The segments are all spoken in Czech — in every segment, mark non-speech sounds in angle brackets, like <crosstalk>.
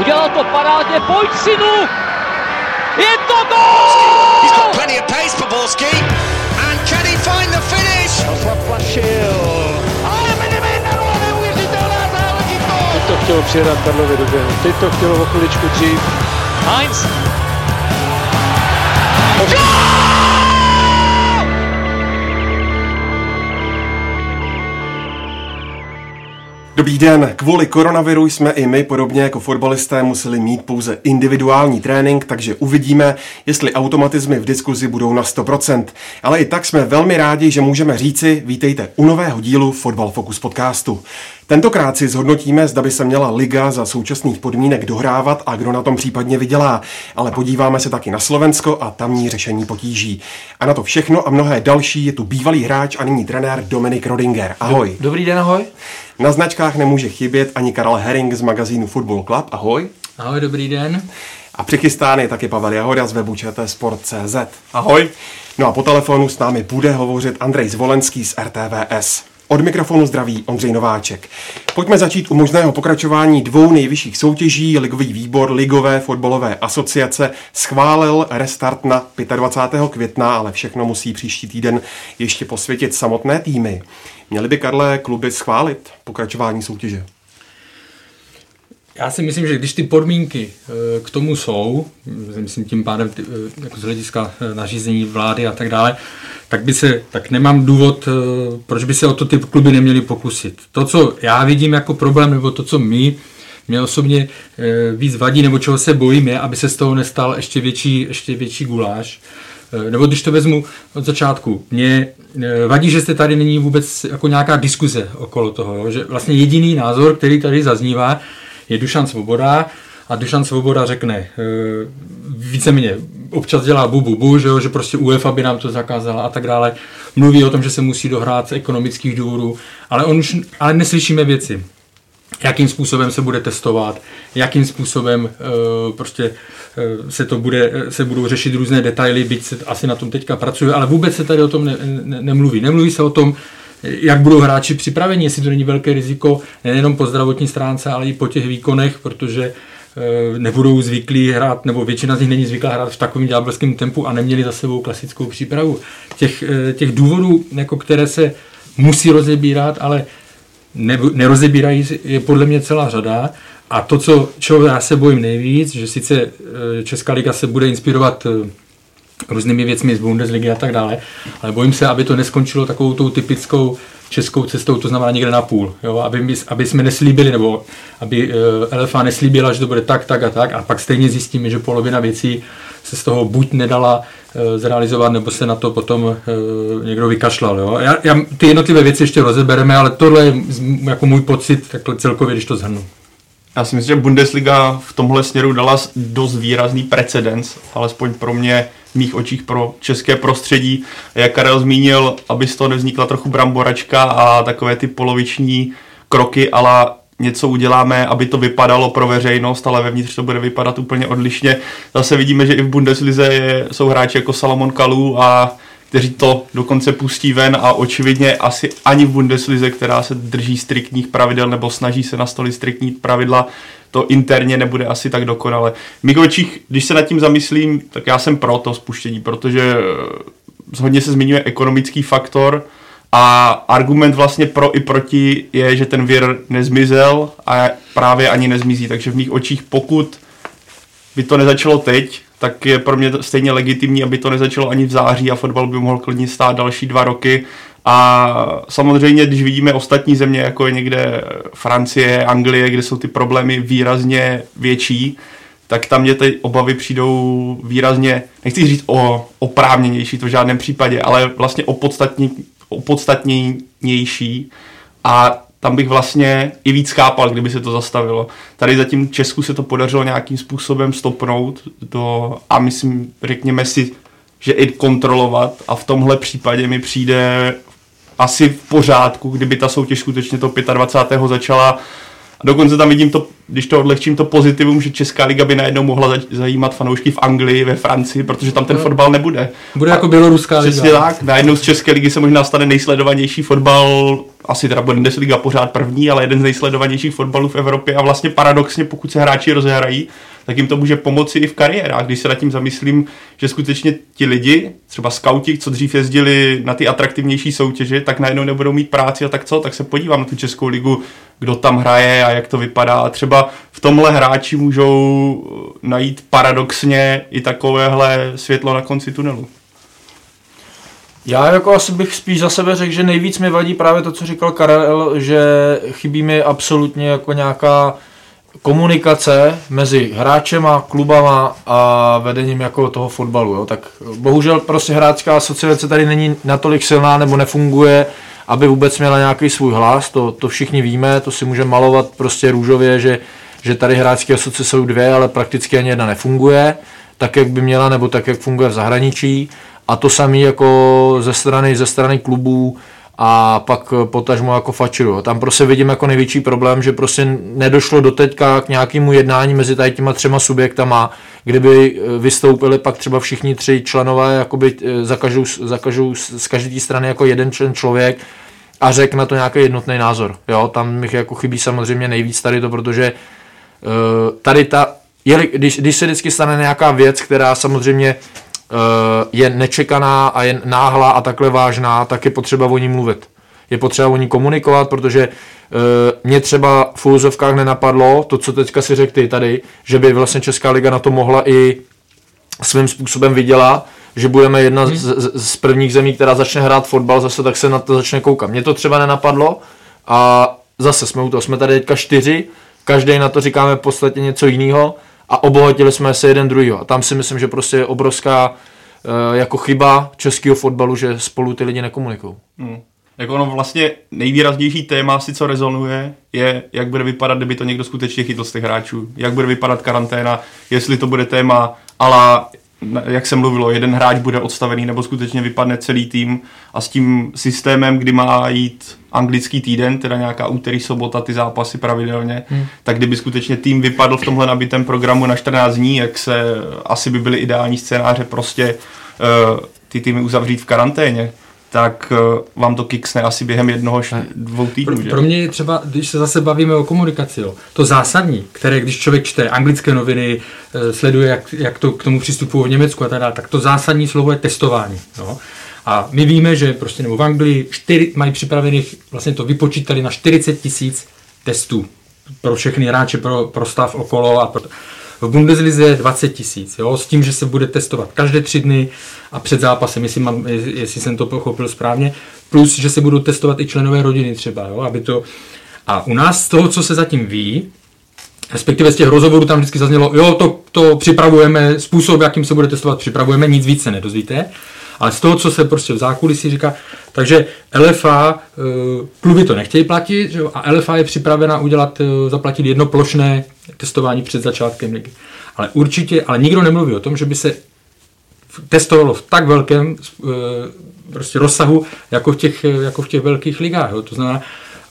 Udělal to parádně, pojď synu! Je to gol! He's got plenty of pace for Borski. And can he find the finish? Zaplašil. Ale Minimino, neuvěřitelná záležitost! Teď to chtělo přijedat Karlovi do běhu. Teď to chtělo o chviličku dřív. Heinz. Dobrý den, kvůli koronaviru jsme i my, podobně jako fotbalisté, museli mít pouze individuální trénink, takže uvidíme, jestli automatizmy v diskuzi budou na 100%. Ale i tak jsme velmi rádi, že můžeme říci, vítejte u nového dílu Fotbal Focus podcastu. Tentokrát si zhodnotíme, zda by se měla liga za současných podmínek dohrávat a kdo na tom případně vydělá. Ale podíváme se taky na Slovensko a tamní řešení potíží. A na to všechno a mnohé další je tu bývalý hráč a nyní trenér Dominik Rodinger. Ahoj. Dobrý den, ahoj. Na značkách nemůže chybět ani Karel Herring z magazínu Football Club. Ahoj. Ahoj, dobrý den. A přichystán je taky Pavel Jahoda z webu Sport.cz. Ahoj. No a po telefonu s námi bude hovořit Andrej Zvolenský z RTVS. Od mikrofonu zdraví Ondřej Nováček. Pojďme začít u možného pokračování dvou nejvyšších soutěží. Ligový výbor Ligové fotbalové asociace schválil restart na 25. května, ale všechno musí příští týden ještě posvětit samotné týmy. Měly by, Karle, kluby schválit pokračování soutěže? Já si myslím, že když ty podmínky eh, k tomu jsou, myslím tím pádem eh, jako z hlediska eh, nařízení vlády a tak dále, tak by se, tak nemám důvod, proč by se o to ty kluby neměly pokusit. To, co já vidím jako problém, nebo to, co my, mě osobně víc vadí, nebo čeho se bojím, je, aby se z toho nestal ještě větší, ještě větší guláš. Nebo když to vezmu od začátku, mě vadí, že jste tady není vůbec jako nějaká diskuze okolo toho, že vlastně jediný názor, který tady zaznívá, je Dušan Svoboda a Dušan Svoboda řekne, e, víceméně občas dělá bu, bu, bu že, jo, že prostě UEFA by nám to zakázala a tak dále. Mluví o tom, že se musí dohrát z ekonomických důvodů, ale, on už, ale neslyšíme věci. Jakým způsobem se bude testovat, jakým způsobem uh, prostě uh, se to bude, se budou řešit různé detaily, byť se asi na tom teďka pracuje, ale vůbec se tady o tom ne, ne, nemluví. Nemluví se o tom, jak budou hráči připraveni, jestli to není velké riziko nejenom po zdravotní stránce, ale i po těch výkonech, protože eh, nebudou zvyklí hrát, nebo většina z nich není zvyklá hrát v takovém ďábelském tempu a neměli za sebou klasickou přípravu. Těch, eh, těch důvodů, jako které se musí rozebírat, ale ne, nerozebírají, je podle mě celá řada. A to, co, čeho já se bojím nejvíc, že sice eh, Česká liga se bude inspirovat různými věcmi z Bundesligy a tak dále, ale bojím se, aby to neskončilo takovou tou typickou českou cestou, to znamená někde na půl, jo? Aby, my, aby jsme neslíbili, nebo aby uh, eh, LFA neslíbila, že to bude tak, tak a tak, a pak stejně zjistíme, že polovina věcí se z toho buď nedala uh, zrealizovat, nebo se na to potom uh, někdo vykašlal. Jo? Já, já, ty jednotlivé věci ještě rozebereme, ale tohle je jako můj pocit takhle celkově, když to zhrnu. Já si myslím, že Bundesliga v tomhle směru dala dost výrazný precedens, alespoň pro mě mých očích pro české prostředí. Jak Karel zmínil, aby z toho nevznikla trochu bramboračka a takové ty poloviční kroky, ale něco uděláme, aby to vypadalo pro veřejnost, ale vevnitř to bude vypadat úplně odlišně. Zase vidíme, že i v Bundeslize jsou hráči jako Salomon Kalou a kteří to dokonce pustí ven a očividně asi ani v Bundeslize, která se drží striktních pravidel nebo snaží se nastolit striktní pravidla, to interně nebude asi tak dokonale. Očích, když se nad tím zamyslím, tak já jsem pro to spuštění, protože eh, hodně se zmiňuje ekonomický faktor a argument vlastně pro i proti je, že ten vir nezmizel a právě ani nezmizí, takže v mých očích pokud by to nezačalo teď, tak je pro mě stejně legitimní, aby to nezačalo ani v září a fotbal by mohl klidně stát další dva roky. A samozřejmě, když vidíme ostatní země, jako je někde Francie, Anglie, kde jsou ty problémy výrazně větší, tak tam mě ty obavy přijdou výrazně, nechci říct o oprávněnější, to v žádném případě, ale vlastně opodstatnější. A tam bych vlastně i víc chápal, kdyby se to zastavilo. Tady zatím Česku se to podařilo nějakým způsobem stopnout do, a myslím, řekněme si, že i kontrolovat a v tomhle případě mi přijde asi v pořádku, kdyby ta soutěž skutečně to 25. začala. A dokonce tam vidím to když to odlehčím to pozitivum, že Česká liga by najednou mohla zajímat fanoušky v Anglii, ve Francii, protože tam ten no. fotbal nebude. Bude a jako běloruská liga. Přesně tak, najednou z České ligy se možná stane nejsledovanější fotbal, asi teda Bundesliga pořád první, ale jeden z nejsledovanějších fotbalů v Evropě a vlastně paradoxně, pokud se hráči rozehrají, tak jim to může pomoci i v kariérách. Když se nad tím zamyslím, že skutečně ti lidi, třeba skauti, co dřív jezdili na ty atraktivnější soutěže, tak najednou nebudou mít práci a tak co, tak se podívám na tu Českou ligu, kdo tam hraje a jak to vypadá. A třeba v tomhle hráči můžou najít paradoxně i takovéhle světlo na konci tunelu. Já jako asi bych spíš za sebe řekl, že nejvíc mi vadí právě to, co říkal Karel, že chybí mi absolutně jako nějaká komunikace mezi hráčem a klubama a vedením jako toho fotbalu. Jo. Tak bohužel prostě hráčská asociace tady není natolik silná nebo nefunguje, aby vůbec měla nějaký svůj hlas, to, to všichni víme, to si můžeme malovat prostě růžově, že, že tady hráčské asociace jsou dvě, ale prakticky ani jedna nefunguje, tak jak by měla, nebo tak jak funguje v zahraničí. A to samé jako ze strany, ze strany klubů, a pak potažmo jako fačiru. Tam prostě vidím jako největší problém, že prostě nedošlo do teďka k nějakému jednání mezi tady těma třema subjektama, kdyby eh, vystoupili pak třeba všichni tři členové jakoby eh, za každou, za každou, z každé strany jako jeden člen člověk a řekl na to nějaký jednotný názor. Jo, tam mi jako chybí samozřejmě nejvíc tady to, protože tady ta, je, když, když se vždycky stane nějaká věc, která samozřejmě Eh, je nečekaná a je náhlá a takhle vážná, tak je potřeba o ní mluvit. Je potřeba o ní komunikovat, protože uh, mě třeba v úzovkách nenapadlo, to, co teďka si řekl ty tady, že by vlastně Česká liga na to mohla i svým způsobem vydělat, že budeme jedna hmm. z, z prvních zemí, která začne hrát fotbal, zase tak se na to začne koukat. Mně to třeba nenapadlo a zase jsme u toho, jsme tady teďka čtyři, každý na to říkáme v podstatě něco jiného a obohatili jsme se jeden druhýho. A tam si myslím, že prostě je obrovská uh, jako chyba českého fotbalu, že spolu ty lidi nekomunikují. Hmm. Jako ono vlastně nejvýraznější téma asi, co rezonuje, je, jak bude vypadat, kdyby to někdo skutečně chytl z těch hráčů. Jak bude vypadat karanténa, jestli to bude téma ala jak se mluvilo, jeden hráč bude odstavený nebo skutečně vypadne celý tým a s tím systémem, kdy má jít anglický týden, teda nějaká úterý, sobota, ty zápasy pravidelně, hmm. tak kdyby skutečně tým vypadl v tomhle nabitém programu na 14 dní, jak se asi by byly ideální scénáře prostě uh, ty týmy uzavřít v karanténě, tak uh, vám to kiksne asi během jednoho, dvou týdnů. Pro, že? pro mě je třeba, když se zase bavíme o komunikaci, jo, to zásadní, které když člověk čte anglické noviny, uh, sleduje, jak, jak to k tomu přistupují v Německu a tak dále, tak to zásadní slovo je testování. Jo. A my víme, že prostě nebo v Anglii čtyři, mají připravených, vlastně to vypočítali na 40 tisíc testů pro všechny hráče, pro, pro stav okolo a pro, v Bundeslize 20 tisíc, s tím, že se bude testovat každé tři dny a před zápasem, jestli, mám, jestli jsem to pochopil správně, plus, že se budou testovat i členové rodiny třeba, jo, aby to... A u nás z toho, co se zatím ví, respektive z těch rozhovorů tam vždycky zaznělo, jo, to, to připravujeme, způsob, jakým se bude testovat, připravujeme, nic víc se nedozvíte. Ale z toho, co se prostě v zákulisí říká, takže LFA, eh, kluby to nechtějí platit, že? a LFA je připravena udělat, eh, zaplatit jedno plošné testování před začátkem ligy. Ale určitě, ale nikdo nemluví o tom, že by se testovalo v tak velkém eh, prostě rozsahu, jako v těch, jako v těch velkých ligách. Jo? To znamená,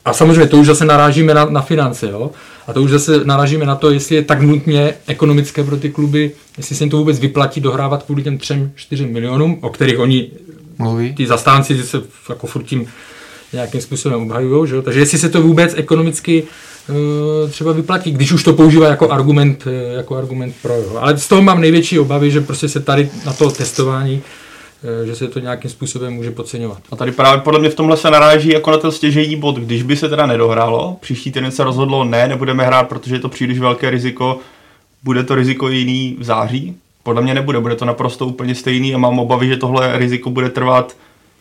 a samozřejmě to už zase narážíme na, na finance, jo? A to už zase narážíme na to, jestli je tak nutně ekonomické pro ty kluby, jestli se jim to vůbec vyplatí dohrávat kvůli těm 3-4 milionům, o kterých oni, Mluví. ty zastánci, se jako furt tím nějakým způsobem obhajují, že? takže jestli se to vůbec ekonomicky uh, třeba vyplatí, když už to používá jako argument, uh, jako argument pro. Jo. Ale z toho mám největší obavy, že prostě se tady na to testování Eh, že se to nějakým způsobem může podceňovat. A tady právě podle mě v tomhle se naráží jako na ten stěžejní bod, když by se teda nedohrálo, příští týden se rozhodlo ne, nebudeme hrát, protože je to příliš velké riziko, bude to riziko jiný v září? Podle mě nebude, bude to naprosto úplně stejný a mám obavy, že tohle riziko bude trvat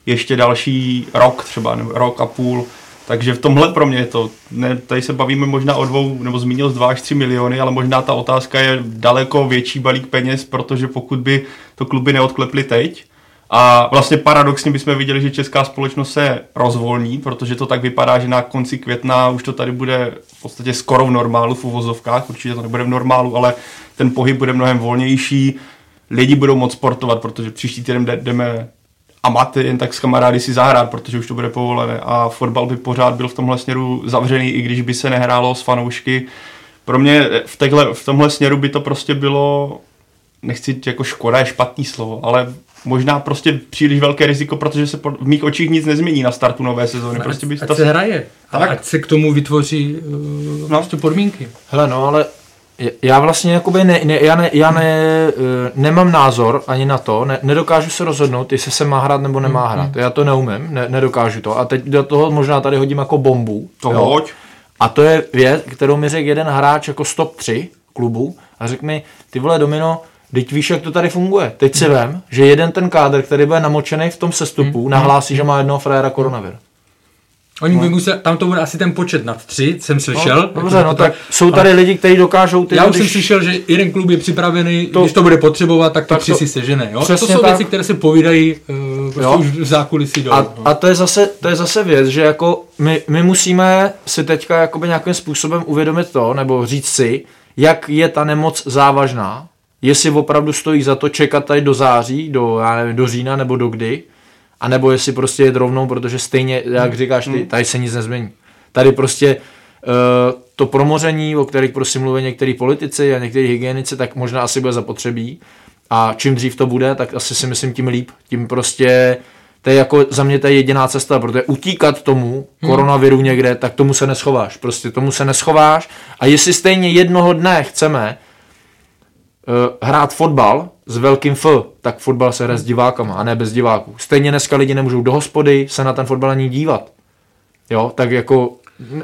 ještě další rok třeba, nebo rok a půl. Takže v tomhle pro mě je to, ne, tady se bavíme možná o dvou, nebo zmínil z 2 až 3 miliony, ale možná ta otázka je daleko větší balík peněz, protože pokud by to kluby neodkleply teď, a vlastně paradoxně bychom viděli, že česká společnost se rozvolní, protože to tak vypadá, že na konci května už to tady bude v podstatě skoro v normálu, v uvozovkách, určitě to nebude v normálu, ale ten pohyb bude mnohem volnější, lidi budou moc sportovat, protože příští týden jdeme amaty jen tak s kamarády si zahrát, protože už to bude povolené. A fotbal by pořád byl v tomhle směru zavřený, i když by se nehrálo s fanoušky, pro mě v, téhle, v tomhle směru by to prostě bylo, nechci jako škoda je špatný slovo, ale možná prostě příliš velké riziko, protože se v mých očích nic nezmění na startu nové sezóny. Prostě by ať ta... se hraje. Tak. Ať se k tomu vytvoří uh, no. prostě podmínky. Hele, no ale já vlastně jakoby ne, ne, já, ne, já ne, eh, nemám názor ani na to, ne, nedokážu se rozhodnout, jestli se má hrát nebo nemá hrát. Já to neumím, ne, nedokážu to. A teď do toho možná tady hodím jako bombu. To jo. hoď. A to je věc, kterou mi řekl jeden hráč jako stop 3 klubu a řekl mi, ty vole Domino, Teď víš, jak to tady funguje. Teď si vem, že jeden ten kádr, který bude namočený v tom sestupu, hmm. nahlásí, že má jednoho frajera koronavir. Oni no. by museli, tam to bude asi ten počet nad tři, jsem slyšel. No, dobře, no tak jsou tady lidi, kteří dokážou ty... Já už když... jsem slyšel, že jeden klub je připravený, to, když to bude potřebovat, tak, tak to tři si sežene. Jo? To jsou tak. věci, které se povídají uh, prostě už v zákulisí dolů. A, no. a to, je zase, to je zase věc, že jako my, my musíme si teďka jakoby nějakým způsobem uvědomit to, nebo říct si, jak je ta nemoc závažná, jestli opravdu stojí za to čekat tady do září, do, já nevím, do října nebo do kdy, a nebo jestli prostě jet rovnou, protože stejně, jak hmm. říkáš ty, hmm. tady se nic nezmění. Tady prostě uh, to promoření, o kterých prostě mluví některý politici a některý hygienici, tak možná asi bude zapotřebí. A čím dřív to bude, tak asi si myslím tím líp. Tím prostě to je jako za mě to je jediná cesta, protože utíkat tomu hmm. koronaviru někde, tak tomu se neschováš. Prostě tomu se neschováš. A jestli stejně jednoho dne chceme hrát fotbal s velkým F, tak fotbal se hraje s divákama a ne bez diváků. Stejně dneska lidi nemůžou do hospody se na ten fotbal ani dívat. Jo, tak jako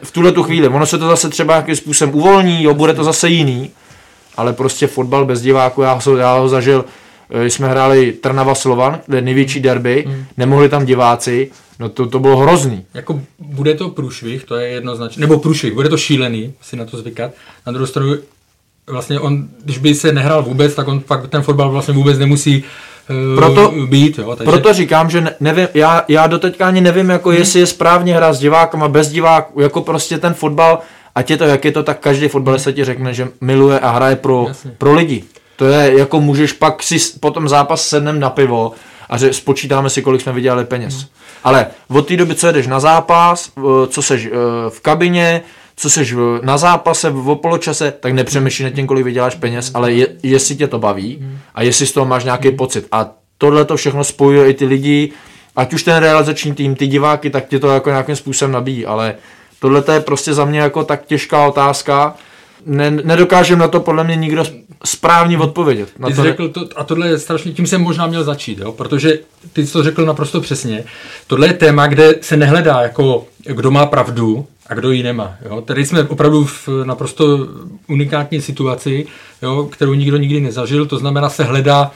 v tuhle tu chvíli, ono se to zase třeba nějakým způsobem uvolní, jo, bude to zase jiný, ale prostě fotbal bez diváků, já ho, já ho zažil, eh, když jsme hráli Trnava Slovan, kde je největší derby, hmm. nemohli tam diváci, no to, to bylo hrozný. Jako bude to průšvih, to je jednoznačně, nebo průšvih, bude to šílený si na to zvykat. Na druhou stranu vlastně on, když by se nehrál vůbec, tak on pak ten fotbal vlastně vůbec nemusí uh, proto, být. Jo, takže... Proto říkám, že ne, nevím, já, já doteďka ani nevím, jako hmm. jestli je správně hrát s divákama, bez diváků, jako prostě ten fotbal, ať je to jak je to, tak každý fotbalista ti řekne, že miluje a hraje pro, pro lidi. To je jako můžeš pak si potom zápas sednem na pivo a že spočítáme si, kolik jsme vydělali peněz. Hmm. Ale od té doby, co jedeš na zápas, eh, co seš eh, v kabině, co seš na zápase, v poločase, tak nepřemýšlí nad tím, kolik vyděláš peněz, ale je, jestli tě to baví a jestli z toho máš nějaký pocit. A tohle to všechno spojuje i ty lidi, ať už ten realizační tým, ty diváky, tak tě to jako nějakým způsobem nabíjí, ale tohle je prostě za mě jako tak těžká otázka, ne, nedokážem na to podle mě nikdo správně odpovědět. Na ty to řekl to, a tohle je strašně, tím jsem možná měl začít, jo? protože ty jsi to řekl naprosto přesně. Tohle je téma, kde se nehledá jako kdo má pravdu, a kdo ji nemá. Jo? Tady jsme opravdu v naprosto unikátní situaci, jo? kterou nikdo nikdy nezažil, to znamená se hledá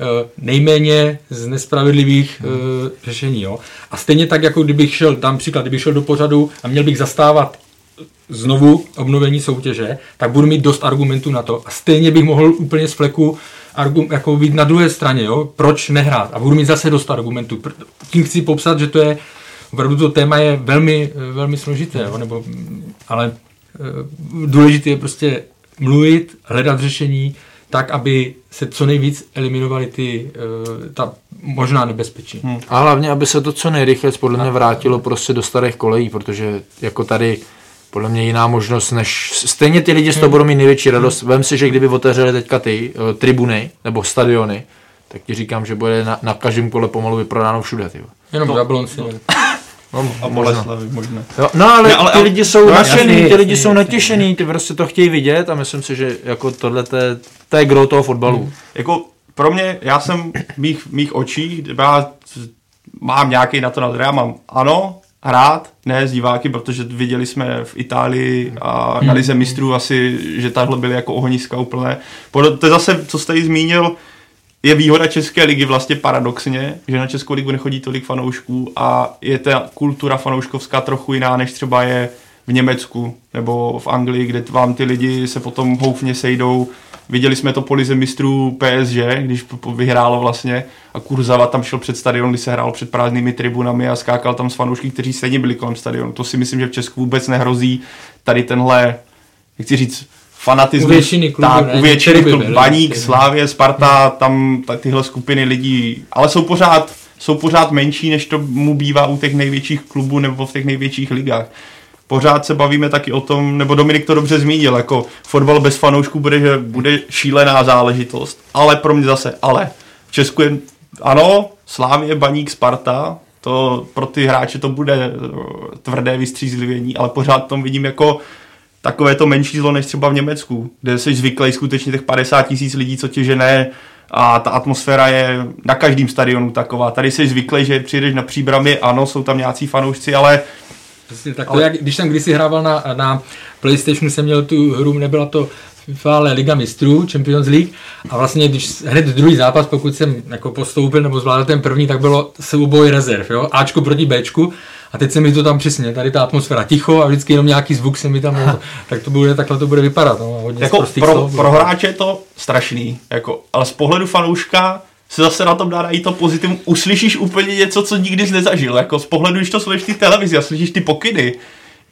eh, nejméně z nespravedlivých hmm. řešení. Jo? A stejně tak, jako kdybych šel, dám příklad, kdybych šel do pořadu a měl bych zastávat znovu obnovení soutěže, tak budu mít dost argumentů na to a stejně bych mohl úplně z fleku argum, jako být na druhé straně, jo? proč nehrát a budu mít zase dost argumentů. Tím chci popsat, že to je opravdu to téma je velmi, velmi složité, jo, nebo, ale eh, důležité je prostě mluvit, hledat řešení, tak, aby se co nejvíc eliminovaly ty, eh, ta možná nebezpečí. Hmm. A hlavně, aby se to co nejrychleji podle mě vrátilo prostě do starých kolejí, protože jako tady podle mě jiná možnost, než stejně ty lidi z toho hmm. budou mít největší radost. Vem si, že kdyby otevřeli teďka ty uh, tribuny nebo stadiony, tak ti říkám, že bude na, na každém kole pomalu vyprodáno všude. Ty. Jenom no. Jablonci. No, a Boleslavy možná. Jo, no ale, ne, ale ty lidi jsou no, nadšený, ty lidi jsou natěšený, ty prostě to chtějí vidět a myslím si, že jako tohle to je gro toho fotbalu. Hmm. Jako pro mě, já jsem v mých, mých očích, já mám nějaký na to názor, já mám ano, hrát, ne z diváky, protože viděli jsme v Itálii a na hmm. Lize mistrů asi, že tahle byly jako ohniska úplné. To je zase, co jste jí zmínil, je výhoda České ligy vlastně paradoxně, že na Českou ligu nechodí tolik fanoušků a je ta kultura fanouškovská trochu jiná, než třeba je v Německu nebo v Anglii, kde vám ty lidi se potom houfně sejdou. Viděli jsme to po lize mistrů PSG, když vyhrálo vlastně a Kurzava tam šel před stadion, když se hrál před prázdnými tribunami a skákal tam s fanoušky, kteří stejně byli kolem stadionu. To si myslím, že v Česku vůbec nehrozí tady tenhle, jak chci říct, fanatismus. U většiny klubů, tak, u většiny klubů, Baník, Slávě, Sparta, tam tyhle skupiny lidí, ale jsou pořád, jsou pořád menší, než to mu bývá u těch největších klubů nebo v těch největších ligách. Pořád se bavíme taky o tom, nebo Dominik to dobře zmínil, jako fotbal bez fanoušků bude, že bude šílená záležitost, ale pro mě zase, ale v Česku je, ano, Slávě, Baník, Sparta, to pro ty hráče to bude eh, tvrdé vystřízlivění, ale pořád tom vidím jako takové to menší zlo než třeba v Německu, kde jsi zvyklý skutečně těch 50 tisíc lidí, co tě žene a ta atmosféra je na každém stadionu taková. Tady jsi zvyklý, že přijdeš na příbramy, ano, jsou tam nějací fanoušci, ale Přesně tak, ale... jak, když jsem kdysi hrával na, na PlayStationu, jsem měl tu hru, nebyla to FIFA, ale Liga mistrů, Champions League. A vlastně, když hned druhý zápas, pokud jsem jako postoupil nebo zvládl ten první, tak bylo souboj rezerv, jo? Ačko proti Bčku. A teď se mi to tam přesně, tady ta atmosféra ticho a vždycky jenom nějaký zvuk se mi tam, <laughs> tak to bude, takhle to bude vypadat. No, hodně jako pro, slov, pro hráče je to strašný, jako, ale z pohledu fanouška se zase na tom dá i to pozitivum. Uslyšíš úplně něco, co nikdy jsi nezažil. Jako z pohledu, když to slyšíš v televizi a slyšíš ty pokyny,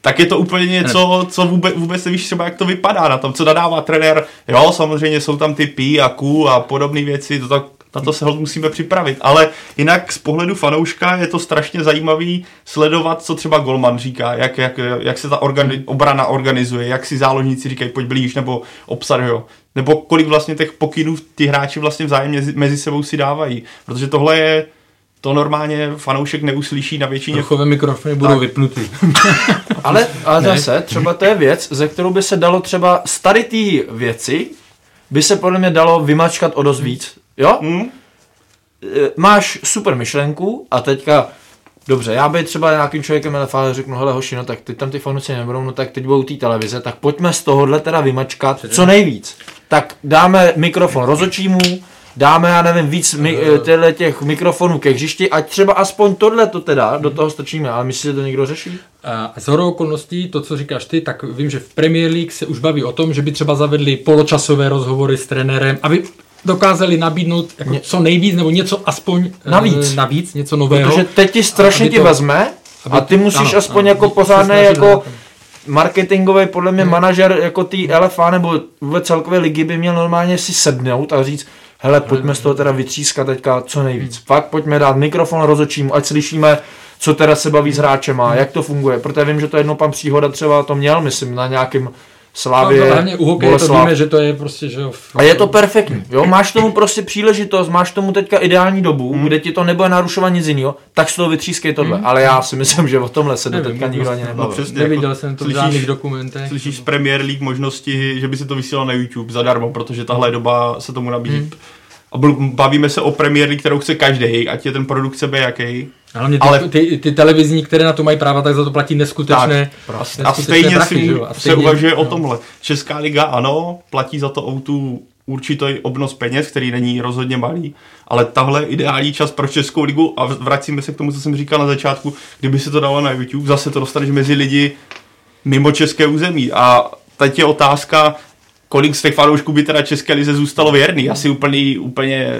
tak je to úplně něco, co vůbec, vůbec nevíš třeba, jak to vypadá na tom, co nadává trenér. Jo, samozřejmě jsou tam ty P a Q a podobné věci, to tak, na to se ho musíme připravit. Ale jinak z pohledu fanouška je to strašně zajímavý sledovat, co třeba Golman říká, jak, jak, jak se ta organi- obrana organizuje, jak si záložníci říkají, pojď blíž, nebo obsah, jo. Nebo kolik vlastně těch pokynů ty hráči vlastně vzájemně mezi sebou si dávají. Protože tohle je to normálně fanoušek neuslyší na většině. Ruchové mikrofony budou tak. vypnutý. <laughs> ale, ale zase, třeba to je věc, ze kterou by se dalo třeba z tady té věci, by se podle mě dalo vymačkat o dost víc. Jo? Mm. Máš super myšlenku a teďka Dobře, já bych třeba nějakým člověkem elefále řeknu, hele hoši, no tak teď tam ty fanoušci nebudou, no tak teď budou té televize, tak pojďme z tohohle teda vymačkat co nejvíc. Tak dáme mikrofon rozočímu, dáme, já nevím, víc mi, těchto těch mikrofonů ke hřišti, ať třeba aspoň tohle to teda do toho stačíme, ale myslíš, že to někdo řeší? A z horou okolností, to, co říkáš ty, tak vím, že v Premier League se už baví o tom, že by třeba zavedli poločasové rozhovory s trenérem, aby dokázali nabídnout jako co nejvíc, nebo něco aspoň navíc, navíc něco nového. Protože teď ti strašně ti to, vezme a ty musíš ano, aspoň ano, jako pořádný jako marketingový podle mě hmm. manažer jako tý LFA nebo vůbec celkové ligy by měl normálně si sednout a říct, hele, pojďme z toho teda vytřískat teďka co nejvíc. Hmm. Fakt pojďme dát mikrofon rozočím, ať slyšíme, co teda se baví s hráčema, hmm. jak to funguje. Protože vím, že to jednou pan Příhoda třeba to měl, myslím, na nějakým Slávě, no, hlavně u hokeje to víme, že to je prostě, že jo. A je to perfektní, jo, máš tomu prostě příležitost, máš tomu teďka ideální dobu, mm. kde ti to nebude narušovat nic jiného, tak z toho vytřískej tohle, mm. ale já si myslím, že o tomhle se do teďka nikdo ani nebavil. No, přesně, Neviděl jako, jsem to slyšíš, v žádných dokumentech. Slyšíš z Premier League možnosti, že by se to vysílalo na YouTube zadarmo, protože tahle doba se tomu nabízí. Mm. A bavíme se o premiéry, kterou chce každý, ať je ten produkt sebe jaký. Ale, ty, ale ty, ty, televizní, které na to mají práva, tak za to platí neskutečné. Tak, neskutečné a stejně prachy, si a stejně, se uvažuje no. o tomhle. Česká liga ano, platí za to o tu určitý obnos peněz, který není rozhodně malý, ale tahle ideální čas pro Českou ligu a vracíme se k tomu, co jsem říkal na začátku, kdyby se to dalo na YouTube, zase to dostaneš mezi lidi mimo české území a teď je otázka, kolik z těch fanoušků by teda České lize zůstalo věrný, asi úplně, úplně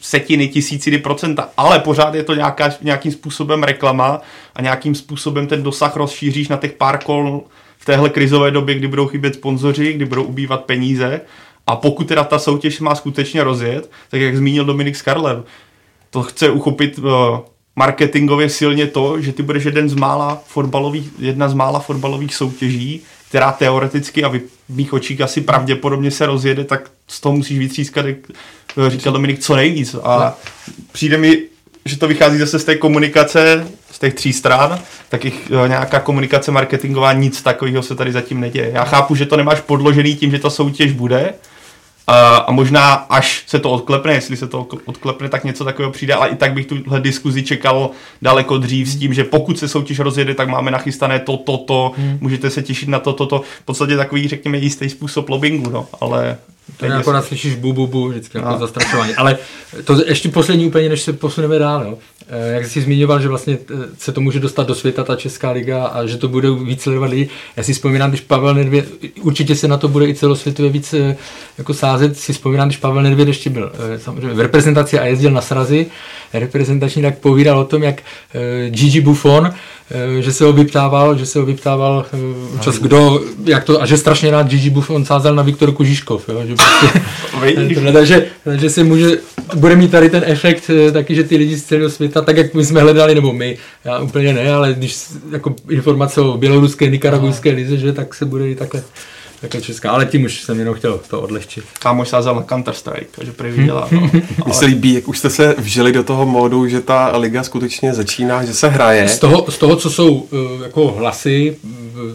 setiny, tisíciny procenta, ale pořád je to nějaká, nějakým způsobem reklama a nějakým způsobem ten dosah rozšíříš na těch pár kol v téhle krizové době, kdy budou chybět sponzoři, kdy budou ubývat peníze. A pokud teda ta soutěž má skutečně rozjet, tak jak zmínil Dominik Skarlev, to chce uchopit uh, marketingově silně to, že ty budeš jeden z mála fotbalových, jedna z mála fotbalových soutěží, která teoreticky a v mých očích asi pravděpodobně se rozjede, tak z toho musíš vytřískat, jak říkal Dominik, co nejvíc. A přijde mi, že to vychází zase z té komunikace, z těch tří stran, tak jich eh, nějaká komunikace marketingová, nic takového se tady zatím neděje. Já chápu, že to nemáš podložený tím, že ta soutěž bude, a, a možná až se to odklepne, jestli se to odklepne, tak něco takového přijde, ale i tak bych tuhle diskuzi čekal daleko dřív s tím, že pokud se soutěž rozjede, tak máme nachystané to, to, to, hmm. můžete se těšit na to, to, to. V podstatě takový, řekněme, jistý způsob lobbingu, no, ale to jako naslyšíš bu, bu, bu, vždycky jako zastrašování. Ale to ještě poslední úplně, než se posuneme dál. Jo. Eh, jak jsi zmiňoval, že vlastně eh, se to může dostat do světa, ta Česká liga, a že to bude víc sledovat lidi. Já si vzpomínám, když Pavel Nedvěd, určitě se na to bude i celosvětově víc eh, jako sázet, si vzpomínám, když Pavel Nedvěd ještě byl samozřejmě v reprezentaci a jezdil na srazy, reprezentační, tak povídal o tom, jak uh, Gigi Buffon, uh, že se ho vyptával, že se ho vyptával uh, čas kdo, jak to, a že strašně rád Gigi Buffon sázel na Viktorku Žižkov, jo, že prostě, <laughs> tohle, takže, takže si může, bude mít tady ten efekt taky, že ty lidi z celého světa, tak jak my jsme hledali, nebo my, já úplně ne, ale když jako informace o běloruské, nikaragujské lize, že tak se bude i takhle jako česká, ale tím už jsem jenom chtěl to odlehčit. Kámoš sázel na Counter-Strike, takže prý viděla. No. <laughs> Mně se líbí, jak už jste se vžili do toho módu, že ta liga skutečně začíná, že se hraje. Z toho, z toho co jsou uh, jako hlasy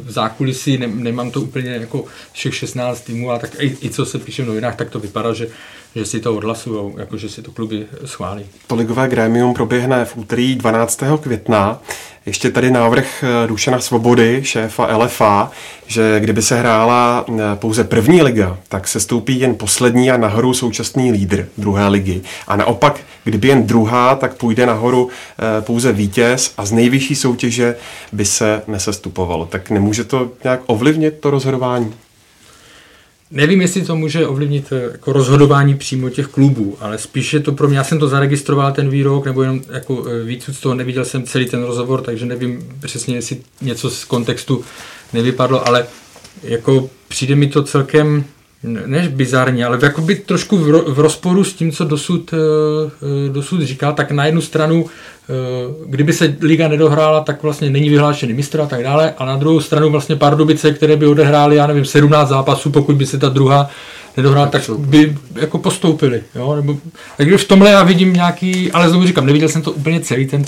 v zákulisí, ne, nemám to úplně jako všech 16 týmů, ale tak i, i co se píše v novinách, tak to vypadá, že že si to odhlasují, jako že si to kluby schválí. To ligové grémium proběhne v úterý 12. května. Ještě tady návrh eh, Dušana Svobody, šéfa LFA, že kdyby se hrála eh, pouze první liga, tak se stoupí jen poslední a nahoru současný lídr druhé ligy. A naopak, kdyby jen druhá, tak půjde nahoru eh, pouze vítěz a z nejvyšší soutěže by se nesestupovalo. Tak nemůže to nějak ovlivnit to rozhodování? Nevím, jestli to může ovlivnit eh, jako rozhodování přímo těch klubů, ale spíše to pro mě, já jsem to zaregistroval ten výrok, nebo jenom jako eh, víc z toho neviděl jsem celý ten rozhovor, takže nevím přesně, jestli něco z kontextu nevypadlo, ale jako přijde mi to celkem než bizarně, ale jakoby trošku v, ro, v rozporu s tím, co dosud, eh, dosud říká, tak na jednu stranu, eh, kdyby se liga nedohrála, tak vlastně není vyhlášený mistr a tak dále, a na druhou stranu vlastně Pardubice, které by odehrály, já nevím, 17 zápasů, pokud by se ta druhá nedohrála, tak by jako postoupili. Jo? Nebo, takže v tomhle já vidím nějaký, ale znovu říkám, neviděl jsem to úplně celý ten,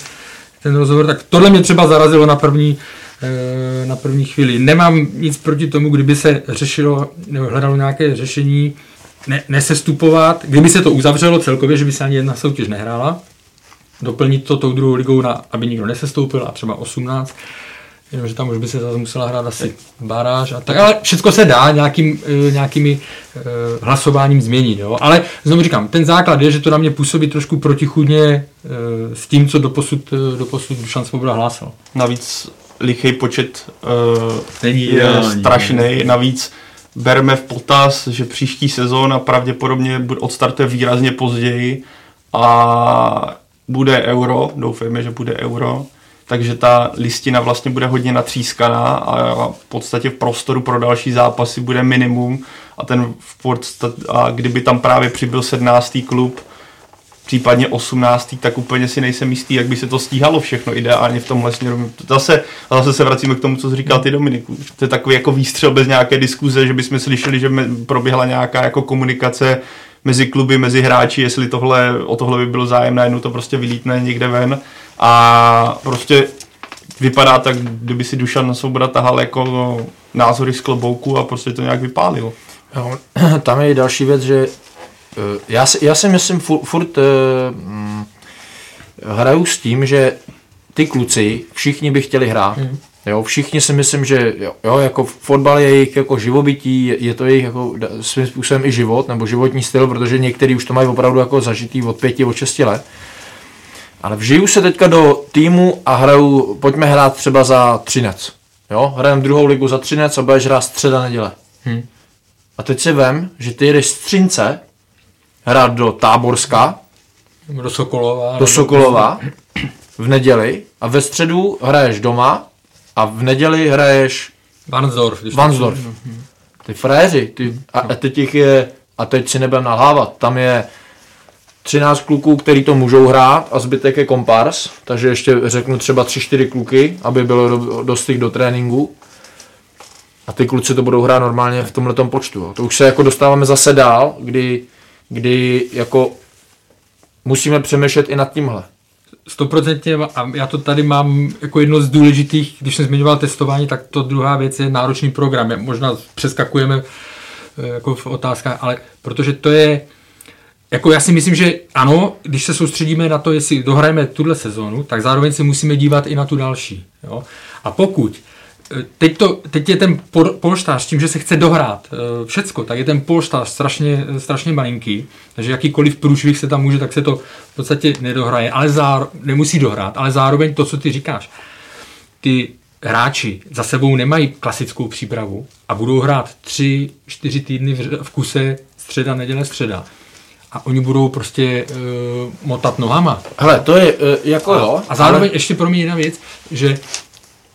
ten rozhovor, tak tohle mě třeba zarazilo na první, Eh, na první chvíli. Nemám nic proti tomu, kdyby se řešilo nebo hledalo nějaké řešení ne, nesestupovat, kdyby se to uzavřelo celkově, že by se ani jedna soutěž nehrála, doplnit to tou druhou ligou, na, aby nikdo nesestoupil a třeba 18, jenomže tam už by se zase musela hrát asi baráž a tak, ale všechno se dá nějakým, eh, nějakými uh, hlasováním změnit, jo? ale znovu říkám, ten základ je, že to na mě působí trošku protichudně s tím, co doposud, doposud Dušan Svoboda hlásal. Navíc lichý počet uh, Není je strašný. Navíc bereme v potaz, že příští sezóna pravděpodobně odstartuje výrazně později a bude euro, doufejme, že bude euro, takže ta listina vlastně bude hodně natřískaná a v podstatě v prostoru pro další zápasy bude minimum a ten v podstat, a kdyby tam právě přibyl 17. klub, případně 18. tak úplně si nejsem jistý, jak by se to stíhalo všechno ideálně v tomhle směru. Zase, zase se vracíme k tomu, co říkal ty Dominiku. To je takový jako výstřel bez nějaké diskuze, že bychom slyšeli, že proběhla nějaká jako komunikace mezi kluby, mezi hráči, jestli tohle, o tohle by bylo zájem, najednou to prostě vylítne někde ven a prostě vypadá tak, kdyby si Dušan Svoboda tahal jako názory z klobouku a prostě to nějak vypálil. No, <clears throat> tam je další věc, že já si, já si myslím furt, furt uh, hraju s tím, že ty kluci, všichni by chtěli hrát. Mm. Jo, všichni si myslím, že jo, jo, jako fotbal je jejich jako živobytí, je, je to jejich jako svým způsobem i život, nebo životní styl, protože někteří už to mají opravdu jako zažitý od pěti, od šesti let. Ale vžiju se teďka do týmu a hraju, pojďme hrát třeba za Třinec. Jo, hrajeme druhou ligu za Třinec a budeš hrát středa neděle. Hmm. A teď si vem, že ty jedeš z Třince hrát do Táborska, do Sokolova, do Sokolova v neděli a ve středu hraješ doma a v neděli hraješ Vansdorf. Vansdorf. Ty fréři, ty, a, a teď jich je, a teď si nebudem nalhávat, tam je 13 kluků, který to můžou hrát a zbytek je kompars, takže ještě řeknu třeba 3-4 kluky, aby bylo do, dost do tréninku. A ty kluci to budou hrát normálně v tomhle počtu. To už se jako dostáváme zase dál, kdy kdy jako musíme přemýšlet i nad tímhle. Stoprocentně a já to tady mám jako jedno z důležitých, když jsem zmiňoval testování, tak to druhá věc je náročný program. Možná přeskakujeme eh, jako v otázkách, ale protože to je, jako já si myslím, že ano, když se soustředíme na to, jestli dohrajeme tuhle sezónu, tak zároveň se musíme dívat i na tu další. Jo? A pokud teď, to, teď je ten polštář tím, že se chce dohrát uh, všecko, tak je ten polštář strašně, strašně malinký, takže jakýkoliv průšvih se tam může, tak se to v podstatě nedohraje, ale záro, nemusí dohrát, ale zároveň to, co ty říkáš, ty hráči za sebou nemají klasickou přípravu a budou hrát tři, čtyři týdny v, v kuse středa, neděle, středa. a oni budou prostě uh, motat nohama. Hele, to je uh, jako a, jo. A zároveň ale... ještě pro mě jedna věc, že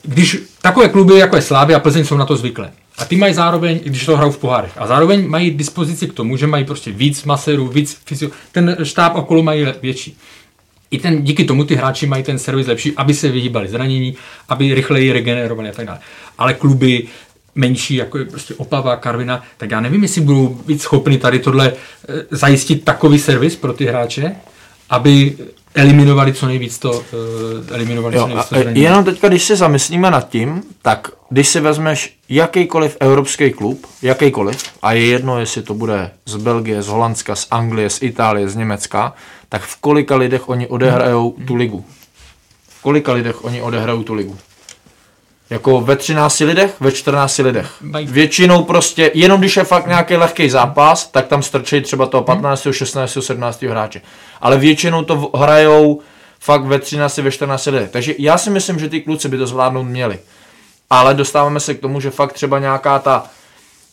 když takové kluby jako je Slávy a Plzeň jsou na to zvyklé, a ty mají zároveň, když to hrajou v pohárech, a zároveň mají dispozici k tomu, že mají prostě víc maserů, víc fyzio, ten štáb okolo mají větší. I ten, díky tomu ty hráči mají ten servis lepší, aby se vyhýbali zranění, aby rychleji regenerovali a tak dále. Ale kluby menší, jako je prostě Opava, Karvina, tak já nevím, jestli budou být schopni tady tohle eh, zajistit takový servis pro ty hráče, aby eliminovali co nejvíc to, uh, eliminovali jo, co nejvíc to zranění. Jenom teďka, když se zamyslíme nad tím, tak když si vezmeš jakýkoliv evropský klub, jakýkoliv, a je jedno, jestli to bude z Belgie, z Holandska, z Anglie, z Itálie, z Německa, tak v kolika lidech oni odehrajou tu ligu? V kolika lidech oni odehrajou tu ligu? Jako ve 13 lidech, ve 14 lidech. Většinou prostě, jenom když je fakt nějaký lehký zápas, tak tam strčí třeba toho 15., 16., 17. hráče. Ale většinou to hrajou fakt ve 13, ve 14 lidech. Takže já si myslím, že ty kluci by to zvládnout měli. Ale dostáváme se k tomu, že fakt třeba nějaká ta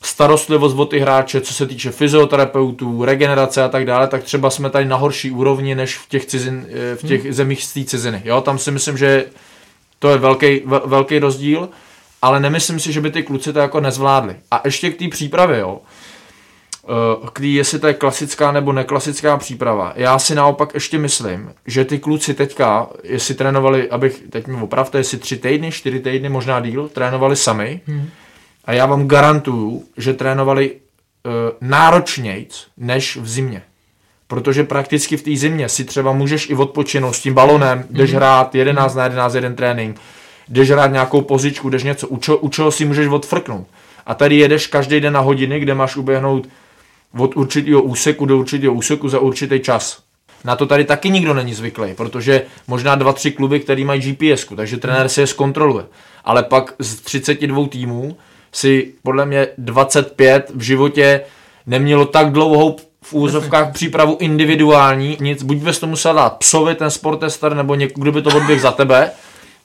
starostlivost o ty hráče, co se týče fyzioterapeutů, regenerace a tak dále, tak třeba jsme tady na horší úrovni než v těch, cizin, eh, v těch hmm. zemích z té ciziny. Jo, tam si myslím, že to je velký, velký rozdíl, ale nemyslím si, že by ty kluci to jako nezvládli. A ještě k té přípravě, jo. Eh, k tý, jestli to je klasická nebo neklasická příprava. Já si naopak ještě myslím, že ty kluci teďka, jestli trénovali, abych, teď mi opravte, jestli tři týdny, čtyři týdny, možná díl, trénovali sami. Hmm. A já vám garantuju, že trénovali uh, náročnějc než v zimě. Protože prakticky v té zimě si třeba můžeš i odpočinout s tím balonem, jdeš mm-hmm. hrát 11 na 11 jeden trénink, jdeš hrát nějakou pozičku, jdeš něco, u, čo, u čeho si můžeš odfrknout. A tady jedeš každý den na hodiny, kde máš uběhnout od určitého úseku do určitého úseku za určitý čas. Na to tady taky nikdo není zvyklý, protože možná dva, tři kluby, který mají GPS, takže trenér si je zkontroluje. Ale pak z 32 týmů si podle mě 25 v životě nemělo tak dlouhou v úzovkách přípravu individuální, nic, buď bys to musel dát psovi, ten sportester, nebo někdo, kdo by to odběh za tebe,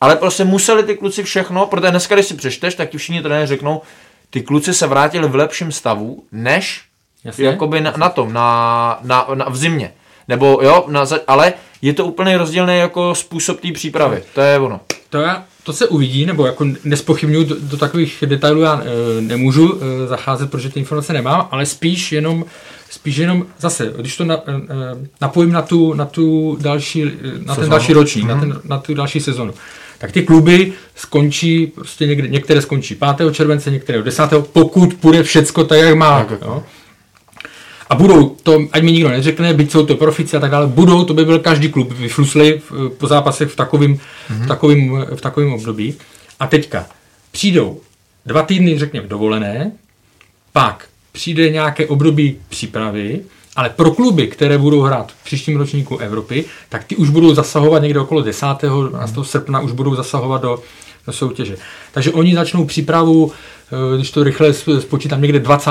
ale prostě museli ty kluci všechno, protože dneska, když si přečteš, tak ti všichni trenéři řeknou, ty kluci se vrátili v lepším stavu, než Jasně. jakoby na, na tom, na, na, na, v zimě. Nebo jo, na, ale je to úplně rozdílný jako způsob té přípravy. To je ono. To, já, to se uvidí, nebo jako nespochybnuju, do, do takových detailů já e, nemůžu e, zacházet, protože ty informace nemám, ale spíš jenom spíš jenom zase, když to na, e, napojím na tu, na tu další, na ten další ročník, mm-hmm. na, ten, na tu další sezonu, tak ty kluby skončí, prostě někde, některé skončí 5. července, některé 10. pokud půjde všecko tak, jak má. Tak, jo? A budou, to ať mi nikdo neřekne, byť jsou to profici a tak dále, budou, to by byl každý klub vyflusli po zápasech v takovém, mm-hmm. v takovým, v takovým období. A teďka přijdou dva týdny, řekněme, dovolené, pak přijde nějaké období přípravy, ale pro kluby, které budou hrát v příštím ročníku Evropy, tak ty už budou zasahovat někde okolo 10. 12. srpna, už budou zasahovat do, do soutěže. Takže oni začnou přípravu Eh, když to rychle spočítám, někde 20.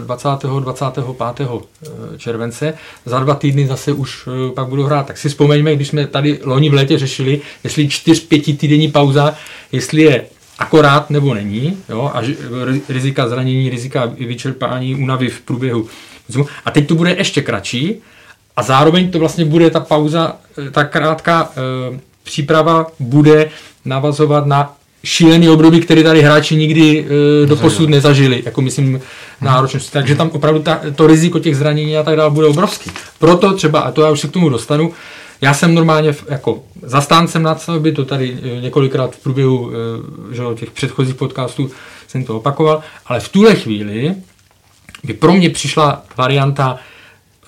20. 25. července, za dva týdny zase už eh, pak budu hrát. Tak si vzpomeňme, když jsme tady loni v létě řešili, jestli 4-5 týdenní pauza, jestli je akorát nebo není, jo, a rizika zranění, rizika vyčerpání, únavy v průběhu. A teď to bude ještě kratší a zároveň to vlastně bude ta pauza, eh, ta krátká e, příprava bude navazovat na šílený období, který tady hráči nikdy e, do posud nezažili, jako myslím náročnosti. Takže tam opravdu ta, to riziko těch zranění a tak dále bude obrovský. Proto třeba, a to já už se k tomu dostanu, já jsem normálně jako zastáncem nadstavby, to tady e, několikrát v průběhu e, že, těch předchozích podcastů jsem to opakoval, ale v tuhle chvíli by pro mě přišla varianta,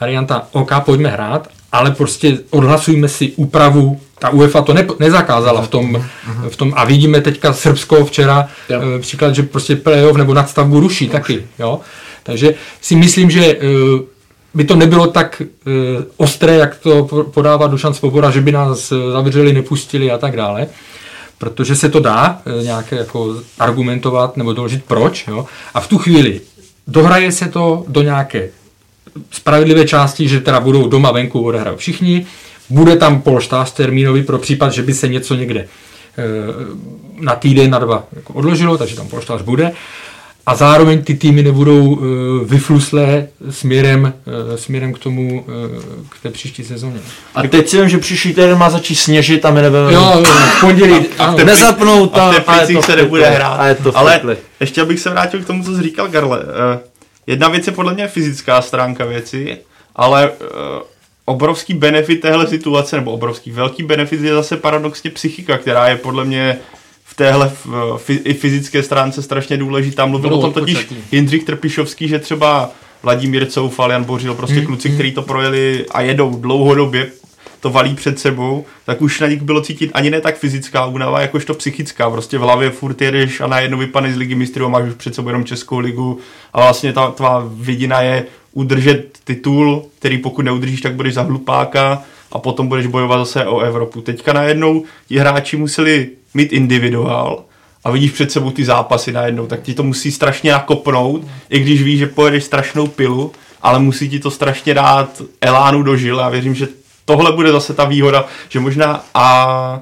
varianta OK, pojďme hrát, ale prostě odhlasujme si úpravu ta UEFA to ne, nezakázala v tom, v tom a vidíme teďka Srbsko včera jo. Eh, příklad, že prostě playoff nebo nadstavbu ruší Ruši. taky. Jo? Takže si myslím, že eh, by to nebylo tak eh, ostré, jak to podává Dušan Svoboda, že by nás zavřeli, nepustili a tak dále. Protože se to dá nějak jako argumentovat nebo doložit proč. Jo? A v tu chvíli dohraje se to do nějaké spravedlivé části, že teda budou doma venku odehrát všichni, bude tam polštář termínový pro případ, že by se něco někde eh, na týden, na dva jako odložilo, takže tam polštář bude. A zároveň ty týmy nebudou uh, vyfluslé směrem, uh, směrem k tomu, uh, k té příští sezóně. A teď si vím, že příští týden má začít sněžit a my nebudeme... Jo, v pondělí. A v Nezapnout a v a- a je to se nebude hrát. A je to Ale ještě bych se vrátil k tomu, co jsi říkal, Garle. Eh, Jedna věc je podle mě fyzická stránka věci, ale eh, obrovský benefit téhle situace, nebo obrovský velký benefit je zase paradoxně psychika, která je podle mě v téhle v, f- i fyzické stránce strašně důležitá. Mluvil o tom totiž. Jindřich Trpišovský, že třeba Vladimír Coufal, Jan Bořil, prostě Hmm, kluci, kteří to projeli a jedou dlouhodobě, to valí před sebou, tak už na nich bylo cítit ani ne tak fyzická únava, jakožto psychická. Prostě v hlavě furt jedeš a najednou vypadneš z ligy mistrů a máš už před sebou jenom Českou ligu a vlastně ta tvá vidina je udržet titul, který pokud neudržíš, tak budeš za hlupáka a potom budeš bojovat zase o Evropu. Teďka najednou ti hráči museli mít individuál a vidíš před sebou ty zápasy najednou, tak ti to musí strašně nakopnout, i když víš, že pojedeš strašnou pilu, ale musí ti to strašně dát elánu do žil a věřím, že tohle bude zase ta výhoda, že možná a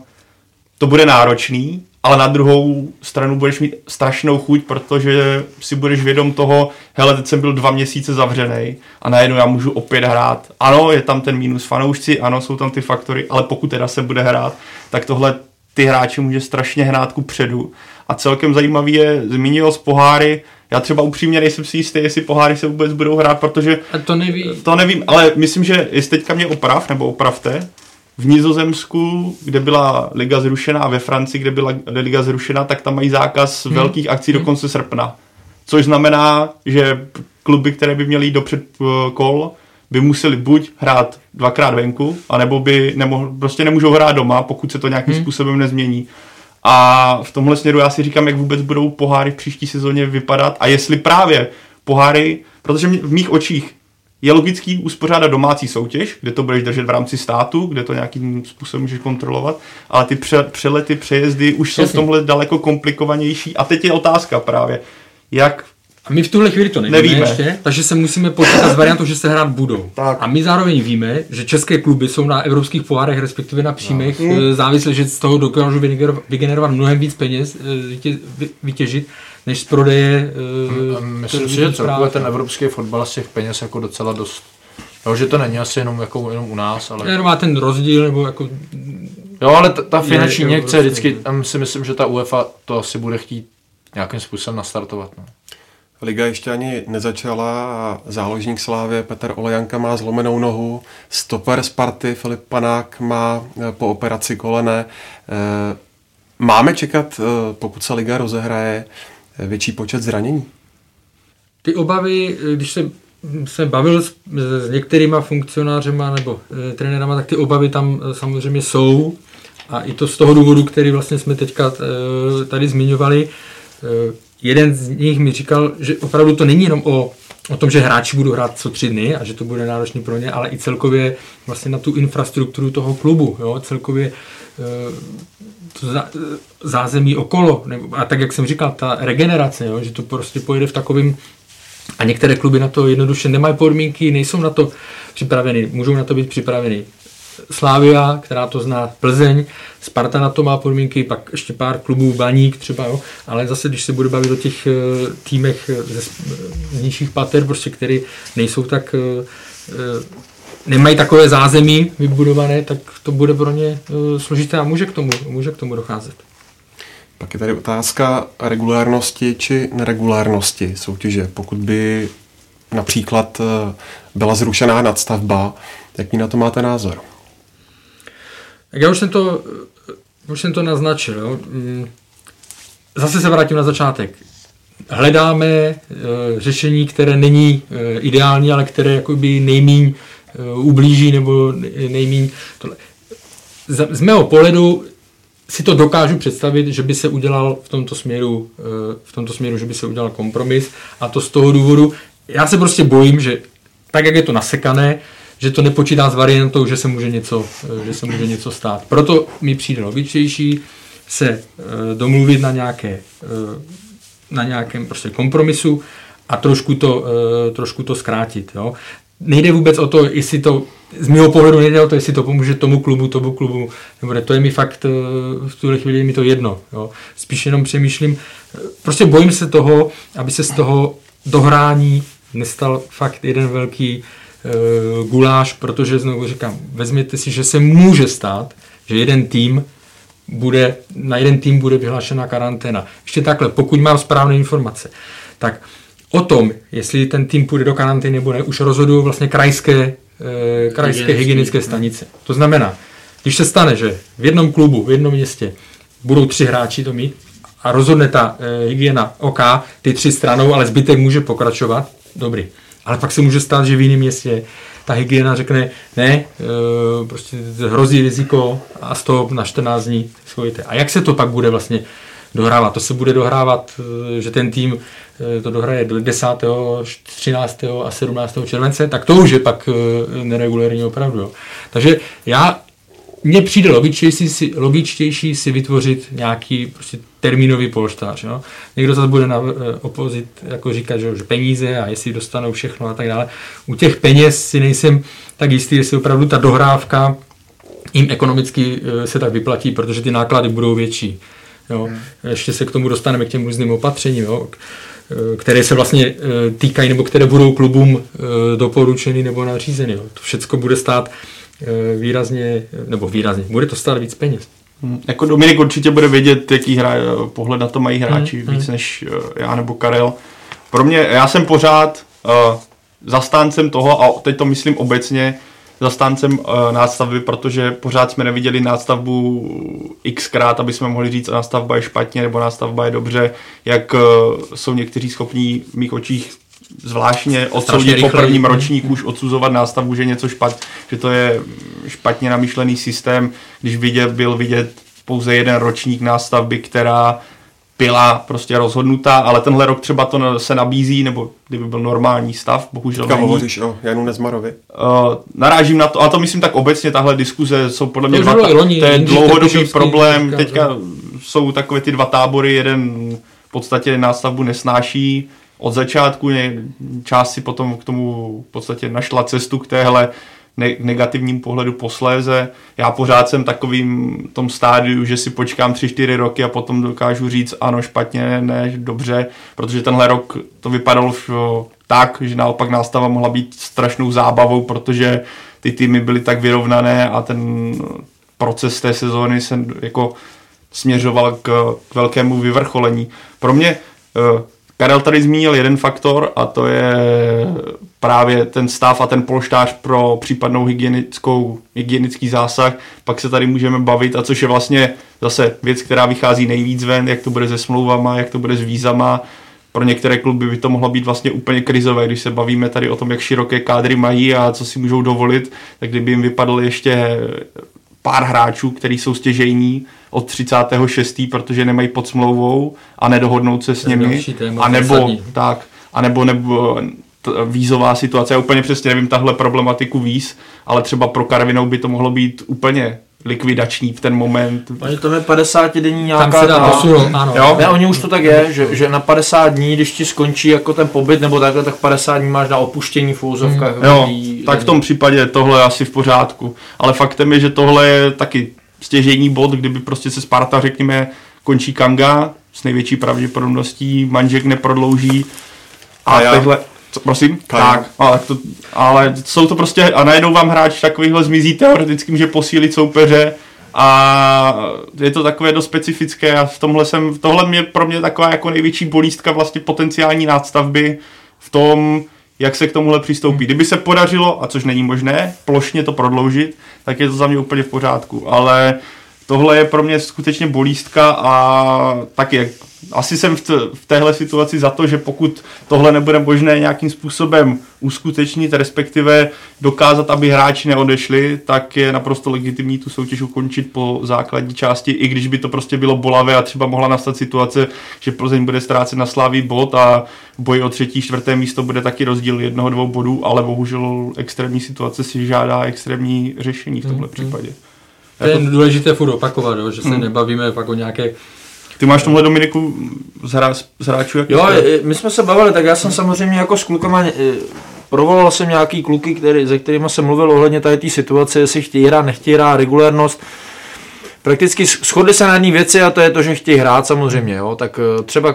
to bude náročný, ale na druhou stranu budeš mít strašnou chuť, protože si budeš vědom toho, hele, teď jsem byl dva měsíce zavřený a najednou já můžu opět hrát. Ano, je tam ten mínus fanoušci, ano, jsou tam ty faktory, ale pokud teda se bude hrát, tak tohle ty hráči může strašně hrát ku předu. A celkem zajímavý je, zmínil z poháry, já třeba upřímně nejsem si jistý, jestli poháry se vůbec budou hrát, protože A to neví. to nevím, ale myslím, že jestli teďka mě oprav, nebo opravte, v Nizozemsku, kde byla liga zrušená, a ve Francii, kde byla liga zrušená, tak tam mají zákaz hmm. velkých akcí do konce srpna. Což znamená, že kluby, které by měly jít do předkol, by museli buď hrát dvakrát venku, anebo by nemohl, prostě nemůžou hrát doma, pokud se to nějakým hmm. způsobem nezmění. A v tomhle směru já si říkám, jak vůbec budou poháry v příští sezóně vypadat a jestli právě poháry, protože mě- v mých očích je logický uspořádat domácí soutěž, kde to budeš držet v rámci státu, kde to nějakým způsobem můžeš kontrolovat, ale ty pře- přelety, přejezdy už jsou v Jasně. tomhle daleko komplikovanější. A teď je otázka právě, jak A my v tuhle chvíli to nevíme, Nevíme. ještě, takže se musíme počítat s variantou, že se hrát budou. Tak. A my zároveň víme, že české kluby jsou na evropských pohárech, respektive na příjmech, no. závislé, že z toho dokážou vygenerovat- mnohem víc peněz, eh, vytě- vy- vytěžit, než z prodeje. eh, Myslím si, že celkově ten evropský fotbal z těch peněz jako docela dost. Jo, že to není asi jenom, jako, jenom u nás, ale... Jenom má ten rozdíl, nebo jako Jo, ale ta, ta finanční injekce obrovský. vždycky, tam si myslím, že ta UEFA to asi bude chtít nějakým způsobem nastartovat. No. Liga ještě ani nezačala a záložník Slávě Petr Olejanka má zlomenou nohu, stoper Sparty Filip Panák má eh, po operaci kolene. Eh, Máme čekat, eh, pokud se Liga rozehraje, eh, větší počet zranění? ty obavy, když se bavil s, s některýma funkcionářema nebo e, trenérama, tak ty obavy tam e, samozřejmě jsou. A i to z toho důvodu, který vlastně jsme teďka e, tady zmiňovali. E, jeden z nich mi říkal, že opravdu to není jenom o, o tom, že hráči budou hrát co tři dny a že to bude náročný pro ně, ale i celkově vlastně na tu infrastrukturu toho klubu. Jo? Celkově e, to zá, zázemí okolo. Nebo, a tak, jak jsem říkal, ta regenerace, jo? že to prostě pojede v takovým a některé kluby na to jednoduše nemají podmínky, nejsou na to připraveny, můžou na to být připraveny. Slávia, která to zná, Plzeň, Sparta na to má podmínky, pak ještě pár klubů, Baník třeba, jo. ale zase, když se bude bavit o těch eh, týmech eh, ze, z nižších pater, prostě, které nejsou tak, eh, eh, nemají takové zázemí vybudované, tak to bude pro ně eh, složité a může k tomu, může k tomu docházet. Pak je tady otázka regulárnosti či neregulárnosti soutěže. Pokud by například eh, byla zrušená nadstavba, jaký na to máte názor? Tak já už jsem to, už jsem to naznačil. Jo. Mm, Zase se vrátím na začátek. Hledáme e, řešení, které není e, ideální, ale které jakoby nejmíň e, ublíží nebo nejmíň tohle. Z, z mého pohledu si to dokážu představit, že by se udělal v tomto směru, v tomto směru, že by se udělal kompromis a to z toho důvodu, já se prostě bojím, že tak, jak je to nasekané, že to nepočítá s variantou, že se může něco, eh, že se může něco stát. Proto mi přijde logičtější se e, domluvit na nějaké e, na nějakém prostě kompromisu a trošku to, trošku to zkrátit. Jo. Nejde vůbec o to, jestli to, z mého pohledu nejde o to, jestli to pomůže tomu klubu, tomu klubu, nebo ne, to je mi fakt, v tuhle chvíli je mi to jedno. Jo. Spíš jenom přemýšlím, prostě bojím se toho, aby se z toho dohrání nestal fakt jeden velký uh, guláš, protože znovu říkám, vezměte si, že se může stát, že jeden tým bude, na jeden tým bude vyhlášena karanténa. Ještě takhle, pokud mám správné informace, tak o tom, jestli ten tým půjde do karantény nebo ne, už rozhodují vlastně krajské, eh, krajské hygienické stanice. To znamená, když se stane, že v jednom klubu, v jednom městě budou tři hráči to mít a rozhodne ta eh, hygiena OK, ty tři stranou, ale zbytek může pokračovat, dobrý. Ale pak se může stát, že v jiném městě ta hygiena řekne, ne, e, prostě hrozí riziko a toho na 14 dní schojte. A jak se to pak bude vlastně dohrávat? To se bude dohrávat, e, že ten tým e, to dohraje 10., 13. a 17. července, tak to už je pak neregulérní opravdu. Takže já mně přijde logičtější si, logičtější si vytvořit nějaký prostě termínový polštář. Jo? Někdo zase bude na eh, opozit jako říkat, že, že peníze a jestli dostanou všechno a tak dále. U těch peněz si nejsem tak jistý, jestli opravdu ta dohrávka jim ekonomicky eh, se tak vyplatí, protože ty náklady budou větší. Jo? Hmm. Ještě se k tomu dostaneme k těm různým opatřením, jo? Eh, které se vlastně týkají nebo které budou klubům doporučeny nebo nařízeny. Jo? To všechno bude stát výrazně, nebo výrazně, bude to stát víc peněz. Hmm, jako Dominik určitě bude vědět, jaký hra, pohled na to mají hráči, hmm, víc hmm. než eh, já nebo Karel. Pro mě, já jsem pořád uh, zastáncem toho, a teď to myslím obecně, zastáncem uh, nástavby, protože pořád jsme neviděli nástavbu xkrát, aby jsme mohli říct, nástavba je špatně nebo nástavba je dobře, jak uh, jsou někteří schopní v mých očích zvláštně odsoudit po prvním ročníku už odsuzovat nástavu, že něco špat, že to je špatně namyšlený systém, když vidět, byl vidět pouze jeden ročník nástavby, která byla prostě rozhodnutá, ale tenhle rok třeba to se nabízí, nebo kdyby byl normální stav, bohužel Teďka hovoříš o Janu Nezmarovi. Uh, narážím na to, a to myslím tak obecně, tahle diskuze jsou podle mě dva, loni, to je dlouhodobý problém, teďka jsou takové ty dva tábory, jeden v podstatě nástavbu nesnáší, od začátku, část si potom k tomu v podstatě našla cestu k téhle ne- negativním pohledu posléze. Já pořád jsem takovým tom stádiu, že si počkám 3-4 roky a potom dokážu říct ano, špatně, ne, dobře, protože tenhle rok to vypadalo tak, že naopak nástava mohla být strašnou zábavou, protože ty týmy byly tak vyrovnané a ten proces té sezóny se jako směřoval k, k velkému vyvrcholení. Pro mě eh, Karel tady zmínil jeden faktor a to je právě ten stav a ten polštář pro případnou hygienickou, hygienický zásah. Pak se tady můžeme bavit, a což je vlastně zase věc, která vychází nejvíc ven, jak to bude se smlouvama, jak to bude s vízama. Pro některé kluby by to mohlo být vlastně úplně krizové, když se bavíme tady o tom, jak široké kádry mají a co si můžou dovolit, tak kdyby jim vypadl ještě pár hráčů, kteří jsou stěžejní od 36. protože nemají pod smlouvou a nedohodnout se s nimi. A nebo, tak, a nebo, nebo vízová situace. Já úplně přesně nevím tahle problematiku víz, ale třeba pro Karvinou by to mohlo být úplně likvidační v ten moment. Oni to je 50 denní nějaká... Tam se dá posunout, ano. Jo? Ne, oni už to tak je, že, že na 50 dní, když ti skončí jako ten pobyt nebo takhle, tak 50 dní máš na opuštění v úzovkách. Hmm. Jo, tak v tom případě tohle je asi v pořádku. Ale faktem je, že tohle je taky stěžení bod, kdyby prostě se Sparta, řekněme, končí Kanga, s největší pravděpodobností Manžek neprodlouží. A, a já. Tehle, co, prosím? Kaja. Tak, ale, to, ale jsou to prostě, a najednou vám hráč takovýhle zmizí teoretickým, že posílit soupeře a je to takové dost specifické a v tomhle jsem, tohle mě pro mě taková jako největší bolístka vlastně potenciální nástavby v tom, jak se k tomuhle přistoupí. Kdyby se podařilo, a což není možné, plošně to prodloužit, tak je to za mě úplně v pořádku. Ale tohle je pro mě skutečně bolístka a taky jak asi jsem v, t- v téhle situaci za to, že pokud tohle nebude možné nějakým způsobem uskutečnit, respektive dokázat, aby hráči neodešli, tak je naprosto legitimní tu soutěž ukončit po základní části, i když by to prostě bylo bolavé a třeba mohla nastat situace, že Plzeň bude ztrácet na slávý bod a boj o třetí, čtvrté místo bude taky rozdíl jednoho, dvou bodů, ale bohužel extrémní situace si žádá extrémní řešení v tomhle mm-hmm. případě. To je jako... důležité furt opakovat, jo, že se mm. nebavíme pak o nějaké ty máš tomhle Dominiku z, hra, z hráčů? Jak jo, my jsme se bavili, tak já jsem samozřejmě jako s klukama e, provolal jsem nějaký kluky, který, se kterými jsem mluvil ohledně tady té situace, jestli chtějí hrát, nechtějí hrát, regulérnost. prakticky shodli se na jedné věci a to je to, že chtějí hrát samozřejmě, jo. Tak eh, třeba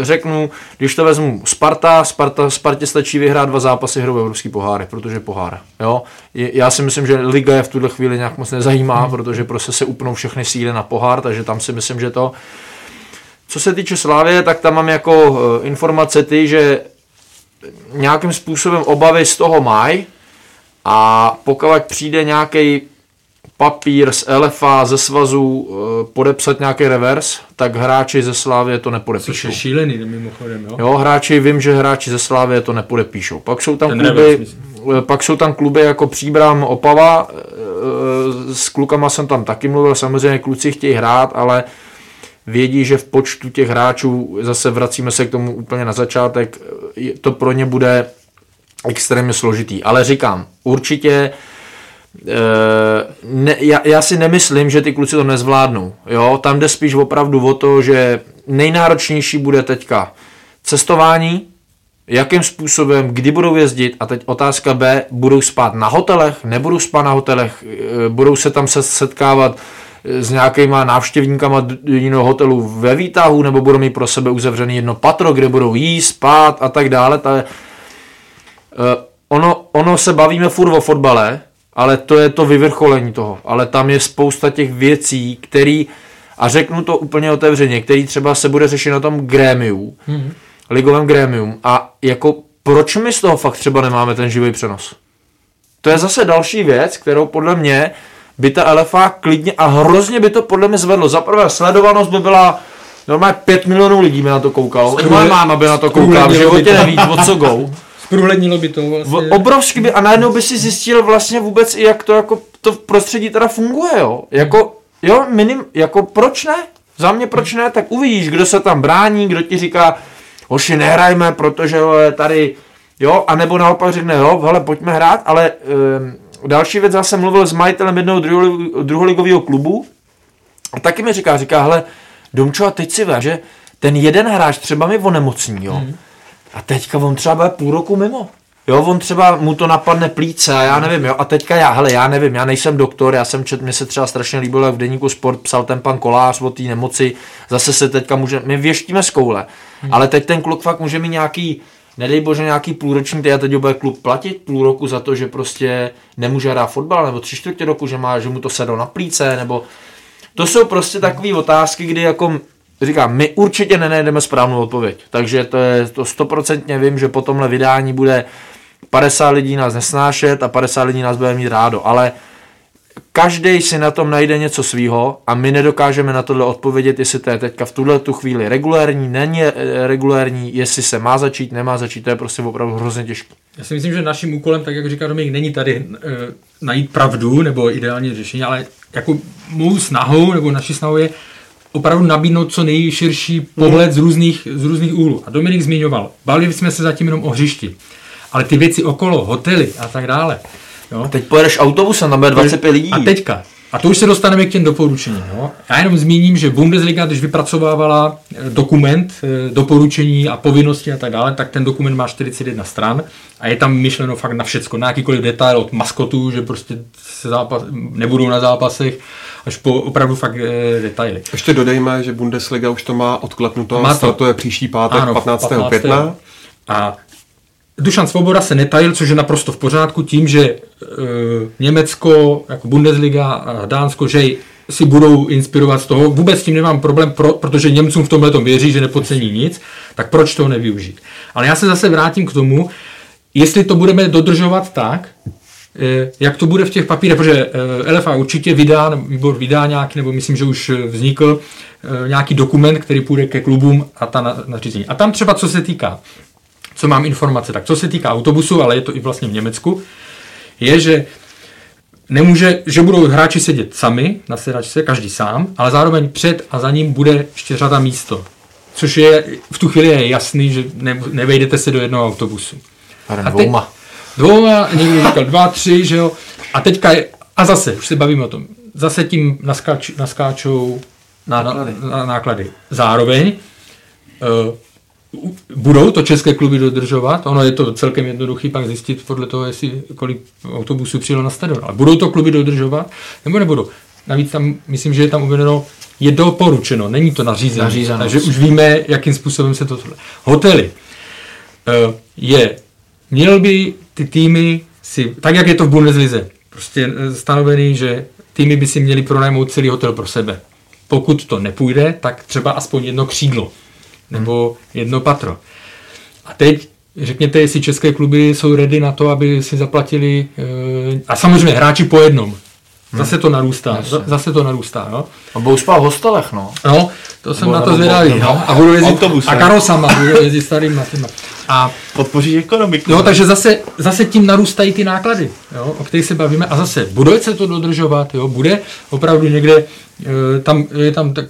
řeknu, když to vezmu Sparta, Sparta Spartě stačí vyhrát dva zápasy hrou evropský poháry, protože pohár. Jo? Já si myslím, že Liga je v tuhle chvíli nějak moc nezajímá, hmm. protože prostě se upnou všechny síly na pohár, takže tam si myslím, že to. Co se týče Slávě, tak tam mám jako eh, informace ty, že nějakým způsobem obavy z toho mají a pokud přijde nějaký papír z LFA, ze svazu eh, podepsat nějaký revers, tak hráči ze Slávě to nepodepíšou. Což je šílený mimochodem, jo? Jo, hráči, vím, že hráči ze Slávě to nepodepíšou. Pak jsou tam Ten kluby, revers, eh, pak jsou tam kluby jako Příbram, Opava, eh, s klukama jsem tam taky mluvil, samozřejmě kluci chtějí hrát, ale vědí, že v počtu těch hráčů, zase vracíme se k tomu úplně na začátek, to pro ně bude extrémně složitý. Ale říkám, určitě ne, já, já si nemyslím, že ty kluci to nezvládnou. Jo? Tam jde spíš opravdu o to, že nejnáročnější bude teďka cestování, jakým způsobem, kdy budou jezdit a teď otázka B, budou spát na hotelech, nebudou spát na hotelech, eh, budou se tam se setkávat eh, s nějakýma návštěvníkama jiného hotelu ve výtahu, nebo budou mít pro sebe uzavřený jedno patro, kde budou jíst, spát a tak dále. Ta, ono, ono se bavíme furt o fotbale, ale to je to vyvrcholení toho. Ale tam je spousta těch věcí, který, a řeknu to úplně otevřeně, který třeba se bude řešit na tom grémiu, mm-hmm. ligovém grémium. A jako proč my z toho fakt třeba nemáme ten živý přenos? To je zase další věc, kterou podle mě by ta LFA klidně a hrozně by to podle mě zvedlo. Za prvé sledovanost by byla normálně 5 milionů lidí by na to koukalo. I moje máma by na to koukala, v životě neví, o co go. Zprůhlednilo by to vlastně. Obrovsky by, a najednou by si zjistil vlastně vůbec i jak to jako to v prostředí teda funguje, jo. Jako, jo, minim, jako proč ne? Za mě proč ne? Tak uvidíš, kdo se tam brání, kdo ti říká, hoši, nehrajme, protože tady, jo, a nebo naopak řekne, jo, hele, pojďme hrát, ale um, další věc, zase mluvil s majitelem jednoho druholigového klubu a taky mi říká, říká, hele, Domčo, a teď si vem, že ten jeden hráč třeba mi onemocní, jo, hmm a teďka on třeba bude půl roku mimo. Jo, on třeba mu to napadne plíce a já nevím, jo. A teďka já, hele, já nevím, já nejsem doktor, já jsem čet, mě se třeba strašně líbilo, jak v deníku Sport psal ten pan Kolář o té nemoci, zase se teďka může, my věštíme z koule, hmm. ale teď ten kluk fakt může mít nějaký, nedej bože, nějaký půlroční, a teď bude klub platit půl roku za to, že prostě nemůže hrát fotbal, nebo tři čtvrtě roku, že, má, že mu to sedlo na plíce, nebo to jsou prostě takové otázky, kdy jako říkám, my určitě nenajdeme správnou odpověď. Takže to je to stoprocentně vím, že po tomhle vydání bude 50 lidí nás nesnášet a 50 lidí nás bude mít rádo, ale každý si na tom najde něco svýho a my nedokážeme na tohle odpovědět, jestli to je teďka v tuhle tu chvíli regulérní, není eh, regulérní, jestli se má začít, nemá začít, to je prostě opravdu hrozně těžké. Já si myslím, že naším úkolem, tak jak říká Dominik, není tady e, najít pravdu nebo ideální řešení, ale jako mou snahou nebo naší snahou je opravdu nabídnout co nejširší pohled z různých, z různých úhlů. A Dominik zmiňoval, bavili jsme se zatím jenom o hřišti, ale ty věci okolo, hotely a tak dále. Jo? A teď pojedeš autobusem, tam bude 25 lidí. A teďka, a to už se dostaneme k těm doporučením. Jo? Já jenom zmíním, že Bundesliga, když vypracovávala eh, dokument, eh, doporučení a povinnosti a tak dále, tak ten dokument má 41 stran a je tam myšleno fakt na všecko, na jakýkoliv detail od maskotů, že prostě se zápas, nebudou na zápasech, až po opravdu fakt e, detaily. Ještě dodejme, že Bundesliga už to má odklepnuto, má to, to je příští pátek ano, 15. 15. května. A Dušan Svoboda se netajil, což je naprosto v pořádku, tím, že e, Německo, jako Bundesliga a Dánsko, že si budou inspirovat z toho. Vůbec s tím nemám problém, pro, protože Němcům v tomhle věří, že nepocení nic, tak proč to nevyužít? Ale já se zase vrátím k tomu, jestli to budeme dodržovat tak, e, jak to bude v těch papírech, protože e, LFA určitě vydá, výbor vydá nějaký, nebo myslím, že už vznikl e, nějaký dokument, který půjde ke klubům a ta nařízení. A tam třeba, co se týká co mám informace, tak co se týká autobusu, ale je to i vlastně v Německu, je, že nemůže, že budou hráči sedět sami na sedačce, každý sám, ale zároveň před a za ním bude ještě řada místo. Což je v tu chvíli je jasný, že ne, nevejdete se do jednoho autobusu. A dvouma. Dvouma, někdo říkal dva, tři, že jo. A teďka je, a zase, už se bavíme o tom, zase tím naskáč, naskáčou náklady. Na, na, náklady. Zároveň uh, budou to české kluby dodržovat. Ono je to celkem jednoduchý pak zjistit podle toho, jestli kolik autobusů přijelo na stadion. Ale budou to kluby dodržovat nebo nebudou? navíc tam, myslím, že je tam uvedeno, je doporučeno, není to nařízeno, Nařízeno. takže už víme, jakým způsobem se to... Hotely. Eh, Je, měl by ty týmy si, tak jak je to v Bundeslize, prostě eh, stanovený, že týmy by si měli pronajmout celý hotel pro sebe. Pokud to nepůjde, tak třeba aspoň jedno křídlo nebo jedno patro. A teď řekněte, jestli české kluby jsou ready na to, aby si zaplatili, eh, a samozřejmě hráči po jednom. Zase to narůstá, za- zase to narůstá, no. A budou spát v hostelech, no. No, to jsem na to zvědavý, no. A budu jezdit autobusem. a karosama, budu jezdit starýma těma. A Podpoříš ekonomiku. Jo, takže zase, zase tím narůstají ty náklady, jo, o kterých se bavíme. A zase, bude se to dodržovat, jo, bude opravdu někde, e, tam je tam tak,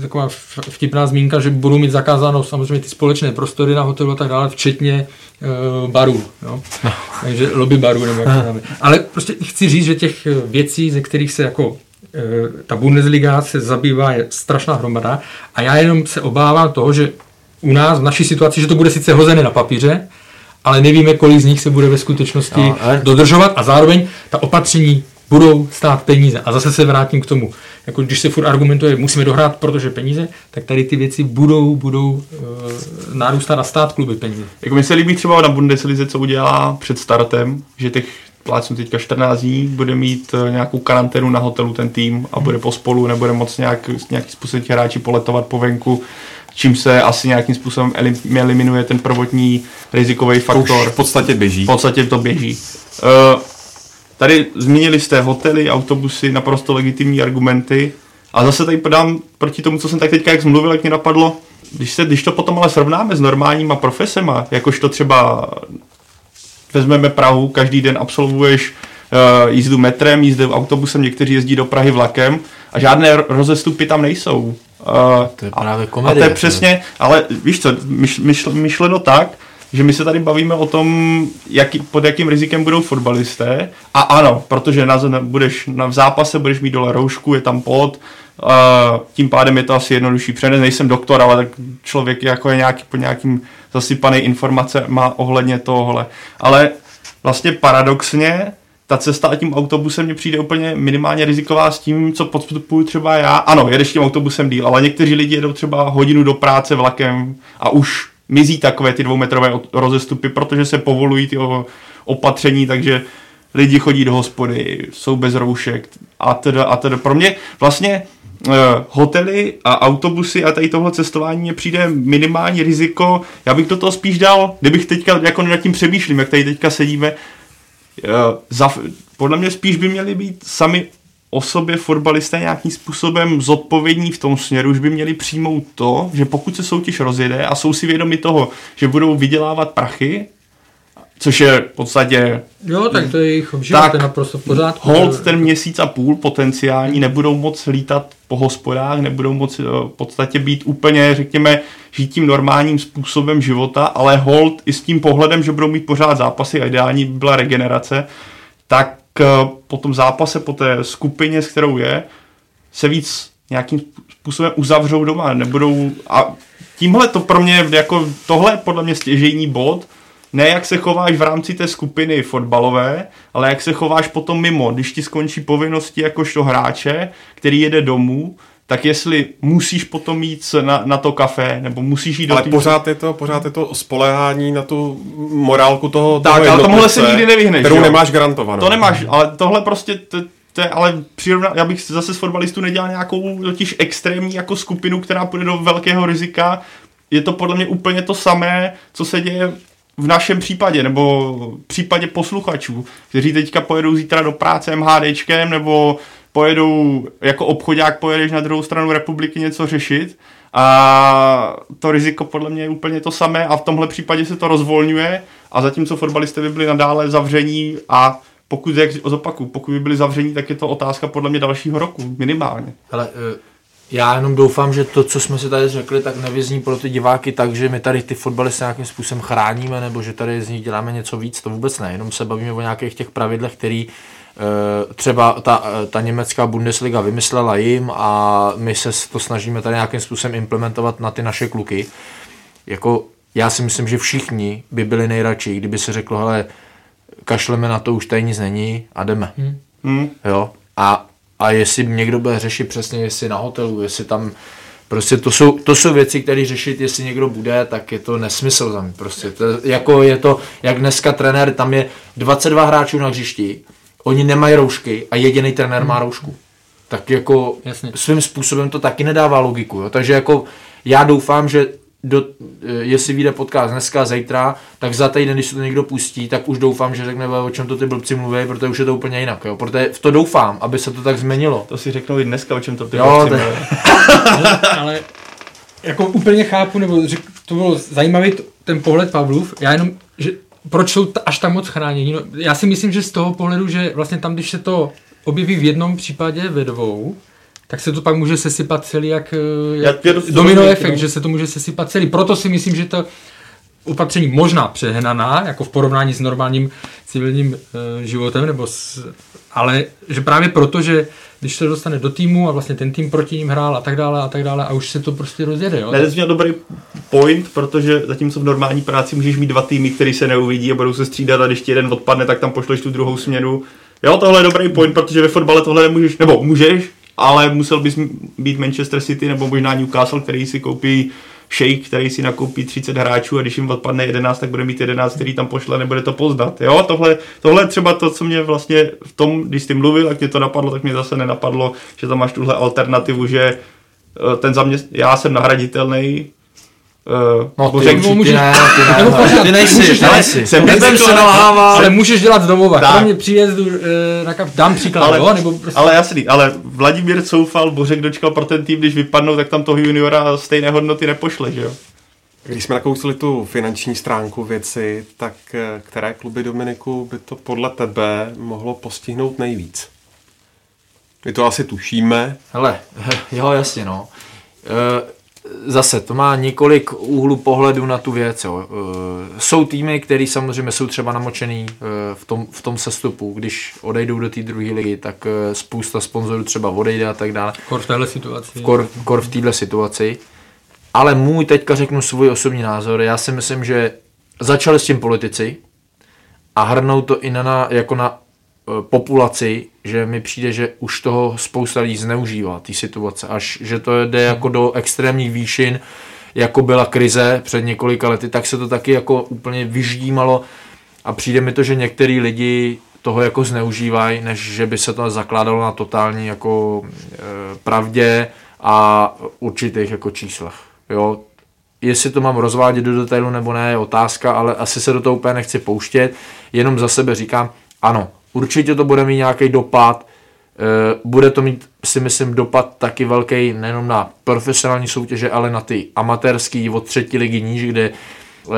taková vtipná zmínka, že budou mít zakázáno samozřejmě ty společné prostory na hotelu a tak dále, včetně e, barů. Jo. Takže lobby barů nebo jak to. Ale prostě chci říct, že těch eh, věcí, ze kterých se jako e, ta Bundesliga se zabývá, je strašná hromada. A já jenom se obávám toho, že u nás, v naší situaci, že to bude sice hozené na papíře, ale nevíme, kolik z nich se bude ve skutečnosti No, no, ale- dodržovat a zároveň ta opatření budou stát peníze. A zase se vrátím k tomu. Jako když se furt argumentuje, musíme dohrát, protože peníze, tak tady ty věci budou, budou e, nárůstat a stát kluby peníze. Jako mi se líbí třeba na Bundeslize, co udělá před startem, že těch plácnu teďka 14 dní, bude mít eh, nějakou karanténu na hotelu ten tým a bude pospolu, nebude moc nějak, nějaký způsobem ti hráči poletovat po venku, čím se asi nějakým způsobem elim- eliminuje ten prvotní rizikový To už faktor. v podstatě běží. V podstatě to běží. Uh, tady zmínili jste hotely, autobusy, naprosto legitimní argumenty. A zase tady podám proti tomu, co jsem tak teďka jak mluvil, jak mě napadlo, když, se, když to potom ale srovnáme s normálníma profesema, jakož to třeba vezmeme Prahu, každý den absolvuješ uh, jízdu metrem, jízdu autobusem, někteří jezdí do Prahy vlakem a žádné ro- rozestupy tam nejsou. Uh, To je a- právě a komedie. to je přesně, ale víš co, myš, myšl, myšleno tak, že my se tady bavíme o tom, jaký, pod jakým rizikem budou fotbalisté. A ano, protože na, budeš na, v zápase budeš mít dole roušku, je tam pot, uh, tím pádem je to asi jednodušší přenes. Nejsem doktor, ale tak člověk jako je nějaký, pod nějakým zasypaný informace má ohledně tohle. Ale vlastně paradoxně ta cesta tím autobusem mně přijde úplně minimálně riziková s tím, co podstupuju třeba já. Ano, jedeš tím autobusem díl, ale někteří lidi jedou třeba hodinu do práce vlakem a už mizí takové ty dvoumetrové rozestupy, protože se povolují ty opatření, takže lidi chodí do hospody, jsou bez roušek a teda a teda. Pro mě vlastně eh, hotely a autobusy a tady tohle cestování mě přijde minimální riziko. Já bych do toho spíš dal, kdybych teďka jako nad tím přemýšlím, jak tady teďka sedíme, Eh, za, podle mě spíš by měli být sami o sobě fotbalisté nějakým způsobem zodpovědní v tom směru, už by měli přijmout to, že pokud se soutěž rozjede a jsou si vědomi toho, že budou vydělávat prachy, což je v podstatě Jo, tak to je jejich Tak, to je naprosto v pořádku. hold ten měsíc a půl potenciální, nebudou moc lítat po hospodách, nebudou moc eh, v podstatě být úplně, řekněme, žít tím normálním způsobem života, ale hold i s tím pohledem, že budou mít pořád zápasy a ideální by byla regenerace, tak po tom zápase, po té skupině, s kterou je, se víc nějakým způsobem uzavřou doma, nebudou a tímhle to pro mě jako tohle podle mě stěžejní bod, ne jak se chováš v rámci té skupiny fotbalové, ale jak se chováš potom mimo, když ti skončí povinnosti jakožto hráče, který jede domů, tak jestli musíš potom jít na, na to kafe, nebo musíš jít do Ale té- pořád je to, pořád je to spolehání na tu morálku toho, Tak, toho ale tomuhle se nikdy nevyhneš, Kterou jo? nemáš garantovanou. To nemáš, ale tohle prostě, to, to je, ale přirovna, já bych zase z fotbalistů nedělal nějakou totiž extrémní jako skupinu, která půjde do velkého rizika. Je to podle mě úplně to samé, co se děje v našem případě, nebo v případě posluchačů, kteří teďka pojedou zítra do práce MHDčkem, nebo pojedou jako obchodák, pojedeš na druhou stranu republiky něco řešit a to riziko podle mě je úplně to samé a v tomhle případě se to rozvolňuje a zatímco fotbalisté by byli nadále zavření a pokud, jak zopaku, pokud by byli zavření, tak je to otázka podle mě dalšího roku, minimálně. Ale eh, já jenom doufám, že to, co jsme si tady řekli, tak nevyzní pro ty diváky tak, že my tady ty fotbalisty nějakým způsobem chráníme, nebo že tady z nich děláme něco víc, to vůbec ne, jenom se bavíme o nějakých těch pravidlech, který eh, třeba ta, eh, ta německá Bundesliga vymyslela jim a my se to snažíme tady nějakým způsobem implementovat na ty naše kluky. Jako já si myslím, že všichni by byli nejradši, kdyby se řeklo, hele, kašleme na to, už tady nic není a jdeme. Hmm. Jo? A a jestli někdo bude řešit přesně, jestli na hotelu, jestli tam Prostě to jsou, to jsou věci, které řešit, jestli někdo bude, tak je to nesmysl za mě. Prostě to, jako je to, jak dneska trenér, tam je 22 hráčů na hřišti, oni nemají roušky a jediný trenér má roušku. Tak jako Jasně. svým způsobem to taky nedává logiku. Jo? Takže jako já doufám, že do, eh, jestli vyjde podcast dneska, zítra, tak za týden, když se to někdo pustí, tak už doufám, že řekne, o čem to ty blbci mluví, protože už je to úplně jinak. Jo? Protože v to doufám, aby se to tak změnilo. To si řeknou i dneska, o čem to ty Jo, jo, to- ale, <laughs> ale jako úplně chápu, nebo řek, to bylo zajímavý ten pohled Pavlův, já jenom, že proč jsou až tak moc chráněni, no, já si myslím, že z toho pohledu, že vlastně tam, když se to objeví v jednom případě ve dvou, tak se to pak může sesypat celý jak, eh, Já jak domino efekt, že se to může sesypat celý. Proto si myslím, že to opatření možná přehnaná, jako v porovnání s normálním civilním e, životem, nebo s, ale že právě proto, že když se dostane do týmu a vlastně ten tým proti ním hrál a tak dále a tak dále a už se to prostě rozjede. Jo? Ne, to měl dobrý point, protože zatímco v normální práci můžeš mít dva týmy, který se neuvidí a budou se střídat a když ti jeden odpadne, tak tam pošleš tu druhou směnu. Jo, tohle je dobrý point, protože ve fotbale tohle nemůžeš, nebo můžeš, ale musel bys být Manchester City nebo možná Newcastle, který si koupí Shake, který si nakoupí 30 hráčů a když jim odpadne 11, tak bude mít 11, který tam pošle, nebude to poznat. Jo, tohle, tohle třeba to, co mě vlastně v tom, když jsi mluvil, jak mě to napadlo, tak mě zase nenapadlo, že tam máš tuhle alternativu, že eh, ten zaměst... já jsem nahraditelný, Uh, No, ty, můžeš- ne, ty ne, Nebo no, pořád, ty nejsi, můžeš- nejsi. jsem Nebudem řekl, se ale- můžeš dělat z domova, Tak. kromě příjezdu e, na kaf, dám příklad, ale, jo? Nebo prostě, ale jasný, ale Vladimír Coufal, Bořek dočkal pro ten tým, když vypadnou, tak tam toho juniora stejné hodnoty nepošle, že jo? Když jsme nakousli tu finanční stránku věci, tak eh, které kluby Dominiku by to podle tebe mohlo postihnout nejvíc? My to asi tušíme. Hele, <laughs> jo, jasně, no. E, Zase, to má několik úhlů pohledu na tu věc. Jo. E, Jsou týmy, které samozřejmě jsou třeba namočený e, v tom, v tom sestupu. Když odejdou do té druhé ligy, tak e, spousta sponzorů třeba odejde a tak dále. kor v téhle situaci. Kor, kor v této situaci. Ale můj teďka řeknu svůj osobní názor. Já si myslím, že začali s tím politici a hrnou to i na, na jako na populaci, že mi přijde, že už toho spousta lidí zneužívá, té situace, až že to jde jako do extrémních výšin, jako byla krize před několika lety, tak se to taky jako úplně vyždímalo a přijde mi to, že některý lidi toho jako zneužívají, než že by se to zakládalo na totální jako e, pravdě a určitých jako číslech. Jo, jestli to mám rozvádět do detailu nebo ne, je otázka, ale asi se do toho úplně nechci pouštět, jenom za sebe říkám, ano, určitě to bude mít nějaký dopad, eh, bude to mít, si myslím, dopad taky velký nejenom na profesionální soutěže, ale na ty amatérský od třetí ligy níž, kde uh,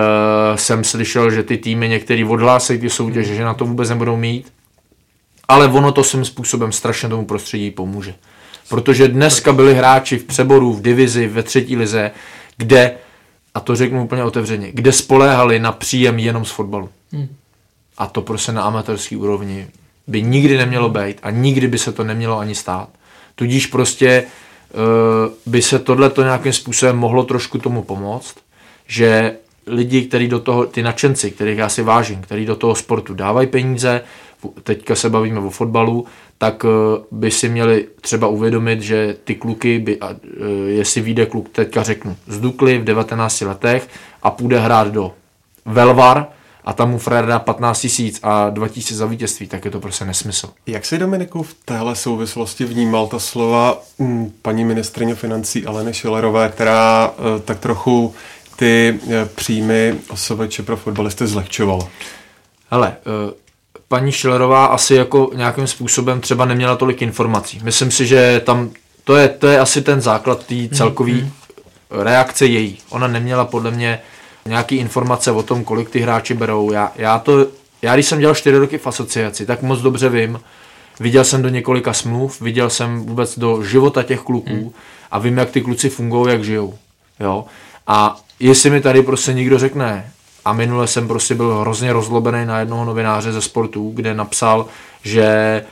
jsem slyšel, že ty týmy některý odhlásejí ty soutěže, že na to vůbec nebudou mít, ale ono to svým způsobem strašně tomu prostředí pomůže. Protože dneska byli hráči v přeboru, v divizi, ve třetí lize, kde, a to řeknu úplně otevřeně, kde spoléhali na příjem jenom z fotbalu. A to prostě na amatérské úrovni by nikdy nemělo být a nikdy by se to nemělo ani stát. Tudíž prostě uh, by se tohleto nějakým způsobem mohlo trošku tomu pomoct, že lidi, kteří do toho, ty nadšenci, kterých já si vážím, kteří do toho sportu dávají peníze, teďka se bavíme o fotbalu, tak uh, by si měli třeba uvědomit, že ty kluky, by, uh, jestli vyjde kluk, teďka řeknu, z Dukly v 19 letech a půjde hrát do Velvar, a tam mu frajer dá 15 tisíc a 2 tisíc za vítězství, tak je to prostě nesmysl. Jak si Dominiku v téhle souvislosti vnímal ta slova mm, paní ministrině financí Aleny Šilerové, která eh, tak trochu ty eh, příjmy OSVČ pro fotbalisty zlehčovala? Hele, eh, paní Šilerová asi jako nějakým způsobem třeba neměla tolik informací. Myslím si, že tam to je, to je asi ten základ té celkové mm-hmm. reakce její. Ona neměla podle mě nějaký informace o tom, kolik ty hráči berou. Já, já, to, já když jsem dělal 4 roky v asociaci, tak moc dobře vím, viděl jsem do několika smluv, viděl jsem vůbec do života těch kluků mm. a vím, jak ty kluci fungují, jak žijou. Jo? A jestli mi tady prostě někdo řekne, a minule jsem prostě byl hrozně rozlobený na jednoho novináře ze sportu, kde napsal, že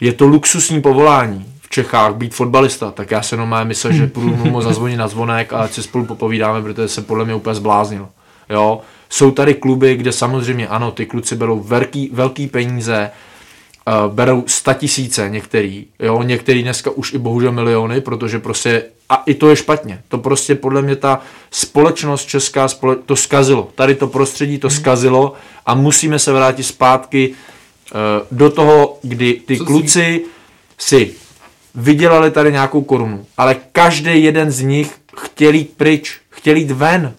je to luxusní povolání v Čechách být fotbalista, tak já se normálně myslel, že půjdu <laughs> mu zazvonit na zvonek a si spolu popovídáme, protože se podle mě úplně zbláznil. Jo? Jsou tady kluby, kde samozřejmě ano, ty kluci berou velký, velký peníze uh, berou sta tisíce některý, jo, některý dneska už i bohužel miliony, protože prostě, a i to je špatně, to prostě podle mě ta společnost česká spole, to skazilo, tady to prostředí to skazilo a musíme se vrátit zpátky uh, do toho, kdy ty Co kluci si vydělali tady nějakou korunu, ale každý jeden z nich chtěl jít pryč, chtěl jít ven,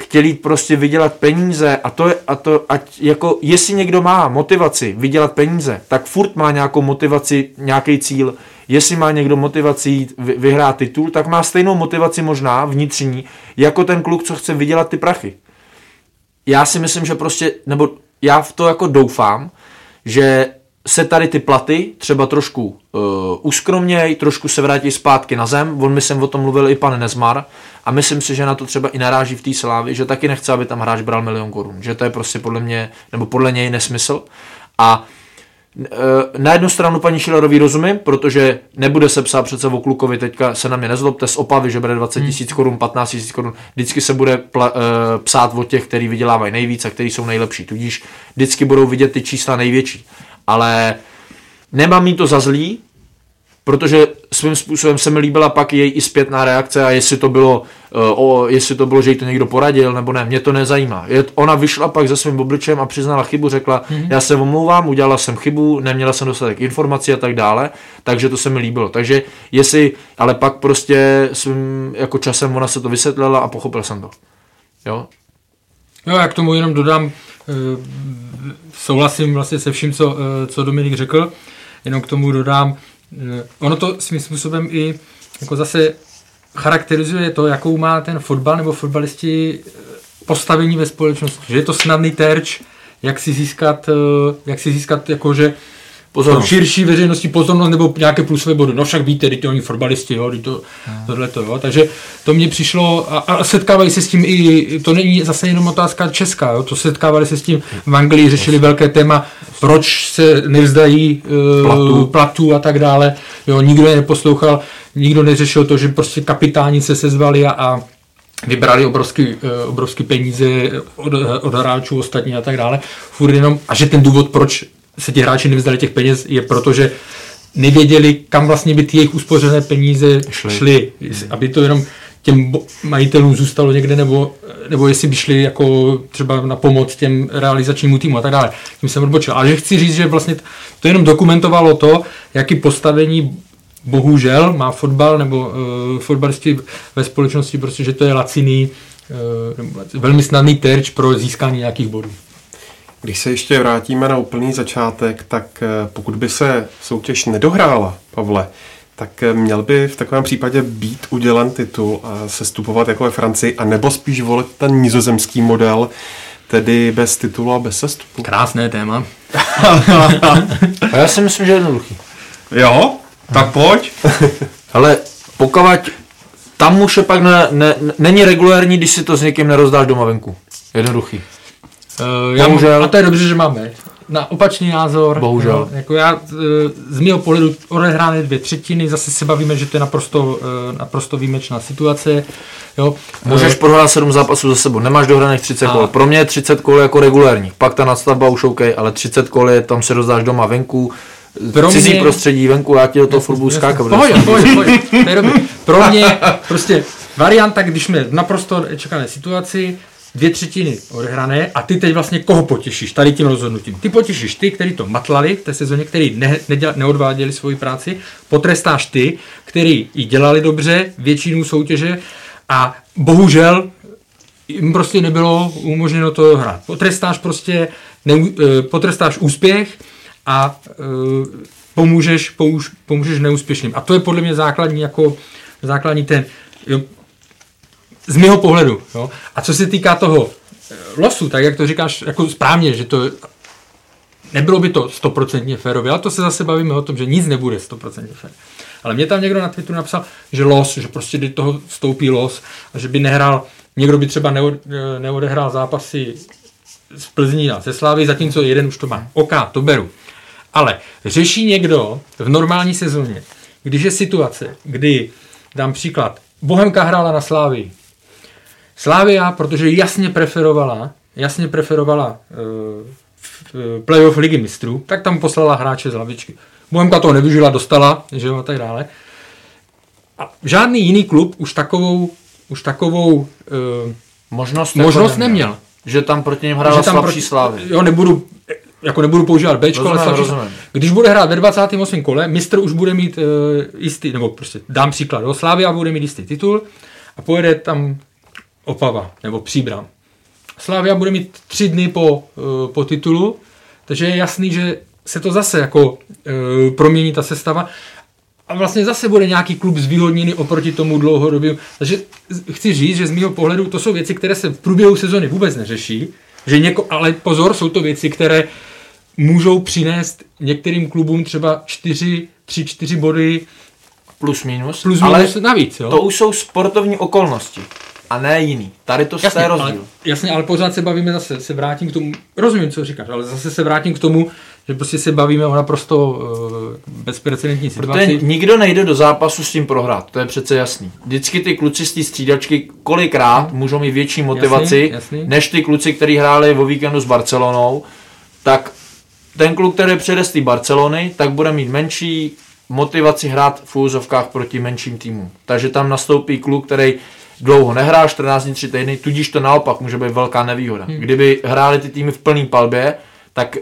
chtěl jít prostě vydělat peníze a to je, a to, ať jako, jestli někdo má motivaci vydělat peníze, tak furt má nějakou motivaci, nějaký cíl. Jestli má někdo motivaci jít vy- vyhrát titul, tak má stejnou motivaci možná vnitřní, jako ten kluk, co chce vydělat ty prachy. Já si myslím, že prostě, nebo já v to jako doufám, že se tady ty platy třeba trošku uh, uskromněj, trošku se vrátí zpátky na zem. On mi jsem o tom mluvil i pan Nezmar a myslím si, že na to třeba i naráží v té Slávi, že taky nechce, aby tam hráč bral milion korun. Že to je prostě podle mě, nebo podle něj nesmysl. A eh, na jednu stranu paní Šilerový rozumím, protože nebude se psát přece o klukovi, teďka se na mě nezlobte z opavy, že bere 20 tisíc korun, 15 tisíc korun, vždycky se bude pla, uh, psát o těch, který vydělávají nejvíc a který jsou nejlepší, tudíž vždycky budou vidět ty čísla největší. Ale nemám jí to za zlý, protože svým způsobem se mi líbila pak její i zpětná reakce a jestli to bylo, uh, o, jestli to bylo, že jí to někdo poradil nebo ne, mě to nezajímá. Je, ona vyšla pak se svým obličem a přiznala chybu, řekla, mm-hmm. já se omlouvám, udělala jsem chybu, neměla jsem dostatek informací a tak dále, takže to se mi líbilo. Takže jestli, ale pak prostě svým jako časem ona se to vysvětlila a pochopil jsem to. Jo, Jo, já k tomu jenom dodám, eh, souhlasím vlastně se vším, co, eh, co Dominik řekl, jenom k tomu dodám, eh, ono to svým způsobem i jako zase charakterizuje to, jakou má ten fotbal nebo fotbalisti eh, postavení ve společnosti, že je to snadný terč, jak si získat, jak si získat jakože Pozornost. širší veřejnosti pozornost nebo nějaké plusové body. No však víte, teď oni fotbalisti, jo, to, tohle to, jo. Takže to mně přišlo a, a, setkávají se s tím i, to není zase jenom otázka česká, jo, to setkávali se s tím v Anglii, řešili velké téma, proč se nevzdají uh, Platů. platů a tak dále, jo, nikdo je neposlouchal, nikdo neřešil to, že prostě kapitáni se sezvali a, a vybrali obrovský, eh, obrovský peníze od, od hráčů ostatní a tak dále. Furt jenom, a že ten důvod, proč se ti hráči nevzdali těch peněz, je proto, že nevěděli, kam vlastně by ty jejich uspořené peníze šly, šly aby to jenom těm majitelům zůstalo někde, nebo, nebo jestli by šli jako třeba na pomoc těm realizačnímu týmu a tak dále. Tím jsem odbočil. Ale že chci říct, že vlastně to jenom dokumentovalo to, jaký postavení bohužel má fotbal nebo uh, fotbalisti ve společnosti, prostě, že to je laciný, uh, velmi snadný terč pro získání nějakých bodů. Když se ještě vrátíme na úplný začátek, tak eh, pokud by se soutěž nedohrála, Pavle, tak eh, měl by v takovém případě být udělen titul a sestupovat jako ve Francii, a nebo spíš volit ten nizozemský model, tedy bez titulu a bez sestupu. Krásné téma. <laughs> A já si myslím, že je jednoduchý. Jo? Tak pojď. Ale pokud tam už je pak ne, ne, není regulární, když si to s někým nerozdáš doma venku. Jednoduchý. Uh, já, Bohužel. a to je dobře, že máme. Na opačný názor. Bohužel. Jo, jako já, eh, z mého pohledu odehrány dvě třetiny, zase se bavíme, že to je naprosto, eh, naprosto výjimečná situace. Jo. Můžeš prohrát 7 zápasů za sebou, nemáš dohraných 30 A- kol. Pro mě je 30 kol jako regulární. Pak ta nadstavba už OK, ale 30 kol je, tam se rozdáš doma venku, Pro cizí mě- prostředí venku, já ti do toho furt budu skákat. To je dobrý. <laughs> Pro mě prostě varianta, když jsme v naprosto čekané situaci, dvě třetiny odehrané a ty teď vlastně koho potěšíš tady tím rozhodnutím? Ty potěšíš ty, kteří to matlali v té sezóně, kteří ne, neodváděli svoji práci, potrestáš ty, kteří ji dělali dobře většinu soutěže a bohužel jim prostě nebylo umožněno to hrát. Potrestáš prostě, ne, potrestáš úspěch a e, pomůžeš, pomůž, pomůžeš neúspěšným. A to je podle mě základní jako základní ten, z mého pohledu. Jo. A co se týká toho e, losu, tak jak to říkáš jako správně, že to nebylo by to stoprocentně férové, ale to se zase bavíme o tom, že nic nebude stoprocentně fér. Ale mě tam někdo na Twitteru napsal, že los, že prostě do toho vstoupí los a že by nehrál, někdo by třeba neod, e, neodehrál zápasy z Plzní a ze Slávy, zatímco jeden už to má. OK, to beru. Ale řeší někdo v normální sezóně, když je situace, kdy, dám příklad, Bohemka hrála na Slávii. Slávia, protože jasně preferovala, jasně preferovala uh, playoff ligy mistrů, tak tam poslala hráče z lavičky. Bohemka to nevyužila, dostala, že jo, a tak dále. A žádný jiný klub už takovou, už takovou uh, Možnost, možnost jako neměl. Že tam proti něm hrála slabší proti- slávy. Jo, nebudu, jako nebudu používat Bčko, ale slabší rozumím. Když bude hrát ve 28. kole, mistr už bude mít uh, jistý, nebo prostě dám příklad, jo, Slávia bude mít jistý titul a pojede tam Opava nebo Příbram. Slávia bude mít tři dny po, uh, po titulu, takže je jasný, že se to zase jako uh, promění ta sestava a vlastně zase bude nějaký klub zvýhodněný oproti tomu dlouhodobě. Takže chci říct, že z mého pohledu to jsou věci, které se v průběhu sezony vůbec neřeší, že něko, ale pozor, jsou to věci, které můžou přinést některým klubům třeba 4, 3, 4 body Plus minus. plus ale minus navíc. Jo? to už jsou sportovní okolnosti. A ne jiný. Tady to Jasně, je ale, rozdíl. jasně, ale pořád se bavíme zase, se vrátím k tomu, rozumím, co říkáš, ale zase se vrátím k tomu, že prostě se bavíme o naprosto uh, bezprecedentní Protože situaci. nikdo nejde do zápasu s tím prohrát, to je přece jasný. Vždycky ty kluci z té střídačky kolikrát můžou mít větší motivaci, Jasný, jasný. než ty kluci, kteří hráli o víkendu s Barcelonou, tak ten kluk, který přijede z té Barcelony, tak bude mít menší motivaci hrát v úzovkách proti menším týmům. Takže tam nastoupí kluk, který dlouho nehrá, 14 dní, 3 týdny, tudíž to naopak může být velká nevýhoda. Hmm. Kdyby hráli ty týmy v plný palbě, tak e,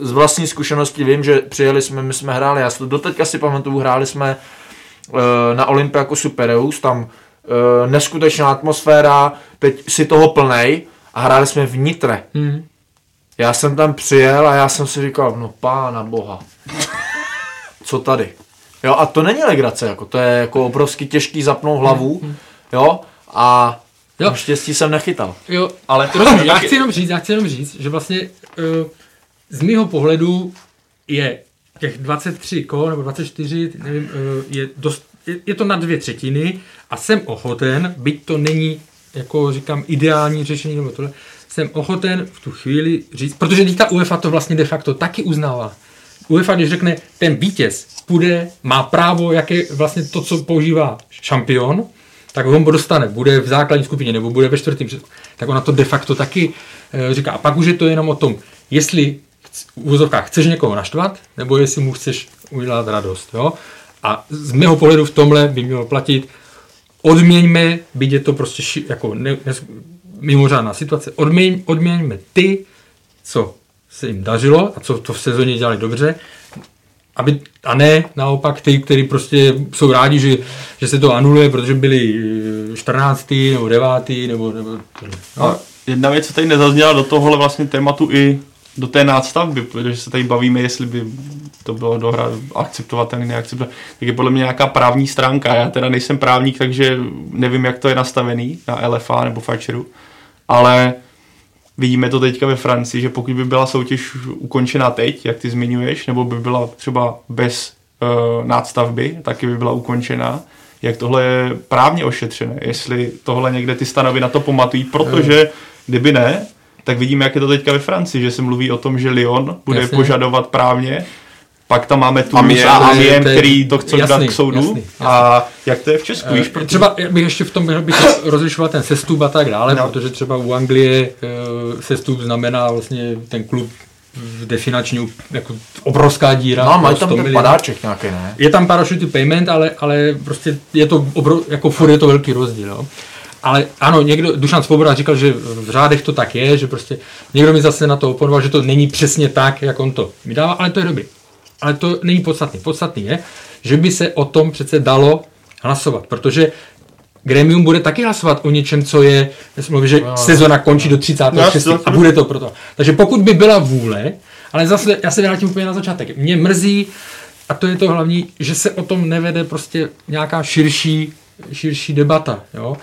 z vlastní zkušenosti vím, že přijeli jsme, my jsme hráli, já si to doteďka si pamatuju, hráli jsme e, na Olympiaku Supereus, tam e, neskutečná atmosféra, teď si toho plnej a hráli jsme v Nitre. Hmm. Já jsem tam přijel a já jsem si říkal, no pána boha, co tady? Jo, a to není legrace, jako, to je jako obrovsky těžký zapnout hlavu, jo, a Jo. štěstí jsem nechytal. Jo, Ale Rozumím, já chci jenom říct, já chci jenom říct, že vlastně uh, z mého pohledu je těch 23 kol nebo 24, nevím, uh, je, dost, je, je to na dvě třetiny a jsem ochoten, byť to není, jako říkám, ideální řešení nebo tohle, jsem ochoten v tu chvíli říct, protože teď ta UEFA to vlastně de facto taky uznává. UEFA, když řekne, ten vítěz půjde, má právo, jak je vlastně to, co používá šampion, tak on dostane, bude v základní skupině nebo bude ve čtvrtém, tak ona to de facto taky e, říká. A pak už je to jenom o tom, jestli v úvozovkách chceš někoho naštvat, nebo jestli mu chceš udělat radost. Jo? A z mého pohledu v tomhle by mělo platit, odměňme, byť je to prostě ši, jako ne, ne, mimořádná situace, odměň, odměňme ty, co se jim dařilo a co to v sezóně dělali dobře, aby, a ne naopak ty, kteří prostě jsou rádi, že, že se to anuluje, protože byli eh, 14. nebo 9. nebo, nebo no, A jedna věc, co tady nezazněla do tohohle vlastně tématu i do té nástavby, protože se tady bavíme, jestli by to bylo dohra akceptovatelné, neakceptovatelné, tak je podle mě nějaká právní stránka. Já teda nejsem právník, takže nevím, jak to je nastavený na LFA nebo Fatcheru, ale vidíme to teďka ve Francii, že pokud by byla soutěž ukončena teď, jak ty zmiňuješ, nebo by byla třeba bez uh, nástavby, taky by byla ukončena, jak tohle je právně ošetřené, jestli tohle někde ty stanovy na to pamatují, protože kdyby ne, tak vidíme, jak je to teďka ve Francii, že se mluví o tom, že Lyon bude Jasně. požadovat právně, pak tam máme tu Amiens, a to je- Amiens, to je který to chce dát k soudu. jasný, jasný. A jak to je v Česku, víš? Eh, Třeba já bych ještě v tom bych rozlišoval ten sestup a tak dále, No. protože třeba u Anglie eh, sestup znamená vlastně ten klub jde finanční jako obrovská díra. No mají pro tam 100 ten padáček nějaký, ne? Je tam parachute payment, ale, ale prostě je to obro, jako furt je to velký rozdíl. Jo. Ale ano, někdo, Dušan Svoboda říkal, že v řádech to tak je, že prostě někdo mi zase na to oponoval, že to není přesně tak, jak on to vydává, ale to je dobrý. Ale to není podstatný. Podstatný je, že by se o tom přece dalo hlasovat, protože Gremium bude taky hlasovat o něčem, co je, mluvil, že sezona končí do 36. No, a bude to proto. Takže pokud by byla vůle, ale zase já se vrátím úplně na začátek. Mě mrzí, a to je to hlavní, že se o tom nevede prostě nějaká širší, širší debata. Jo?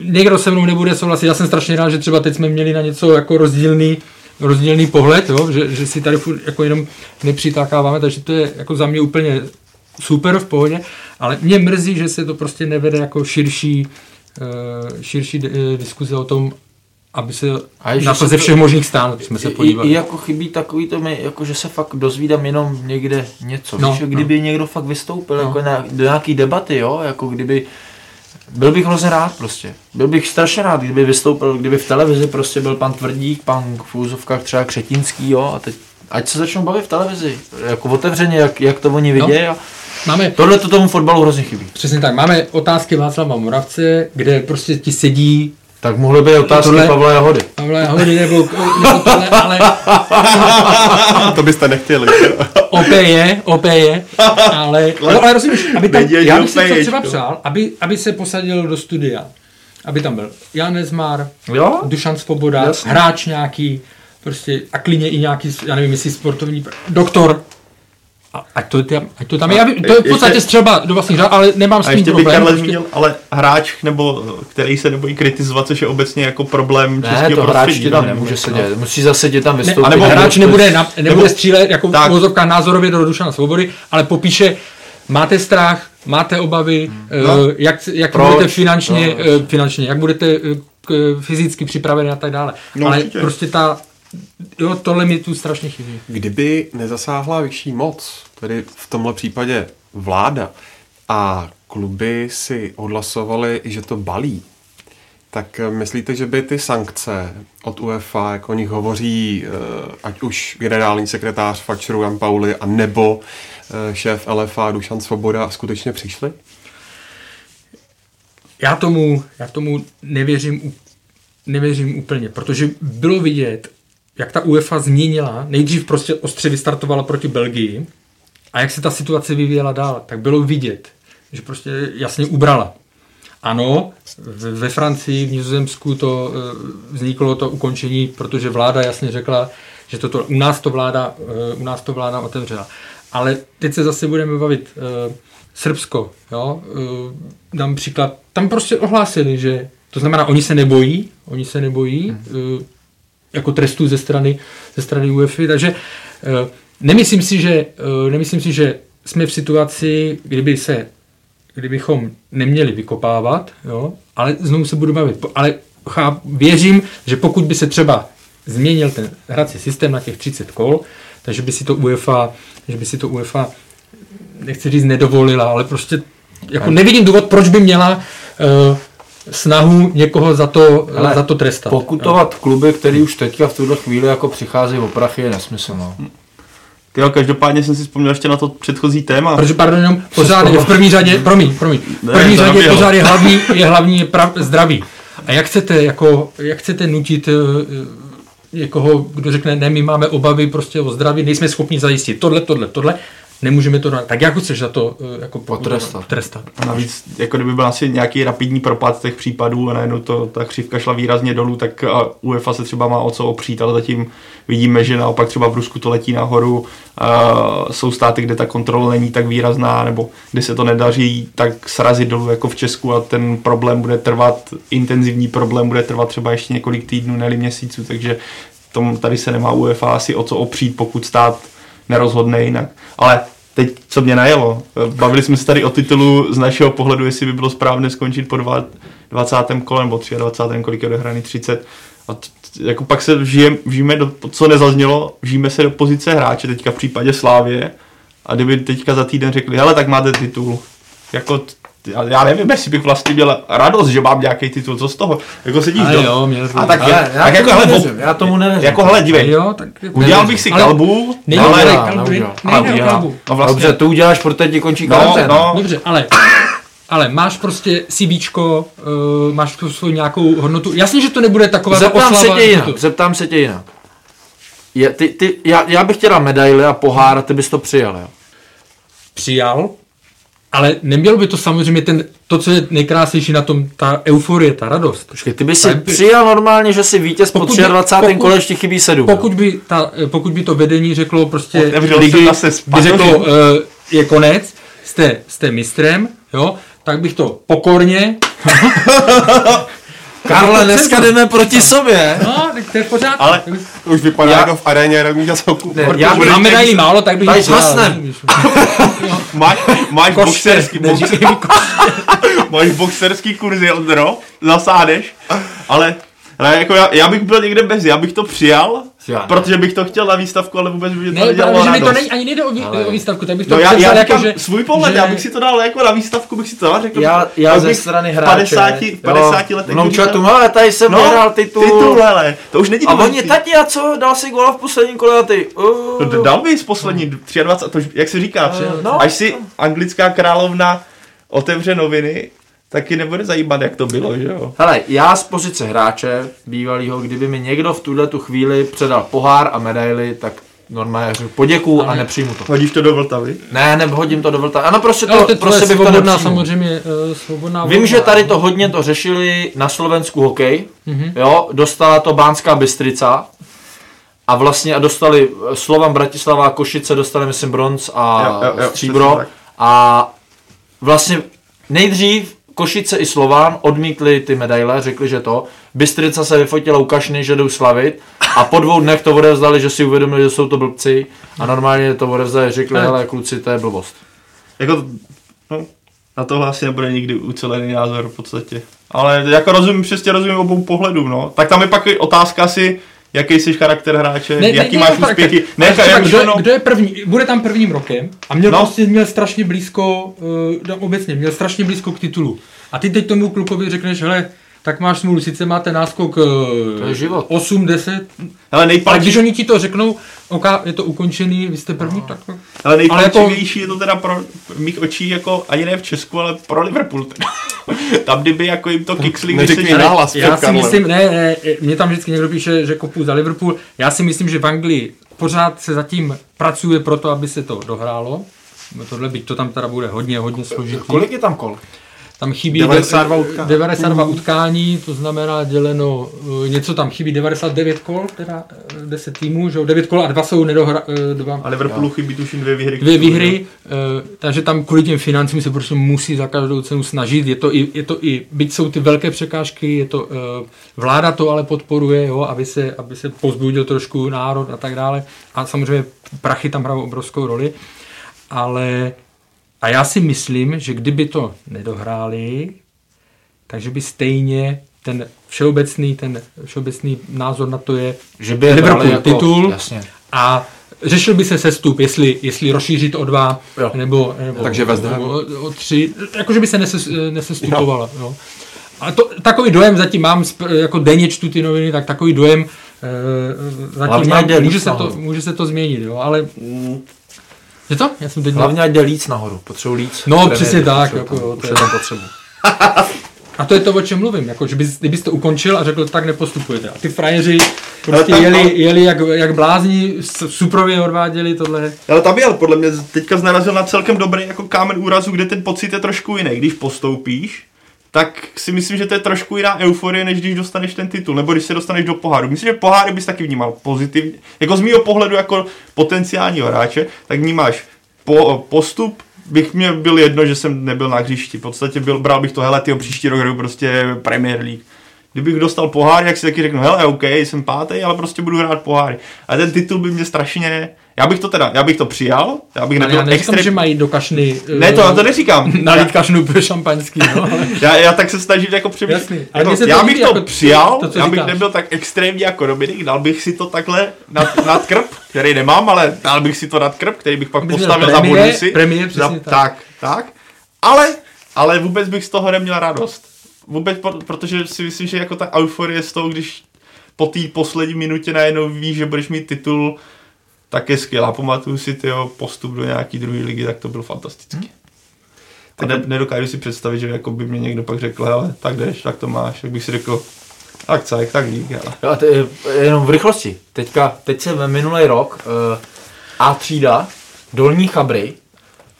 Někdo se mnou nebude souhlasit, já jsem strašně rád, že třeba teď jsme měli na něco jako rozdílný, rozdílný pohled, jo? Že, že, si tady furt jako jenom nepřitákáváme, takže to je jako za mě úplně super v pohodě, ale mě mrzí, že se to prostě nevede jako širší, uh, širší uh, diskuze o tom, aby se A na to ze všech možných aby jsme se I, i, podívali. jako chybí takový to, mi, jako že se fakt dozvídám jenom někde něco. No, No, Víš, kdyby někdo fakt vystoupil No. no. jako na, do nějaký debaty, jo, jako kdyby Byl bych hrozně rád prostě. Byl bych strašně rád, kdyby vystoupil, kdyby v televizi prostě byl pan Tvrdík, pan v úzovkách třeba Křetínský, jo, a teď ať se začnou bavit v televizi, jako otevřeně, jak, jak to oni No. vidějí. A Máme, tohle to tomu fotbalu hrozně chybí. přesně tak, máme otázky Václava Moravce, kde prostě ti sedí Tak mohly být otázky Tohle- Pavla Jahody. Pavle Hody nebo, nebo tohle, ale to byste nechtěli. OPE, OPE, ale, no, ale rozumíš, aby tam, já že bych si to třeba přál, aby, aby se posadil do studia, aby tam byl Jan Nezmar, Jo? Dušan Svoboda, Jasně. hráč nějaký, prostě a klidně i nějaký, já nevím, jestli sportovní, doktor, a ať to, tam, ať to tam je, já to je v ještě- podstatě střelba do vlastních řád, ale nemám s tím ještě bych problém. Karle prostě. zmínil, ale hráč, nebo který se nebojí kritizovat, což je obecně jako problém Ne, českého to hráč prostředí. ti tam no. nemůže sedět. Musí zase tě tam Ne, vystoupit. anebo nebo- hráč nebude, na, nebude nebo- střílet jako tak. v vozovkách názorově do Dušana Svobody, ale popíše, máte strach, máte obavy, No. no. jak, jak Proč? budete finančně, No, no, finančně, jak budete eh, k- fyzicky připraveni a tak dále. No, ale určitě. prostě ta, jo, tohle mi tu strašně chybí. Kdyby nezasáhla vyšší moc, tedy v tomhle případě vláda, a kluby si odhlasovali, že to balí, tak myslíte, že by ty sankce od UEFA, jak o nich hovoří eh, ať už generální sekretář Fatscheru Jan Pauli, a nebo eh, šéf LFA Dušan Svoboda skutečně přišly? Já tomu, já tomu nevěřím, nevěřím úplně, protože bylo vidět, jak ta UEFA změnila, nejdřív prostě ostře vystartovala proti Belgii a jak se ta situace vyvíjela dál, tak bylo vidět, že prostě jasně ubrala. Ano, ve Francii, v Nizozemsku to eh, vzniklo to ukončení, protože vláda jasně řekla, že toto, u nás to vláda, eh, u nás to vláda otevřela. Ale teď se zase budeme bavit eh, Srbsko, jo, dám příklad, tam prostě ohlásili, že to znamená, oni se nebojí, oni se nebojí eh, jako trestů ze strany, ze strany UEFA, takže eh, nemyslím si, že, eh, nemyslím si, že jsme v situaci, kdyby se kdybychom neměli vykopávat, jo, ale znovu se budu bavit. Ale cháp, věřím, že pokud by se třeba změnil ten hrací systém na těch 30 kol, takže by si to UEFA, že by si to UEFA, nechci říct nedovolila, ale prostě jako nevidím důvod, proč by měla uh, snahu někoho za to, Hele, za to trestat. Pokutovat kluby, který už teďka v tuhle chvíli jako přichází o prachy, je nesmysl. No. Jo, každopádně jsem si vzpomněl ještě na to předchozí téma. Protože, pardon, jenom pořád je v první řadě, promiň, promiň, v Ne, první to řadě pořád je <laughs> hlavní, je hlavní prav, zdraví. A jak chcete, jako, jak chcete nutit eh, někoho, kdo řekne, ne, my máme obavy prostě o zdraví, nejsme schopni zajistit tohle, tohle, tohle, nemůžeme to dát. Tak jak chceš za to eh, jako Potrestat. trestat? A navíc, jako kdyby byl asi nějaký rapidní propad těch případů a najednou to, ta křivka šla výrazně dolů, tak a UEFA se třeba má o co opřít, ale zatím vidíme, že naopak třeba v Rusku to letí nahoru. A jsou státy, kde ta kontrola není tak výrazná, nebo kde se to nedaří tak srazit dolů jako v Česku a ten problém bude trvat, intenzivní problém bude trvat třeba ještě několik týdnů, ne měsíců, takže tom, tady se nemá UEFA asi o co opřít, pokud stát nerozhodne jinak. Ale teď, co mě najelo, bavili jsme se tady o titulu z našeho pohledu, jestli by bylo správné skončit po dva- 20. kole nebo 23. kolik je odehraný 30. A t- jako pak se vžijem, vžijeme do, co nezaznělo, vžijeme se do pozice hráče teďka v případě Slávě a kdyby teďka za týden řekli, hele, tak máte titul. Jako, t- já, já nevím, jestli bych vlastně měl radost, že mám nějaký titul, co z toho? Jako sedíš, Ale do- jo, a tak, Ale je, já tak jako, tomu hele, nevěřím, já tomu nevěřím. Jako, hele, dívej, Jo, tak udělal bych si Ale kalbu, Nejde ale, o neudělá, kalbu, neudělá. kalbu. No vlastně, Dobře, to uděláš, protože ti končí no, karanténa. no, Dobře, ale, ale máš prostě CVčko, uh, máš tu svou nějakou hodnotu. Jasně, že to nebude taková ta Zeptám se oslava. tě že jinak, zeptám se tě jinak. Je, ty, ty, já, já bych chtěla medaily a pohár a ty bys to přijal, jo? přijal, ale nemělo by to samozřejmě ten, to, co je nejkrásnější na tom, ta euforie, ta radost. Počkej, ty bys si by- přijal normálně, že si vítěz po Pokud by- 23. pokud- kole ještě chybí 7. Pokud by, ta, pokud by to vedení řeklo prostě ligy, by řeklo, uh, je konec, jste, jste mistrem, jo, tak bych to pokorně, <laughs> Karle, dneska jdeme proti sobě. no, tak to je v pořádku. Ale- To už vypadá Já- jako v aréně Remíša Soukup. Ne, Protože já Mám medailí málo, tak bych přijal. zhasnem. <laughs> máš, máš boxerský, box, neříkej mi koště. <laughs> máš boxerský kurzy, Ondro, zasádeš, ale, ale jako já, já, bych byl někde bez, já bych to přijal, Já ne. Protože bych to chtěl na výstavku, ale vůbec by mě to Ne, nedělalo protože mi to není, ani nejde o, vý, Ale- o výstavku, tak bych to No já, já jako, že, svůj pohled, že- já bych si to dal jako na výstavku, bych si to dal, řekl Já, já ze strany hráče. 50, v 50 letech No, bych čatu, měl- ale tady jsem No, vyhrál titul. titul, hele, to už není A oni, tati, a co, dal si góla v posledním kole a ty, uh, No, dal bys poslední 23, to, jak se říká, no. až si anglická královna otevře noviny, taky nebude zajímat, jak to bylo, že jo? Hele, já z pozice hráče bývalýho, kdyby mi někdo v tuhle tu chvíli předal pohár a medaily, tak normálně řeknu poděkuju a nepřijmu to. Hodíš to do Vltavy? Ne, nehodím to do vlta. Ano, prostě to, tvoje prostě bych to samozřejmě, uh, svobodná Vím, volba. že tady to hodně to řešili na Slovensku hokej, Mhm. jo, dostala to Bánská Bystrica a vlastně a dostali Slovan Bratislava a Košice dostali myslím bronz a Jo, jo, jo, stříbro a vlastně nejdřív Košice i Slován odmítli ty medaile, řekli, že to. Bystrica se vyfotila u Kašny, že jdou slavit a po dvou dnech to odevzdali, že si uvědomili, že jsou to blbci a normálně to odevzdali, řekli, hele kluci, to je blbost. Jako, no, na tohle asi nebude nikdy ucelený názor v podstatě. Ale jako rozumím, přesně rozumím obou pohledům, no. Tak tam je pak otázka si, jaký jsi charakter hráče, Ne, jaký ne, máš úspěchy. Ne, třeba jak kdo, kdo, je první, bude tam prvním rokem a měl no. prostě měl strašně blízko, uh, obecně, měl strašně blízko k titulu. A ty teď tomu klukovi řekneš, hele, tak máš smůlu, sice máte náskok uh, To je život. 8, 10, ale ale nejpalčí, když oni ti to řeknou, OK, je to ukončený, vy jste první, tak ale jako- nejpalčivější je to teda pro mých očích jako ani ne v Česku, ale pro Liverpool. Teda. <laughs> tam kdyby jako jim to kiksli, když se nahlas já si myslím, ne, ne, mě tam vždycky někdo píše, že kopu za Liverpool, já si myslím, že v Anglii pořád se zatím pracuje pro to, aby se to dohrálo. Tohle byť to tam teda bude hodně, hodně složitý. Kolik je tam kol? Tam chybí 92 utkání. 92 utkání, to znamená děleno, eh, něco tam chybí 99 kol, teda eh, 10 týmů, že jo, 9 kol a dva jsou nedohra, eh, dva, A Liverpoolu chybí tuším dvě výhry. dvě výhry, eh, takže tam kvůli těm financím se prostě musí za každou cenu snažit. Je to i, je to i byť jsou ty velké překážky, je to, eh, vláda to ale podporuje, jo, aby, se, aby se pozbudil trošku národ a tak dále. A samozřejmě prachy tam hrajou obrovskou roli. Ale a já si myslím, že kdyby to nedohráli, takže by stejně ten všeobecný, ten všeobecný názor na to je, Že by Liverpool jako, titul. Jasně. a řešil by se sestup, jestli, jestli rozšířit o dva, Jo. nebo, nebo, Takže Ham. nebo o, o tři, jakože by se neses, nesestupovalo. Jo. A to, takový dojem zatím mám, jako denně čtu ty noviny, tak takový dojem e, zatím Hlavně mám, může se, to, může se to změnit, jo, ale... Je to? Já jsem teď... Hlavně ať jde líc nahoru, potřebuji líc. No, přesně tak, jako tam- jo, to je potřebu. A to je to, o čem mluvím, jako, že bys, kdybyste to ukončil a řekl, tak nepostupujete. A ty frajeři prostě tam- jeli, jeli jak, jak blázni, suprově odváděli tohle. Ale tam jel, podle mě teďka narazil na celkem dobrý jako kámen úrazu, kde ten pocit je trošku jiný. Když postoupíš, tak si myslím, že to je trošku jiná euforie, než když dostaneš ten titul, nebo když se dostaneš do poháru. Myslím, že poháry bys taky vnímal pozitivně. Jako z mýho pohledu jako potenciálního hráče, tak vnímáš po, postup, bych mě byl jedno, že jsem nebyl na hřišti. V podstatě byl, bral bych to, hele, tyjo, příští rok hraju prostě Premier League. Kdybych dostal pohár, jak si taky řeknu, hele, OK, jsem pátý, ale prostě budu hrát poháry. A ten titul by mě strašně, já bych to teda, já bych to přijal, já bych Ale nebyl já neříkám, extrém... že mají do kašny... Ne, to, to neříkám. <laughs> Nalít kašnu pro šampaňský, no. <laughs> Já, já tak se snažím jako přemýšlet. Jasný, ale Jako, já bych to jako přijal, to, já bych říkáš. nebyl tak extrémní jako Dominik, dal bych si to takhle nad, nad krb, který nemám, ale dal bych si to nad krb, který bych pak postavil za bonusy. premiér, za, přesně tak. tak, tak. Ale, ale vůbec bych z toho neměl radost. Vůbec, protože si myslím, že jako ta euforie z toho, když po té poslední minutě najednou víš, že budeš mít titul, tak je skvělá. Pamatuju si tyjo, postup do nějaký druhé ligy, tak to byl fantastický. A ne, nedokážu si představit, že jako by mě někdo pak řekl, hele, tak jdeš, tak to máš, tak bych si řekl, tak cajk, tak dík, hele. Jo, a ty, jenom v rychlosti. Teďka, teď se ve minulý rok uh, A třída, Dolní Chabry,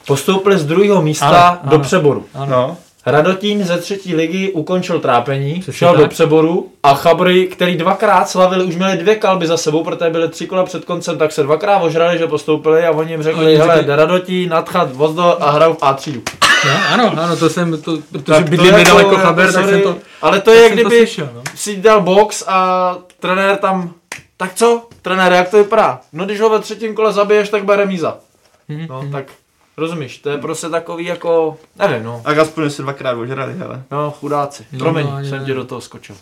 postoupili z druhého místa Ano, do ano. přeboru. No, Radotín ze třetí ligy ukončil trápení, Přesně šel tak. do přeboru a Chabry, který dvakrát slavili, už měli dvě kalby za sebou, protože byly tři kola před koncem, tak se dvakrát ožrali, že postoupili a oni jim řekli, Oni hele, řekli- Radotín, nadchat, vozdo a hrajou v A třídu. no. Ano, ano, to jsem, to, protože bydlím jako- nedaleko Chaber, tak jsem to, Ale to je, jsem to kdyby slyšel, no. si dal box a trenér tam, tak co? Trenér, jak to vypadá? No když ho ve třetím kole zabiješ, tak bude remíza. Mhm, No tak, rozumíš, to je prostě takový jako, nevím no. tak aspoň se dvakrát ožrali, hele. No, chudáci. No, Promiň, no, jsem ti do toho skočil.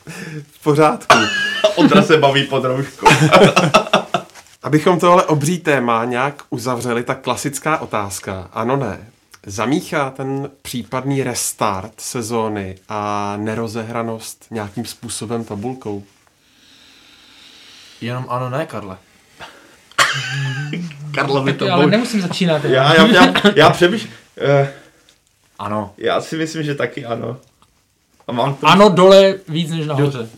V pořádku. <laughs> Ondra se baví pod rouškou. <laughs> Abychom tohle obří téma nějak uzavřeli, tak klasická otázka. Ano, ne. Zamíchá ten případný restart sezóny a nerozehranost nějakým způsobem tabulkou? Jenom ano, ne, Karle. <laughs> Karlovi to Ale nemusím začínat. Já, já, já, <laughs> já přemýšlím. Uh, Ano. já si myslím, že taky ano. A mám to... Ano, dole víc než nahoře.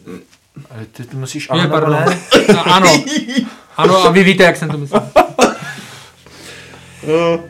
Ale Ty, ty musíš Je, ano, nebo pardon. ne? A- Ano. <laughs> Ano, a vy víte, jak jsem to myslel. Uh,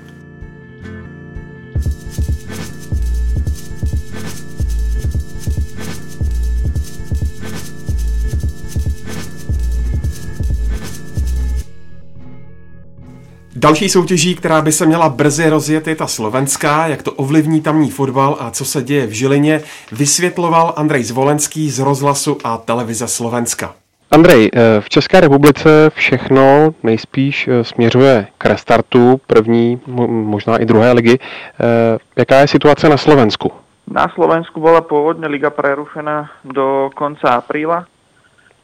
Další soutěží, která by se měla brzy rozjet, je ta slovenská. Jak to ovlivní tamní fotbal a co se děje v Žilině, vysvětloval Andrej Zvolenský z rozhlasu a televize Slovenska. Andrej, eh, v České republice všechno nejspíš eh, směřuje k restartu první, mo- možná i druhé ligy. Eh, Jaká je situace na Slovensku? Na Slovensku bola pôvodne liga prerušená do konca apríla.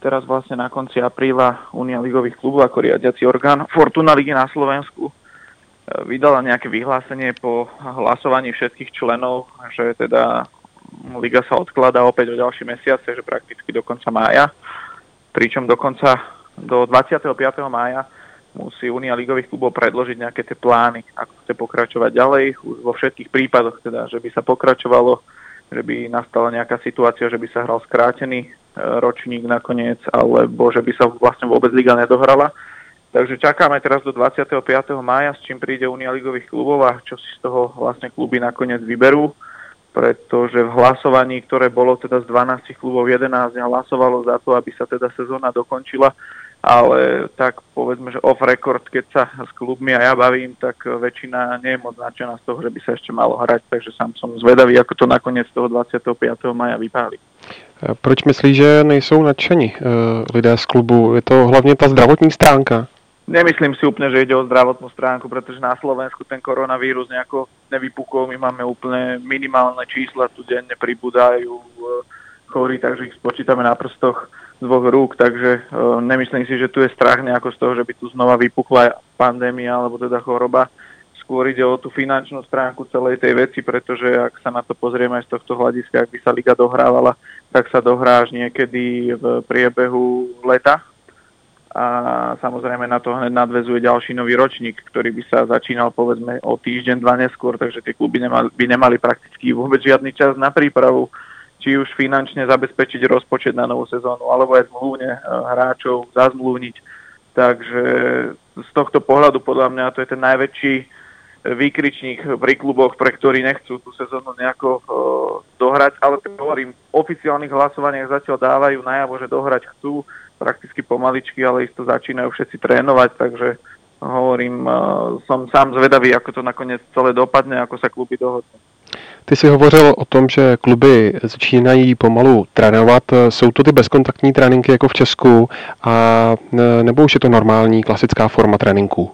Teraz vlastne na konci apríla Unia ligových klubov ako riadiaci orgán Fortuna ligy na Slovensku e, vydala nejaké vyhlásenie po hlasovaní všetkých členov, že teda liga sa odkladá opäť o ďalší mesiac, takže prakticky do konca mája. Pričom dokonca do 25. mája musí Unia ligových klubov predložiť nejaké tie plány, ako chce pokračovať ďalej, už vo všetkých prípadoch teda, že by sa pokračovalo, že by nastala nejaká situácia, že by sa hral skrátený ročník nakoniec, alebo že by sa vlastne vôbec liga nedohrala. Takže čakáme teraz do 25. mája, s čím príde Unia ligových klubov a čo si z toho vlastne kluby nakoniec vyberú pretože v hlasovaní, ktoré bolo teda z 12 klubov 11 hlasovalo za to, aby sa teda sezóna dokončila, ale tak povedzme, že off record, keď sa s klubmi a ja bavím, tak väčšina nie je moc nadšená z toho, že by sa ešte malo hrať, takže sám som zvedavý, ako to nakoniec toho 25. maja vypáli. Eh, Proč myslíš, že nejsou nadšeni eh, lidé z klubu? Je to hlavně ta zdravotní stránka? Nemyslím si úplne, že ide o zdravotnú stránku, pretože na Slovensku ten koronavírus nejako nevypukol. My máme úplne minimálne čísla, tu denne pribúdajú e, chorí, takže ich spočítame na prstoch dvoch rúk, takže nemyslím si, že tu je strach nejako z toho, že by tu znova vypukla pandémia alebo teda choroba. Skôr ide o tú finančnú stránku celej tej veci, pretože ak sa na to pozrieme z tohto hľadiska, ak by sa liga dohrávala, tak sa dohrá až niekedy v priebehu leta, a samozrejme na to hneď nadvezuje ďalší nový ročník, ktorý by sa začínal povedzme o týždeň, dva neskôr, takže tie kluby nemali, by nemali prakticky vôbec žiadny čas na prípravu, či už finančne zabezpečiť rozpočet na novú sezónu, alebo aj zmluvne eh, hráčov zazmluvniť. Takže z tohto pohľadu podľa mňa to je ten najväčší výkričník pri kluboch, pre ktorí nechcú tú sezónu nejako uh, dohrať, ale tak hovorím, v oficiálnych hlasovaniach zatiaľ dávajú najavo, že dohrať chcú, prakticky pomaličky, ale isto začínajú všetci trénovať, takže hovorím, uh, som sám zvedavý, ako to nakoniec celé dopadne, ako sa kluby dohodnú. Ty jsi hovořil o tom, že kluby začínají pomalu trénovat. Jsou to ty bezkontaktní tréninky jako v Česku, a ne- nebo už je to normální klasická forma tréninku?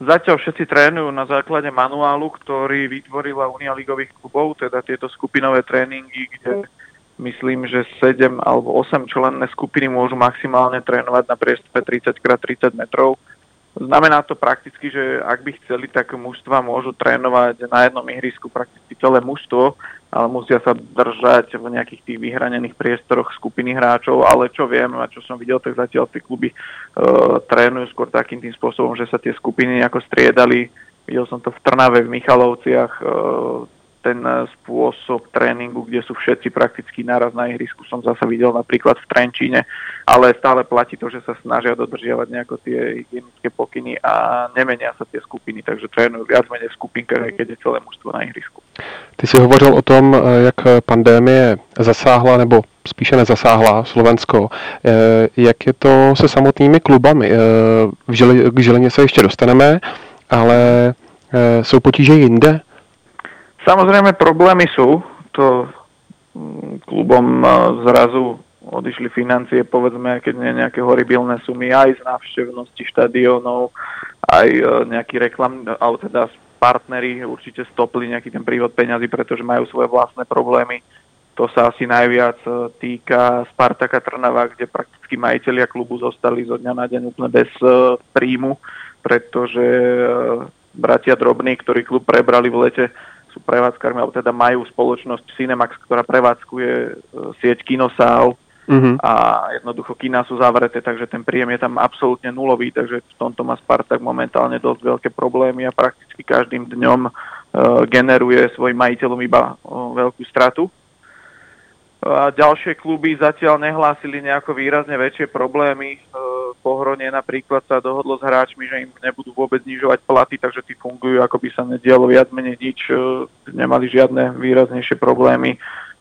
Zatiaľ všetci trénujú na základe manuálu, ktorý vytvorila Unia ligových klubov, teda tieto skupinové tréningy, kde myslím, že 7 alebo 8 členné skupiny môžu maximálne trénovať na priestupе 30x30 metrov. Znamená to prakticky, že ak by chceli, tak mužstva môžu trénovať na jednom ihrisku prakticky celé mužstvo, ale musia sa držať v nejakých tých vyhranených priestoroch skupiny hráčov, ale čo viem a čo som videl, tak zatiaľ tie kluby uh, trénujú skôr takým tým spôsobom, že sa tie skupiny nejako striedali. Videl som to v Trnave, v Michalovciach, uh, ten eh, spôsob tréningu, kde sú všetci prakticky naraz na ihrisku, som zase videl napríklad v Trenčíne, ale stále platí to, že sa snažia dodržiavať nejako tie hygienické pokyny a nemenia sa tie skupiny, takže trénujú viac menej v skupinkách, aj keď je celé mužstvo na ihrisku. Ty jsi hovořil o tom, eh, jak pandémie zasáhla, nebo spíše nezasáhla Slovensko. Eh, Jak je to se samotnými klubami? K Žilině se ještě dostaneme, ale jsou potíže jinde? Samozrejme problémy sú, to mm, klubom eh, zrazu odišli financie, povedzme, keď nie nejaké horibilné sumy aj z návštevnosti štadiónov, aj eh, nejaký reklam, alebo teda partneri určite stopli nejaký ten prívod peňazí, pretože majú svoje vlastné problémy. to sa asi najviac týka Spartaka Trnava, kde prakticky majiteľia klubu zostali zo dňa na deň úplne bez príjmu, pretože bratia Drobní, ktorí klub prebrali v lete, sú prevádzkarmi, alebo teda majú spoločnosť Cinemax, ktorá prevádzkuje sieť kinosál uh-huh. a jednoducho kina sú zavreté, takže ten príjem je tam absolútne nulový, takže v tomto má Spartak momentálne dosť veľké problémy a prakticky každým dňom uh, generuje svojim majiteľom iba uh, veľkú stratu. A ďalšie kluby zatiaľ nehlásili nejako výrazne väčšie problémy. E, Pohronie napríklad sa dohodlo s hráčmi, že im nebudú vôbec znižovať platy, takže tí fungujú, ako by sa nedialo viac menej nič. E, nemali žiadne výraznejšie problémy.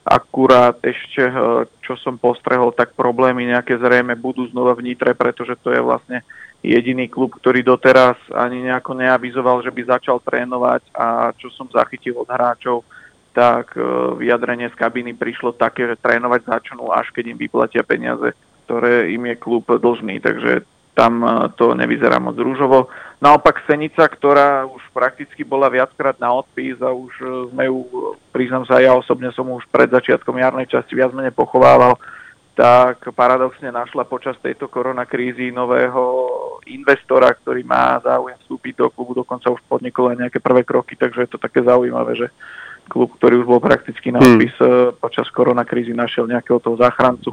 Akurát ešte, eh, čo som postrehol, tak problémy nejaké zrejme budú znova v Nitre, pretože to je vlastne jediný klub, ktorý doteraz ani nejako neavizoval, že by začal trénovať a čo som zachytil od hráčov, tak eh, vyjadrenie z kabiny prišlo také, že trénovať začnú až keď im vyplatia peniaze, ktoré im je klub dlžný. Takže tam e, to nevyzerá moc rúžovo. Naopak Senica, ktorá už prakticky bola viackrát na odpis a už e, sme ju, priznám sa, ja osobne som už pred začiatkom jarnej časti viac menej pochovával, tak paradoxne našla počas tejto koronakrízy nového investora, ktorý má záujem vstúpiť do klubu, dokonca už podnikol aj nejaké prvé kroky, takže je to také zaujímavé, že klub, ktorý už bol prakticky na hmm. odpis hmm. počas koronakrízy, našiel nejakého toho záchrancu.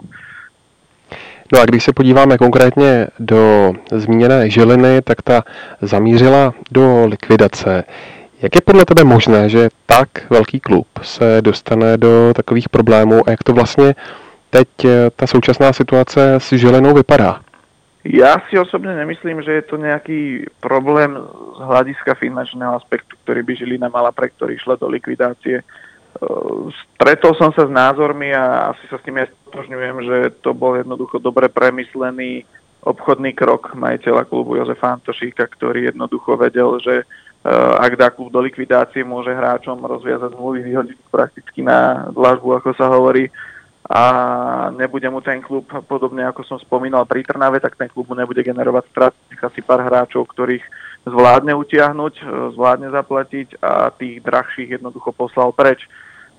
No a když se podíváme konkrétně do zmíněné Žiliny, tak ta zamířila do likvidace. Jak je podle tebe možné, že tak velký klub se dostane do takových problémů a jak to vlastně teď eh, ta současná situace s Žilinou vypadá? Ja si osobne nemyslím, že je to nejaký problém z hľadiska finančného aspektu, ktorý by Žilina mala, pre ktorý išla do likvidácie. Stretol som sa s názormi a asi sa s tým aj stotožňujem, že to bol jednoducho dobre premyslený obchodný krok majiteľa klubu Jozefa Antošíka, ktorý jednoducho vedel, že uh, ak dá klub do likvidácie, môže hráčom rozviazať zmluvy, vyhodiť prakticky na dlažbu, ako sa hovorí, a nebude mu ten klub, podobne ako som spomínal pri Trnave, tak ten klub mu nebude generovať strat, asi pár hráčov, ktorých zvládne utiahnuť, e, zvládne zaplatiť a tých drahších jednoducho poslal preč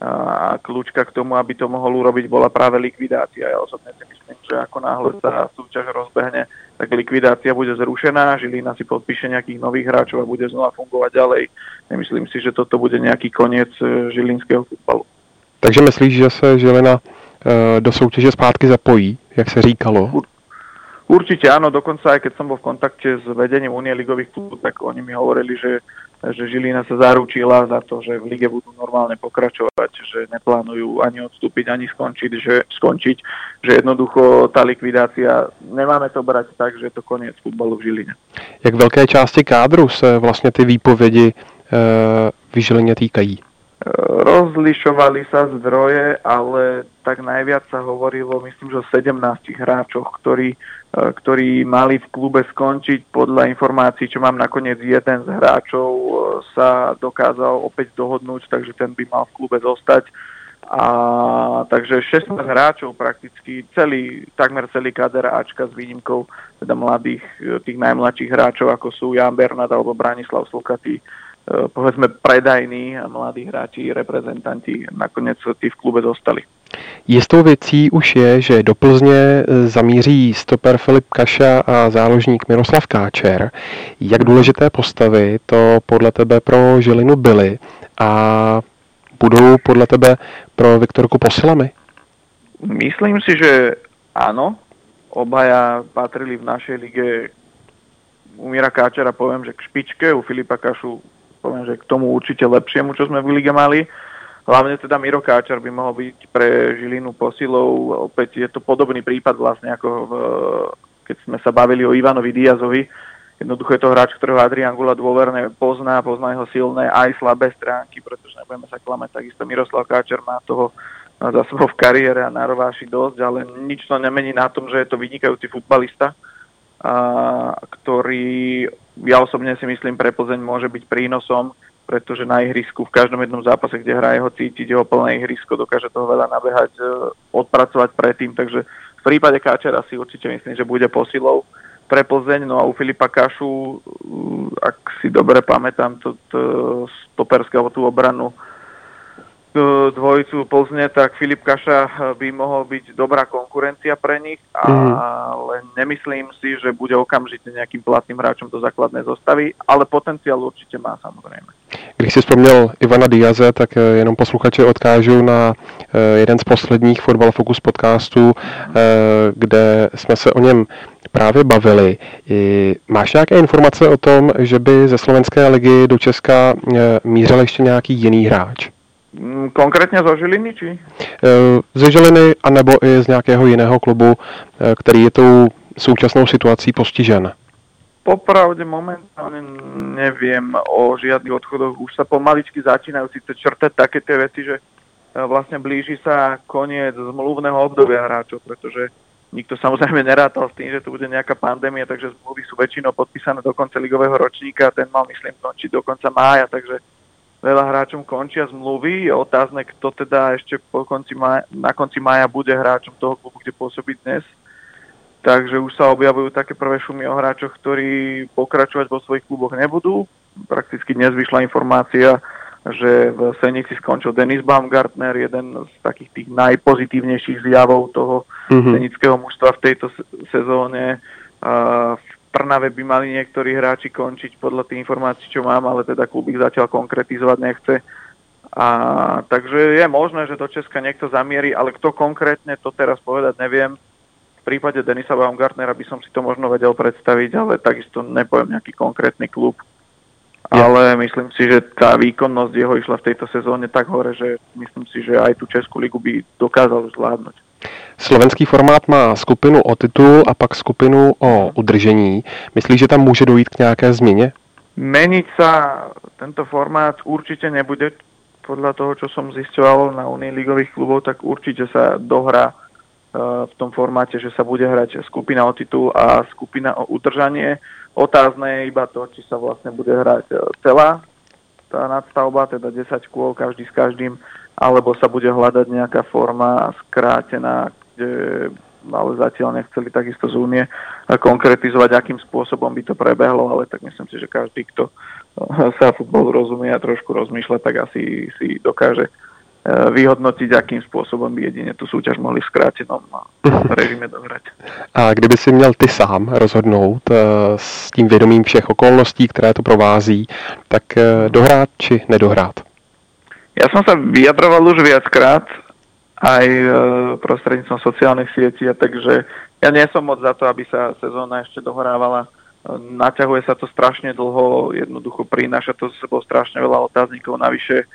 a kľúčka k tomu, aby to mohol urobiť, bola práve likvidácia. Ja osobne si myslím, že ako náhle sa súťaž rozbehne, tak likvidácia bude zrušená, Žilina si podpíše nejakých nových hráčov a bude znova fungovať ďalej. Nemyslím si, že toto bude nejaký koniec e, žilinského futbalu. Takže myslíš, že se Žilina e, do soutěže zpátky zapojí, jak se říkalo? Určite áno, dokonca aj keď som bol v kontakte s vedením Unie ligových klubov, tak oni mi hovorili, že že Žilina sa zaručila za to, že v lige budú normálne pokračovať, že neplánujú ani odstúpiť, ani skončiť, že, skončiť, že jednoducho tá likvidácia, nemáme to brať tak, že je to koniec futbalu v Žiline. Jak velké části kádru se vlastně ty výpovědi e, v týkají? Rozlišovali sa zdroje, ale tak najviac sa hovorilo, myslím, že o 17 hráčoch, ktorí ktorí mali v klube skončiť. Podľa informácií, čo mám nakoniec, jeden z hráčov e, sa dokázal opäť dohodnúť, takže ten by mal v klube zostať. A takže 16 hráčov prakticky, celý, takmer celý kader Ačka s výnimkou teda mladých, e, tých najmladších hráčov, ako sú Jan Bernard alebo Branislav Slukatý, povedzme predajní a mladí hráči, reprezentanti nakoniec tí v klube zostali. Jistou věcí už je, že do Plzně e, zamíří stoper Filip Kaša a záložník Miroslav Káčer. Jak důležité postavy to podle tebe pro Žilinu byly a budou podle tebe pro Viktorku posilami? Myslím si, že áno. Obaja patrili v našej lige u Mira Káčera poviem, že k špičke, u Filipa Kašu poviem, že k tomu určite lepšiemu, čo sme v lige mali. Hlavne teda Miro Káčar by mohol byť pre Žilinu posilou. Opäť je to podobný prípad vlastne ako v, keď sme sa bavili o Ivanovi Diazovi. Jednoducho je to hráč, ktorého Adrian Gula dôverne pozná, pozná jeho silné aj slabé stránky, pretože nebudeme sa klamať, takisto Miroslav Káčer má toho za sebou v kariére a narováši dosť, ale nič to nemení na tom, že je to vynikajúci futbalista, ktorý ja osobne si myslím pre Plzeň môže byť prínosom pretože na ihrisku v každom jednom zápase, kde hraje ho cítiť, jeho plné ihrisko, dokáže toho veľa nabehať, e, odpracovať predtým, takže v prípade Káčera si určite myslím, že bude posilou pre Plzeň, no a u Filipa Kašu, ak si dobre pamätám, to, to stoperské alebo tú obranu dvojicu Plzne, tak Filip Kaša by mohol byť dobrá konkurencia pre nich, Mhm. ale nemyslím si, že bude okamžite nejakým platným hráčom do základnej zostavy, ale potenciál určite má samozrejme. Když si vzpomněl Ivana Diaze, tak eh, jenom posluchače odkážu na eh, jeden z posledních Fotbal Focus podcastů, eh, kde jsme se o něm právě bavili. Máš nějaké informace o tom, že by ze slovenské ligy do Česka eh, mířil ještě nějaký jiný hráč? Mm, Konkrétne zo Žiliny, či? Eh, Ze Žiliny, anebo i z nějakého jiného klubu, eh, který je tou současnou situací postižen? Popravde momentálne neviem o žiadnych odchodoch. Už sa pomaličky začínajú síce črtať také tie veci, že e, vlastne blíži sa koniec zmluvného obdobia hráčov, pretože nikto samozrejme nerátal s tým, že tu bude nejaká pandémia, takže zmluvy sú väčšinou podpísané do konca ligového ročníka a ten mal, myslím, končiť do konca mája, takže veľa hráčom končia zmluvy. Je otázne, kto teda ešte po konci mája, na konci mája bude hráčom toho klubu, kde pôsobí dnes. Takže už sa objavujú také prvé šumy o hráčoch, ktorí pokračovať vo svojich kluboch nebudú. Prakticky dnes vyšla informácia, že v Senici skončil Denis Baumgartner, jeden z takých tých najpozitívnejších zjavov toho Mhm. senického mužstva v tejto se- sezóne. V Trnave by mali niektorí hráči končiť podľa tých informácií, čo mám, ale teda klub ich zatiaľ konkretizovať nechce. A, takže je možné, že do Česka niekto zamierí, ale kto konkrétne, to teraz povedať neviem. V prípade Denisa Baumgartnera by som si to možno vedel predstaviť, ale takisto nepoviem nejaký konkrétny klub. Ale myslím si, že tá výkonnosť jeho išla v tejto sezóne tak hore, že myslím si, že aj tú Českú ligu by dokázal zvládnuť. Slovenský formát má skupinu o titul a pak skupinu o udržení. Myslíš, že tam může dojít k nějaké změně? Meniť sa tento formát určite nebude. Podľa toho, čo som zisťoval na Unii ligových klubov, tak určite sa dohrá eh, v tom formáte, že sa bude hrať skupina o titul a skupina o udržanie. Otázne je iba to, či sa vlastne bude hrať eh, celá tá nadstavba, teda 10 kôl každý s každým, alebo sa bude hľadať nejaká forma skrátená, kde ale zatiaľ nechceli takisto z únie a konkretizovať, akým spôsobom by to prebehlo, ale tak myslím si, že každý, kto eh, sa futbolu rozumie a trošku rozmýšľa, tak asi si dokáže eh, vyhodnotiť, akým spôsobom by jedine tú súťaž mohli v skrátenom <laughs> režime dohrať. A kdyby si měl ty sám rozhodnout eh, s tím vědomím všech okolností, které to provází, tak dohrát či nedohrát? Ja som sa vyjadroval už viackrát, aj e, prostredníctvom sociálnych sietí, takže ja nie som moc za to, aby sa sezóna ešte dohrávala. E, Naťahuje sa to strašne dlho, jednoducho prináša to s sebou strašne veľa otáznikov. Navyše e,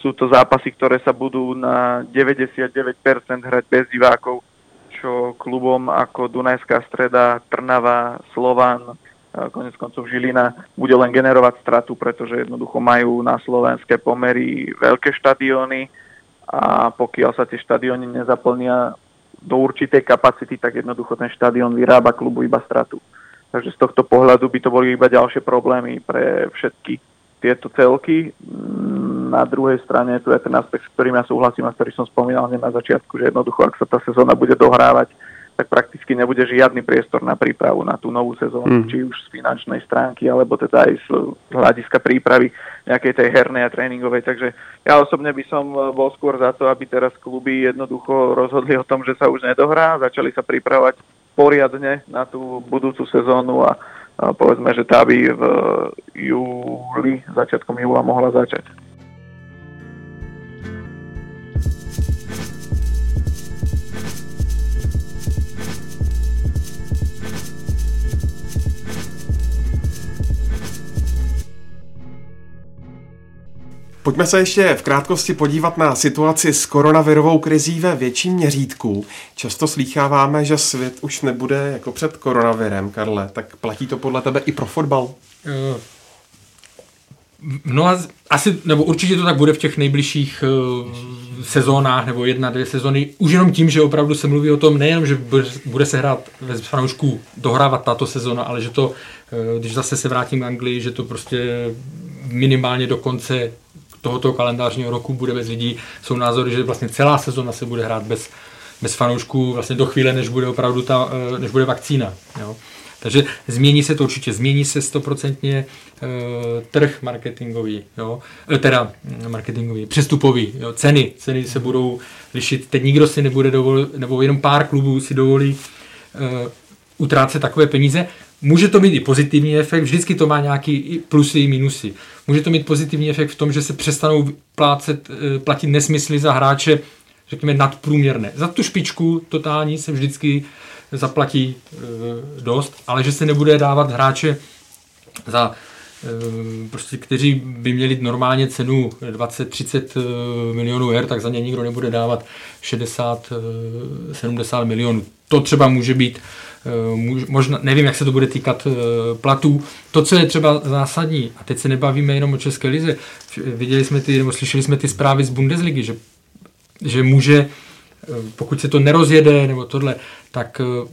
sú to zápasy, ktoré sa budú na 99% hrať bez divákov, čo klubom ako Dunajská streda, Trnava, Slovan, konec koncov Žilina bude len generovať stratu, pretože jednoducho majú na slovenské pomery veľké štadióny a pokiaľ sa tie štadióny nezaplnia do určitej kapacity, tak jednoducho ten štadión vyrába klubu iba stratu. Takže z tohto pohľadu by to boli iba ďalšie problémy pre všetky tieto celky. Na druhej strane tu je ten aspekt, s ktorým ja súhlasím a ktorý som spomínal hneď na začiatku, že jednoducho, ak sa tá sezóna bude dohrávať, tak prakticky nebude žiadny priestor na prípravu na tú novú sezónu, Mm. či už z finančnej stránky, alebo teda aj z hľadiska prípravy nejakej tej hernej a tréningovej. Takže ja osobne by som eh, bol skôr za to, aby teraz kluby jednoducho rozhodli o tom, že sa už nedohrá, začali sa pripravovať poriadne na tú budúcu sezónu a, a povedzme, že tá by v júli, začiatkom júla mohla začať. Pojďme se ještě v krátkosti podívat na situaci s koronavirovou krizí ve větším měřítku. Často slýcháváme, že svět už nebude jako před koronavirem, Karle. Tak platí to podle tebe i pro fotbal? Eh, No a asi, nebo určitě to tak bude v těch nejbližších uh, sezónách, nebo jedna, dvě sezóny, už jenom tím, že opravdu se mluví o tom nejenom, že bude, se hrát ve fanoušků dohrávat tato sezóna, ale že to, uh, když zase se vrátím k Anglii, že to prostě minimálně do konce tohoto kalendářního roku bude bez lidí. Jsou názory, že vlastně celá sezóna se bude hrát bez, bez fanoušků vlastně do chvíle, než bude opravdu ta, eh, než bude vakcína. Jo. Takže změní se to určitě, změní se stoprocentně uh, trh marketingový, jo? Eh, teda mm, marketingový, přestupový, jo? ceny, ceny se budou lišit, teď nikdo si nebude dovolit, nebo jenom pár klubů si dovolí uh, utrácet takové peníze. Může to mít i pozitivní efekt, vždycky to má nějaký plusy i minusy. Může to mít pozitivní efekt v tom, že se přestanou plácet, platit nesmysly za hráče, řekněme, nadprůměrné. Za tu špičku totální se vždycky zaplatí e, dost, ale že se nebude dávat hráče za e, prostě, kteří by měli normálně cenu 20-30 e, milionů her, tak za ně nikdo nebude dávat 60-70 milionů. To třeba může být, možná, nevím, jak se to bude týkat platů. To, co je třeba zásadní, a teď se nebavíme jenom o České lize, viděli jsme ty, nebo slyšeli jsme ty zprávy z Bundesligy, že, že může pokud se to nerozjede nebo tohle, tak eh,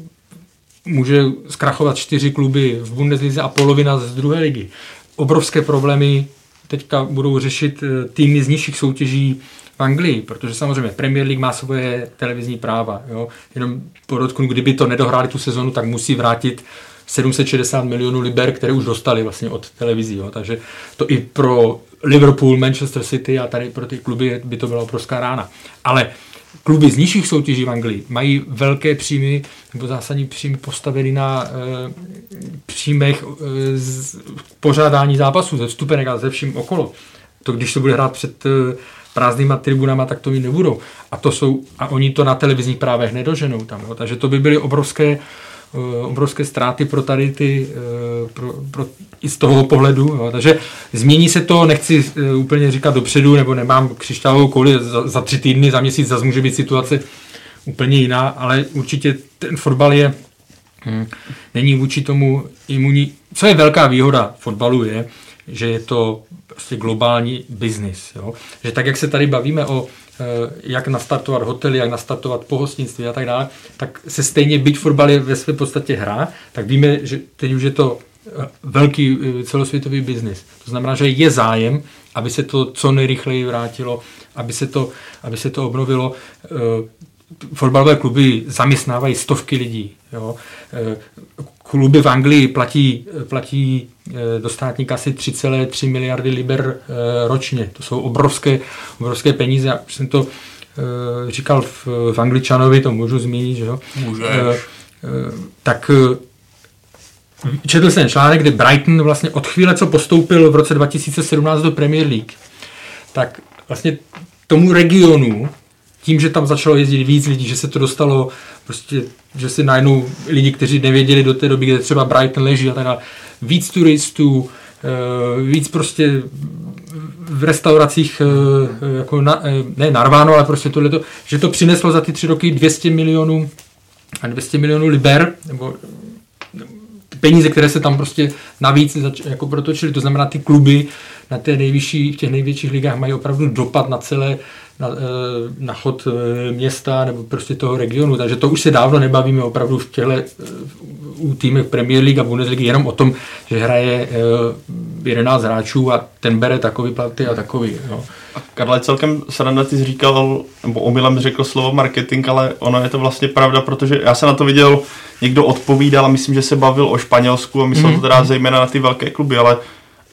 může zkrachovat čtyři kluby v Bundeslize a polovina z druhé ligy. Obrovské problémy teďka budou řešit eh, týmy z nižších soutěží Anglii, protože samozřejmě Premier League má svoje televizní práva. Jo? Jenom podotknu, kdyby to nedohráli tu sezonu, tak musí vrátit 760 milionů liber, které už dostali vlastně od televizí. Jo? Takže to i pro Liverpool, Manchester City a tady pro ty kluby by to byla obrovská rána. Ale kluby z nižších soutěží v Anglii mají velké příjmy nebo zásadní příjmy postaveny na e, příjmech e, z pořádání zápasů, ze vstupenek a ze vším okolo. To když se bude hrát před e, prázdnýma tribunama, tak to mít nebudou. A to jsou, a oni to na televizních právech nedoženou tam. Jo. Takže to by byly obrovské Eh, obrovské ztráty pro tady ty, eh, pro, pro, i z toho pohledu. Jo. Takže změní se to, nechci eh, úplně říkat dopředu, nebo nemám křišťálovou kouli, za, za tři týdny, za měsíc zase může být situace úplně jiná, ale určitě ten fotbal je, hm, není vůči tomu imunní. Co je velká výhoda fotbalu je, že je to prostě globální biznis. Že tak, jak se tady bavíme o Eh, jak nastartovat hotely, jak nastartovat pohostnictví a tak dále, tak se stejně, byť fotbal je ve své podstatě hra, tak víme, že teď už je to eh, velký eh, celosvětový biznis. To znamená, že je zájem, aby se to co nejrychleji vrátilo, aby se to, aby se to obnovilo fotbalové kluby zaměstnávají stovky lidí. Jo. Kluby v Anglii platí, platí e, do státní kasy 3,3 miliardy liber e, ročně. To jsou obrovské, obrovské peníze. Já jsem to říkal v, v Angličanovi, to můžu zmínit, že jo. Můžeš. Tak četl jsem článek, kde Brighton vlastně od chvíle, co postoupil v roce 2017 do Premier League, tak vlastně tomu regionu tím, že tam začalo jezdit víc lidí, že se to dostalo, prostě, že si najednou lidi, kteří nevěděli do té doby, kde třeba Brighton leží a tak dále, víc turistů, eh, víc prostě v restauracích eh, jako na, eh, ne narváno, ale prostě tohleto, že to přineslo za ty tři roky 200 milionů 200 milionů liber, nebo peníze, které se tam prostě navíc jako protočily. To znamená, ty kluby na té nejvyšší, v těch největších ligách mají opravdu dopad na celé, na, eh, na chod eh, města nebo prostě toho regionu. Takže to už se dávno nebavíme opravdu v těchto eh, u týmech Premier League a Bundesliga jenom o tom, že hraje 11 hráčů a ten bere takový platy a takový. No. A Karle, celkem sranda ty říkal, nebo omylem řekl slovo marketing, ale ono je to vlastně pravda, protože já jsem na to viděl, někdo odpovídal a myslím, že se bavil o Španělsku a myslel mm-hmm. to teda zejména na ty velké kluby, ale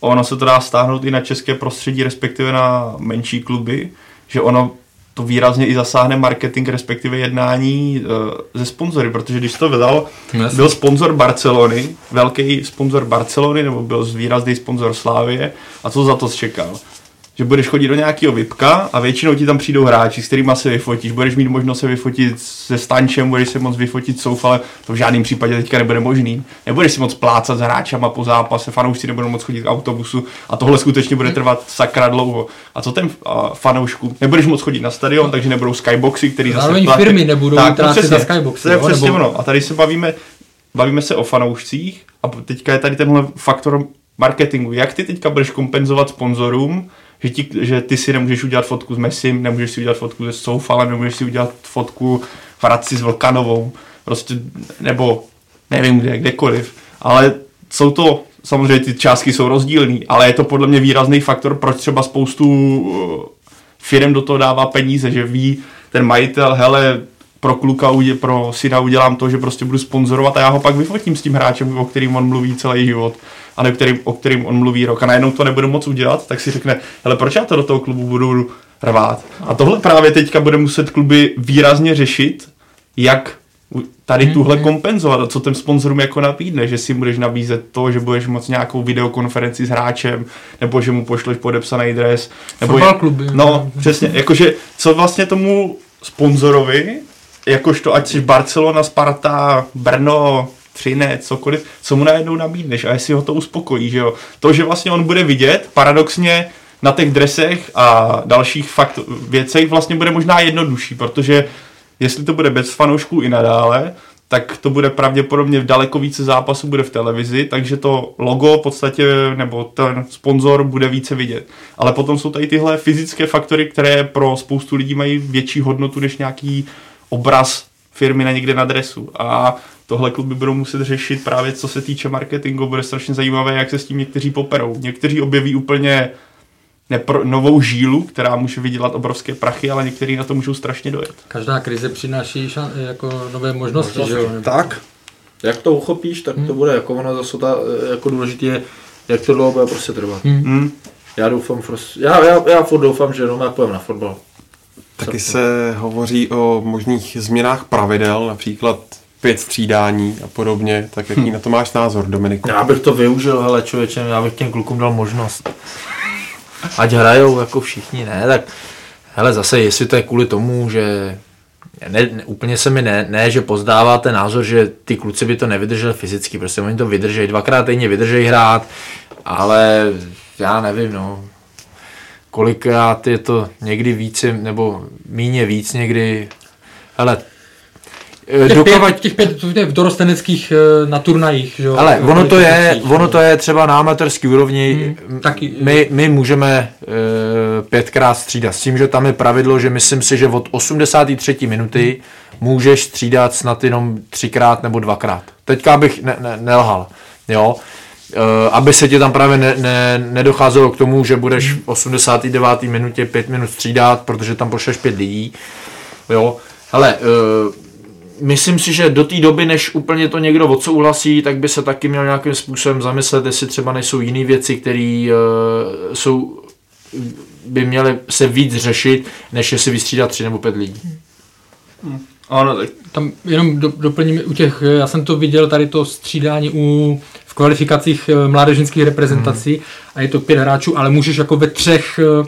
ono se to dá stáhnout i na české prostředí, respektive na menší kluby že ono to výrazně i zasáhne marketing, respektive jednání uh, ze sponzory, protože když to vydal, yes. byl sponzor Barcelony, velký sponzor Barcelony, nebo byl výrazný sponzor Slávie a co za to čekal? Že budeš chodit do nějakého VIPka a většinou ti tam přijdou hráči, s kterými se vyfotíš. Budeš mít možnost se vyfotit se Stančem, budeš se moc vyfotit s ale to v žádném případě teďka nebude možný. Nebudeš si moc plácat s hráčama po zápase, fanoušci nebudou moc chodit k autobusu a tohle skutečně bude trvat sakra dlouho. A co ten uh, fanoušku? Nebudeš moc chodit na stadion, takže nebudou skyboxy, který zase Zároveň platí. firmy nebudou tak, no, přesně, na skyboxy. To je přesně nebo... ono. A tady se bavíme, bavíme se o fanoušcích a teďka je tady tenhle faktor marketingu. Jak ty teďka budeš kompenzovat sponzorům, že, ti, že ty si nemůžeš udělat fotku s Messim, nemůžeš si udělat fotku se Soufalem, nemůžeš si udělat fotku v Hradci s Vlkanovou, prostě, nebo nevím kde, kdekoliv, ale jsou to, samozřejmě ty částky jsou rozdílné, ale je to podle mě výrazný faktor, proč třeba spoustu uh, firm do toho dává peníze, že ví ten majitel, hele, pro kluka, pro syna udělám to, že prostě budu sponzorovat a já ho pak vyfotím s tím hráčem, o kterým on mluví celý život a ne kterým, o kterým on mluví rok a najednou to nebudu moc udělat, tak si řekne, hele, proč já to do toho klubu budu rvát? A tohle právě teďka bude muset kluby výrazně řešit, jak tady Hmm, tuhle kompenzovat a co ten sponzorům jako nabídne, že si budeš nabízet to, že budeš moc nějakou videokonferenci s hráčem, nebo že mu pošleš podepsaný dres, nebo Fotbal kluby. No, přesně, jakože co vlastně tomu sponzorovi, jakožto ať jsi Barcelona, Sparta, Brno, Třinec, cokoliv, co mu najednou nabídneš a jestli ho to uspokojí, že jo. To, že vlastně on bude vidět, paradoxně na těch dresech a dalších fakt věcech vlastně bude možná jednodušší, protože jestli to bude bez fanoušků i nadále, tak to bude pravděpodobně v daleko více zápasů bude v televizi, takže to logo v podstatě, nebo ten sponzor bude více vidět. Ale potom jsou tady tyhle fyzické faktory, které pro spoustu lidí mají větší hodnotu než nějaký obraz firmy na někde na dresu. A tohle kluby budou muset řešit právě co se týče marketingu. Bude strašně zajímavé, jak se s tím někteří poperou. Někteří objeví úplně nepro, novou žílu, která může vydělat obrovské prachy, ale někteří na to můžou strašně dojet. Každá krize přináší šan, jako nové možnosti, že jo? Tak, jak to uchopíš, tak to bude, jako ono zase ta, jako důležité je, jak to dlouho bude prostě trvat. Hmm. Já doufám, já, já, já furt doufám, že jenom jak půjdeme na fotbal. Taky se hovoří o možných změnách pravidel, například pět střídání a podobně. Tak jaký na to máš názor, Dominiku? Já bych to využil, hele člověče, já bych těm klukům dal možnost. Ať hrajou jako všichni, ne, tak hele zase, jestli to je kvůli tomu, že ne, ne, úplně se mi ne, ne, že pozdáváte názor, že ty kluci by to nevydrželi fyzicky, prostě oni to vydržejí, dvakrát týdně vydržejí hrát, ale já nevím, no, kolikrát je to někdy více, nebo míně víc někdy, hele, eh, Těch dokavať- pět, těch pět v dorosteneckých eh, na turnajích, že ale ono to je, ono no. to je třeba na amatérský úrovni, Hmm, taky. my, my můžeme e, pětkrát střídat s tím, že tam je pravidlo, že myslím si, že od 83. minuty můžeš střídat snad jenom třikrát nebo dvakrát. Teďka bych ne, ne, nelhal, jo. E, aby se ti tam právě ne, ne, nedocházelo k tomu, že budeš v 89. minutě pět minut střídat, protože tam pošleš pět lidí, jo. Hele, e, Myslím si, že do té doby, než úplně to někdo odsouhlasí, tak by se taky měl nějakým způsobem zamyslet, jestli třeba nejsou jiné věci, které uh, jsou, by měly se víc řešit, než jestli vystřídat tři nebo pět lidí. Ano, tak Tam jenom do, doplním u těch, já jsem to viděl tady to střídání u, kvalifikacích eh, mládežnických reprezentací Hmm. a je to pět hráčů, ale můžeš jako ve třech eh,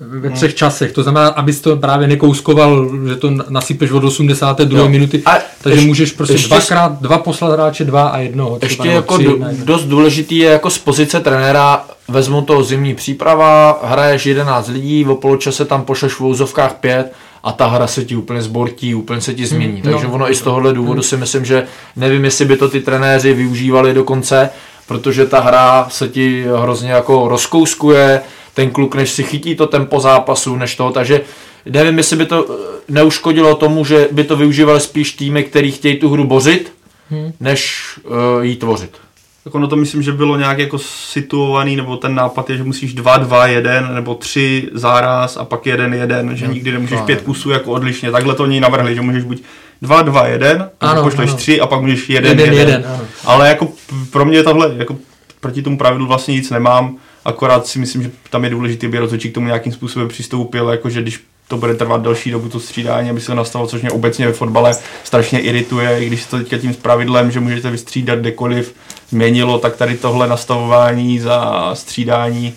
ve Hmm. třech časech, to znamená, abys to právě nekouskoval, že to nasypeš od 82. Jo. minuty, A takže ještě- můžeš prostě ještě- dvakrát, dva poslat hráče, dva a jednoho. Ještě jako tři jednoho. dost důležitý je jako z pozice trenéra, vezmu to zimní příprava, hraješ 11 lidí, o poločase tam pošleš v vouzovkách 5 a ta hra se ti úplně zbortí, úplně se ti změní. no. Takže ono i z tohohle důvodu si myslím, že nevím, jestli by to ty trenéři využívali do konce, protože ta hra se ti hrozně jako rozkouskuje, ten kluk, než si chytí to tempo zápasu, než to, takže nevím, jestli by to eh, neuškodilo tomu, že by to využívali spíš týmy, který chtějí tu hru bořit, než uh, jí tvořit. Tak ono to myslím, že bylo nějak jako situovaný, nebo ten nápad je, že musíš dva, dva, jeden, nebo tři záraz a pak jeden, jeden, že nikdy nemůžeš pět kusů jako odlišně. Takhle to oni navrhli, že můžeš buď dva, dva, jeden, a Ano, pošleš ano. tři a pak můžeš jeden, Jeden, jeden. jeden, ano. Ale jako pro mě tohle, jako proti tomu pravidlu vlastně nic nemám, akorát si myslím, že tam je důležité, aby rozhodčí k tomu nějakým způsobem přistoupil, jakože když to bude trvat delší dobu to střídání, aby se to nastavilo, což mě obecně ve fotbale strašně irituje, i když se to teďka tím s pravidlem, že můžete vystřídat kdekoliv, změnilo, tak tady tohle nastavování za střídání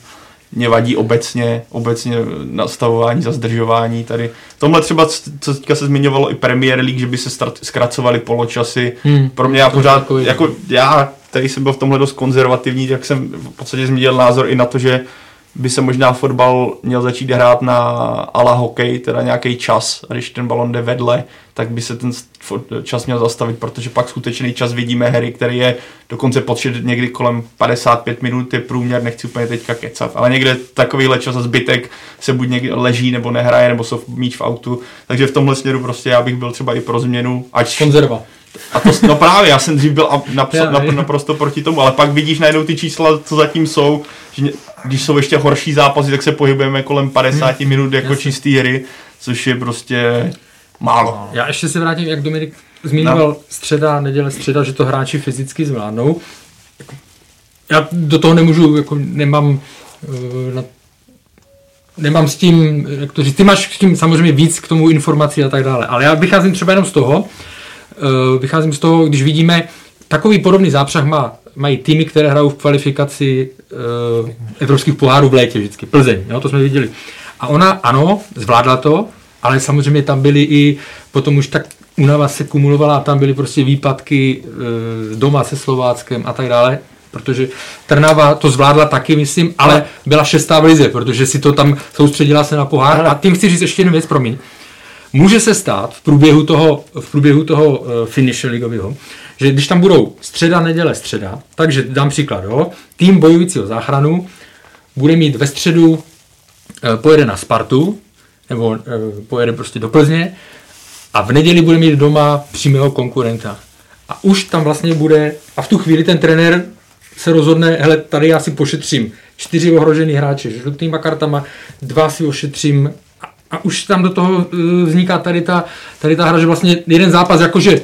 mě vadí obecně, obecně nastavování za zdržování tady. Tomhle třeba, co teďka se zmiňovalo i Premier League, že by se strat- zkracovaly poločasy. Hmm. Pro mě já pořád, takový- jako já, který jsem byl v tomhle dost konzervativní, tak jsem v podstatě změnil názor i na to, že by se možná fotbal měl začít hrát na ala hokej, teda nějaký čas, a když ten balon jde vedle, tak by se ten čas měl zastavit, protože pak skutečný čas vidíme hry, který je dokonce počet někdy kolem 55 minut je průměr, nechci úplně teďka kecat, ale někde takovýhle čas a zbytek se buď někde leží nebo nehraje, nebo jsou míč v autu, takže v tomhle směru prostě já bych byl třeba i pro změnu, ať Konzerva. a to, no právě, já jsem dřív byl <laughs> naprosto proti tomu, ale pak vidíš najednou ty čísla, co zatím jsou, že když jsou ještě horší zápasy, tak se pohybujeme kolem 50 minut jako jasně. čistý hry, což je prostě Málo. Já ještě se vrátím, jak Dominik zmiňoval no. středa, neděle, středa, že to hráči fyzicky zvládnou. Já do toho nemůžu, jako nemám eh, na nemám s tím, jak to říct, ty máš s tím samozřejmě víc k tomu informací a tak dále, ale já vycházím třeba jenom z toho, eh, vycházím z toho, když vidíme, takový podobný zápřah má, mají týmy, které hrajou v kvalifikaci uh, evropských pohárů v létě vždycky, Plzeň, jo, to jsme viděli. A ona, ano, zvládla to, ale samozřejmě tam byly i, potom už tak únava se kumulovala a tam byly prostě výpadky e, doma se Slováckem a tak dále protože Trnava to zvládla taky, myslím, ale byla šestá v lize, protože si to tam soustředila se na pohár. A tím chci říct ještě jednu věc, promiň. Může se stát v průběhu toho, v průběhu toho uh, finiše ligového, že když tam budou středa, neděle, středa, takže dám příklad, jo, tým bojujícího záchranu bude mít ve středu, uh, pojede na Spartu, nebo uh, pojede prostě do Plzně a v neděli bude mít doma přímého konkurenta. A už tam vlastně bude, a v tu chvíli ten trenér se rozhodne, hele, tady já si pošetřím čtyři ohrožený hráče žlutýma kartama, dva si ošetřím a, a už tam do toho uh, vzniká tady ta, tady ta hra, že vlastně jeden zápas jakože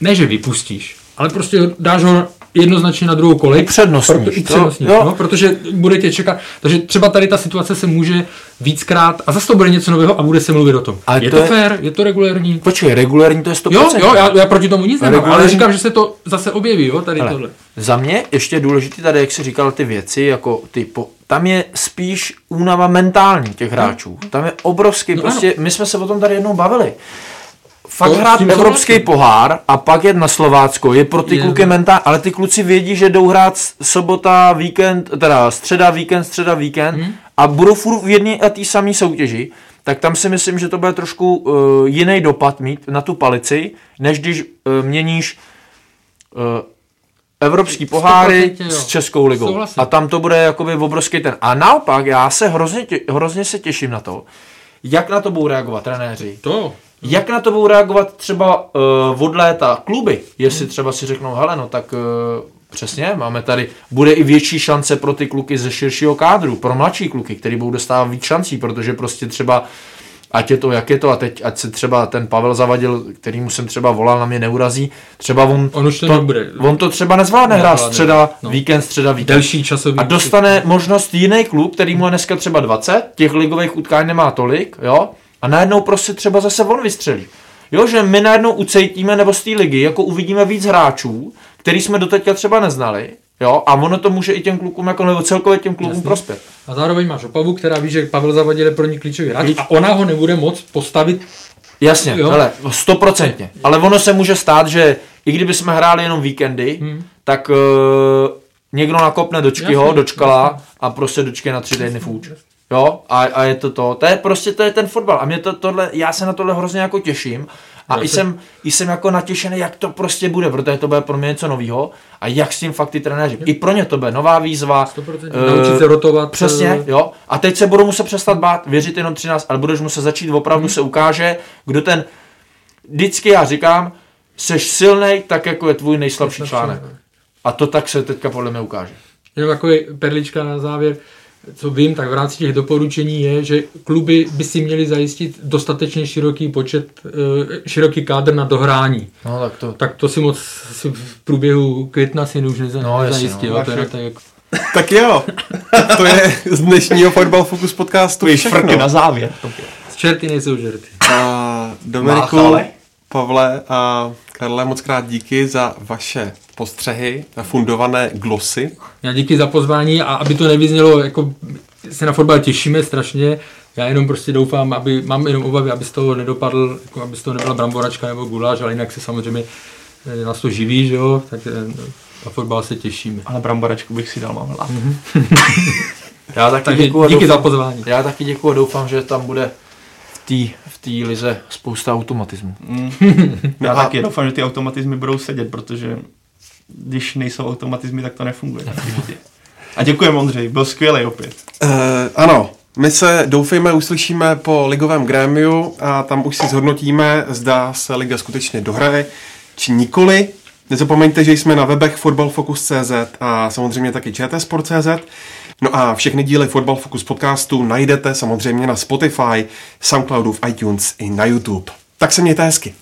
ne, že vypustíš, ale prostě dáš ho jednoznačně na druhou kolej. Přednostní. Proto, přednostní to, no, protože bude tě čekat. Takže třeba tady ta situace se může víckrát a zase to bude něco nového a bude se mluvit o tom. Ale je to, to je... fér, je to regulérní. Počkej, regulérní to je 100%. Jo, jo, já, já proti tomu nic nemám, regulérní... ale říkám, že se to zase objeví, jo, tady ale tohle. Za mě ještě důležité tady, jak jsi říkal ty věci, jako ty po, tam je spíš únava mentální těch hráčů. Tam je obrovský, no, prostě, ano. my jsme se o tom tady jednou bavili fakt hrát evropský pohár a pak jet na Slovácko je pro ty je, kluky mentální, ale ty kluci vědí, že jdou hrát sobota, víkend, teda středa, víkend, středa, víkend hmm. a budou furt v jedné a té samé soutěži, tak tam si myslím, že to bude trošku uh, jiný dopad mít na tu palici, než když uh, měníš uh, evropský poháry s Českou ligou. Souhlasím. A tam to bude jakoby obrovský ten. A naopak, já se hrozně, tě, hrozně se těším na to, jak na to budou reagovat trenéři. To. Jak na to budou reagovat třeba uh, od léta kluby? Jestli třeba si řeknou, hele, no tak uh, přesně, máme tady, bude i větší šance pro ty kluky ze širšího kádru, pro mladší kluky, který budou dostávat víc šancí, protože prostě třeba ať je to, jak je to, a teď, ať se třeba ten Pavel Zavadil, kterýmu jsem třeba volal, na mě neurazí, třeba on, on, už to, nebude. on to třeba nezvládne hrát středa, no. víkend, středa, víkend. Delší časový. A dostane možnost jiný klub, který mu je dneska třeba 20, těch ligových utkání nemá tolik, jo, a najednou prostě třeba zase on vystřelí. Jo, že my najednou ucejtíme nebo z té ligy, jako uvidíme víc hráčů, který jsme doteďka třeba neznali, jo, a ono to může i těm klukům, jako nebo celkově těm klukům Jasný. prospět. A zároveň máš Opavu, která ví, že Pavel Zavadil je pro ní klíčový hráč a ona ho nebude moc postavit. Jasně, jo? hele, stoprocentně. Ale ono se může stát, že i kdyby jsme hráli jenom víkendy, hmm. tak uh, někdo nakopne dočkyho, dočkala a prostě dočky na tři týdny fůč. Jo, a, a je to to. To je prostě to je ten fotbal. A mě to tohle, já se na tohle hrozně jako těším. A i, jsem, i jsem jako natěšený, jak to prostě bude, protože to bude pro mě něco nového. A jak s tím fakt ty trenéři. I pro ně to bude nová výzva. 100%. Uh, Naučit se rotovat. Přesně, eh, jo. A teď se budou muset přestat bát, věřit jenom 13, ale budeš muset začít opravdu hmm. se ukáže, kdo ten, vždycky já říkám, seš silný, tak jako je tvůj nejslabší článek. A to tak se teďka podle mě ukáže. Jenom takový perlička na závěr co vím, tak v rámci těch doporučení je, že kluby by si měli zajistit dostatečně široký počet, eh, široký kádr na dohrání. No, tak, to... tak to si moc si v průběhu května si už neza, no, nezajistil. No, to je tak, jako... <laughs> tak jo, to je z dnešního Fotbal Focus podcastu všechno. na závěr. Čerty nejsou žerty. A Dominiku, Máchale. Pavle a Karle, moc krát díky za vaše postřehy, fundované glosy. Já díky za pozvání a aby to nevyznělo, jako se na fotbal těšíme strašně, já jenom prostě doufám, aby, mám jenom obavy, aby z toho nedopadl, jako aby z toho nebyla bramboračka nebo guláš, ale jinak se samozřejmě eh, nás to živí, že jo, tak eh, na fotbal se těšíme. Ale bramboračku bych si dal, mám mm-hmm. <laughs> Já taky Takže děkuji díky doufám, za pozvání. Já taky děkuji a doufám, že tam bude v té v tý lize spousta automatismu. Mm. <laughs> Já no taky doufám, že ty automatizmy budou sedět, protože když nejsou automatizmy, tak to nefunguje. <laughs> A děkujeme, Ondřej, byl skvělý opět. Uh, ano, my se doufejme uslyšíme po ligovém grémiu a tam už si zhodnotíme, zda se liga skutečně dohraje, či nikoli. Nezapomeňte, že jsme na webech fotbalfocus.cz a samozřejmě taky čtsport.cz. No a všechny díly Fotbal Focus podcastu najdete samozřejmě na Spotify, Soundcloudu, v iTunes i na YouTube. Tak se mějte hezky.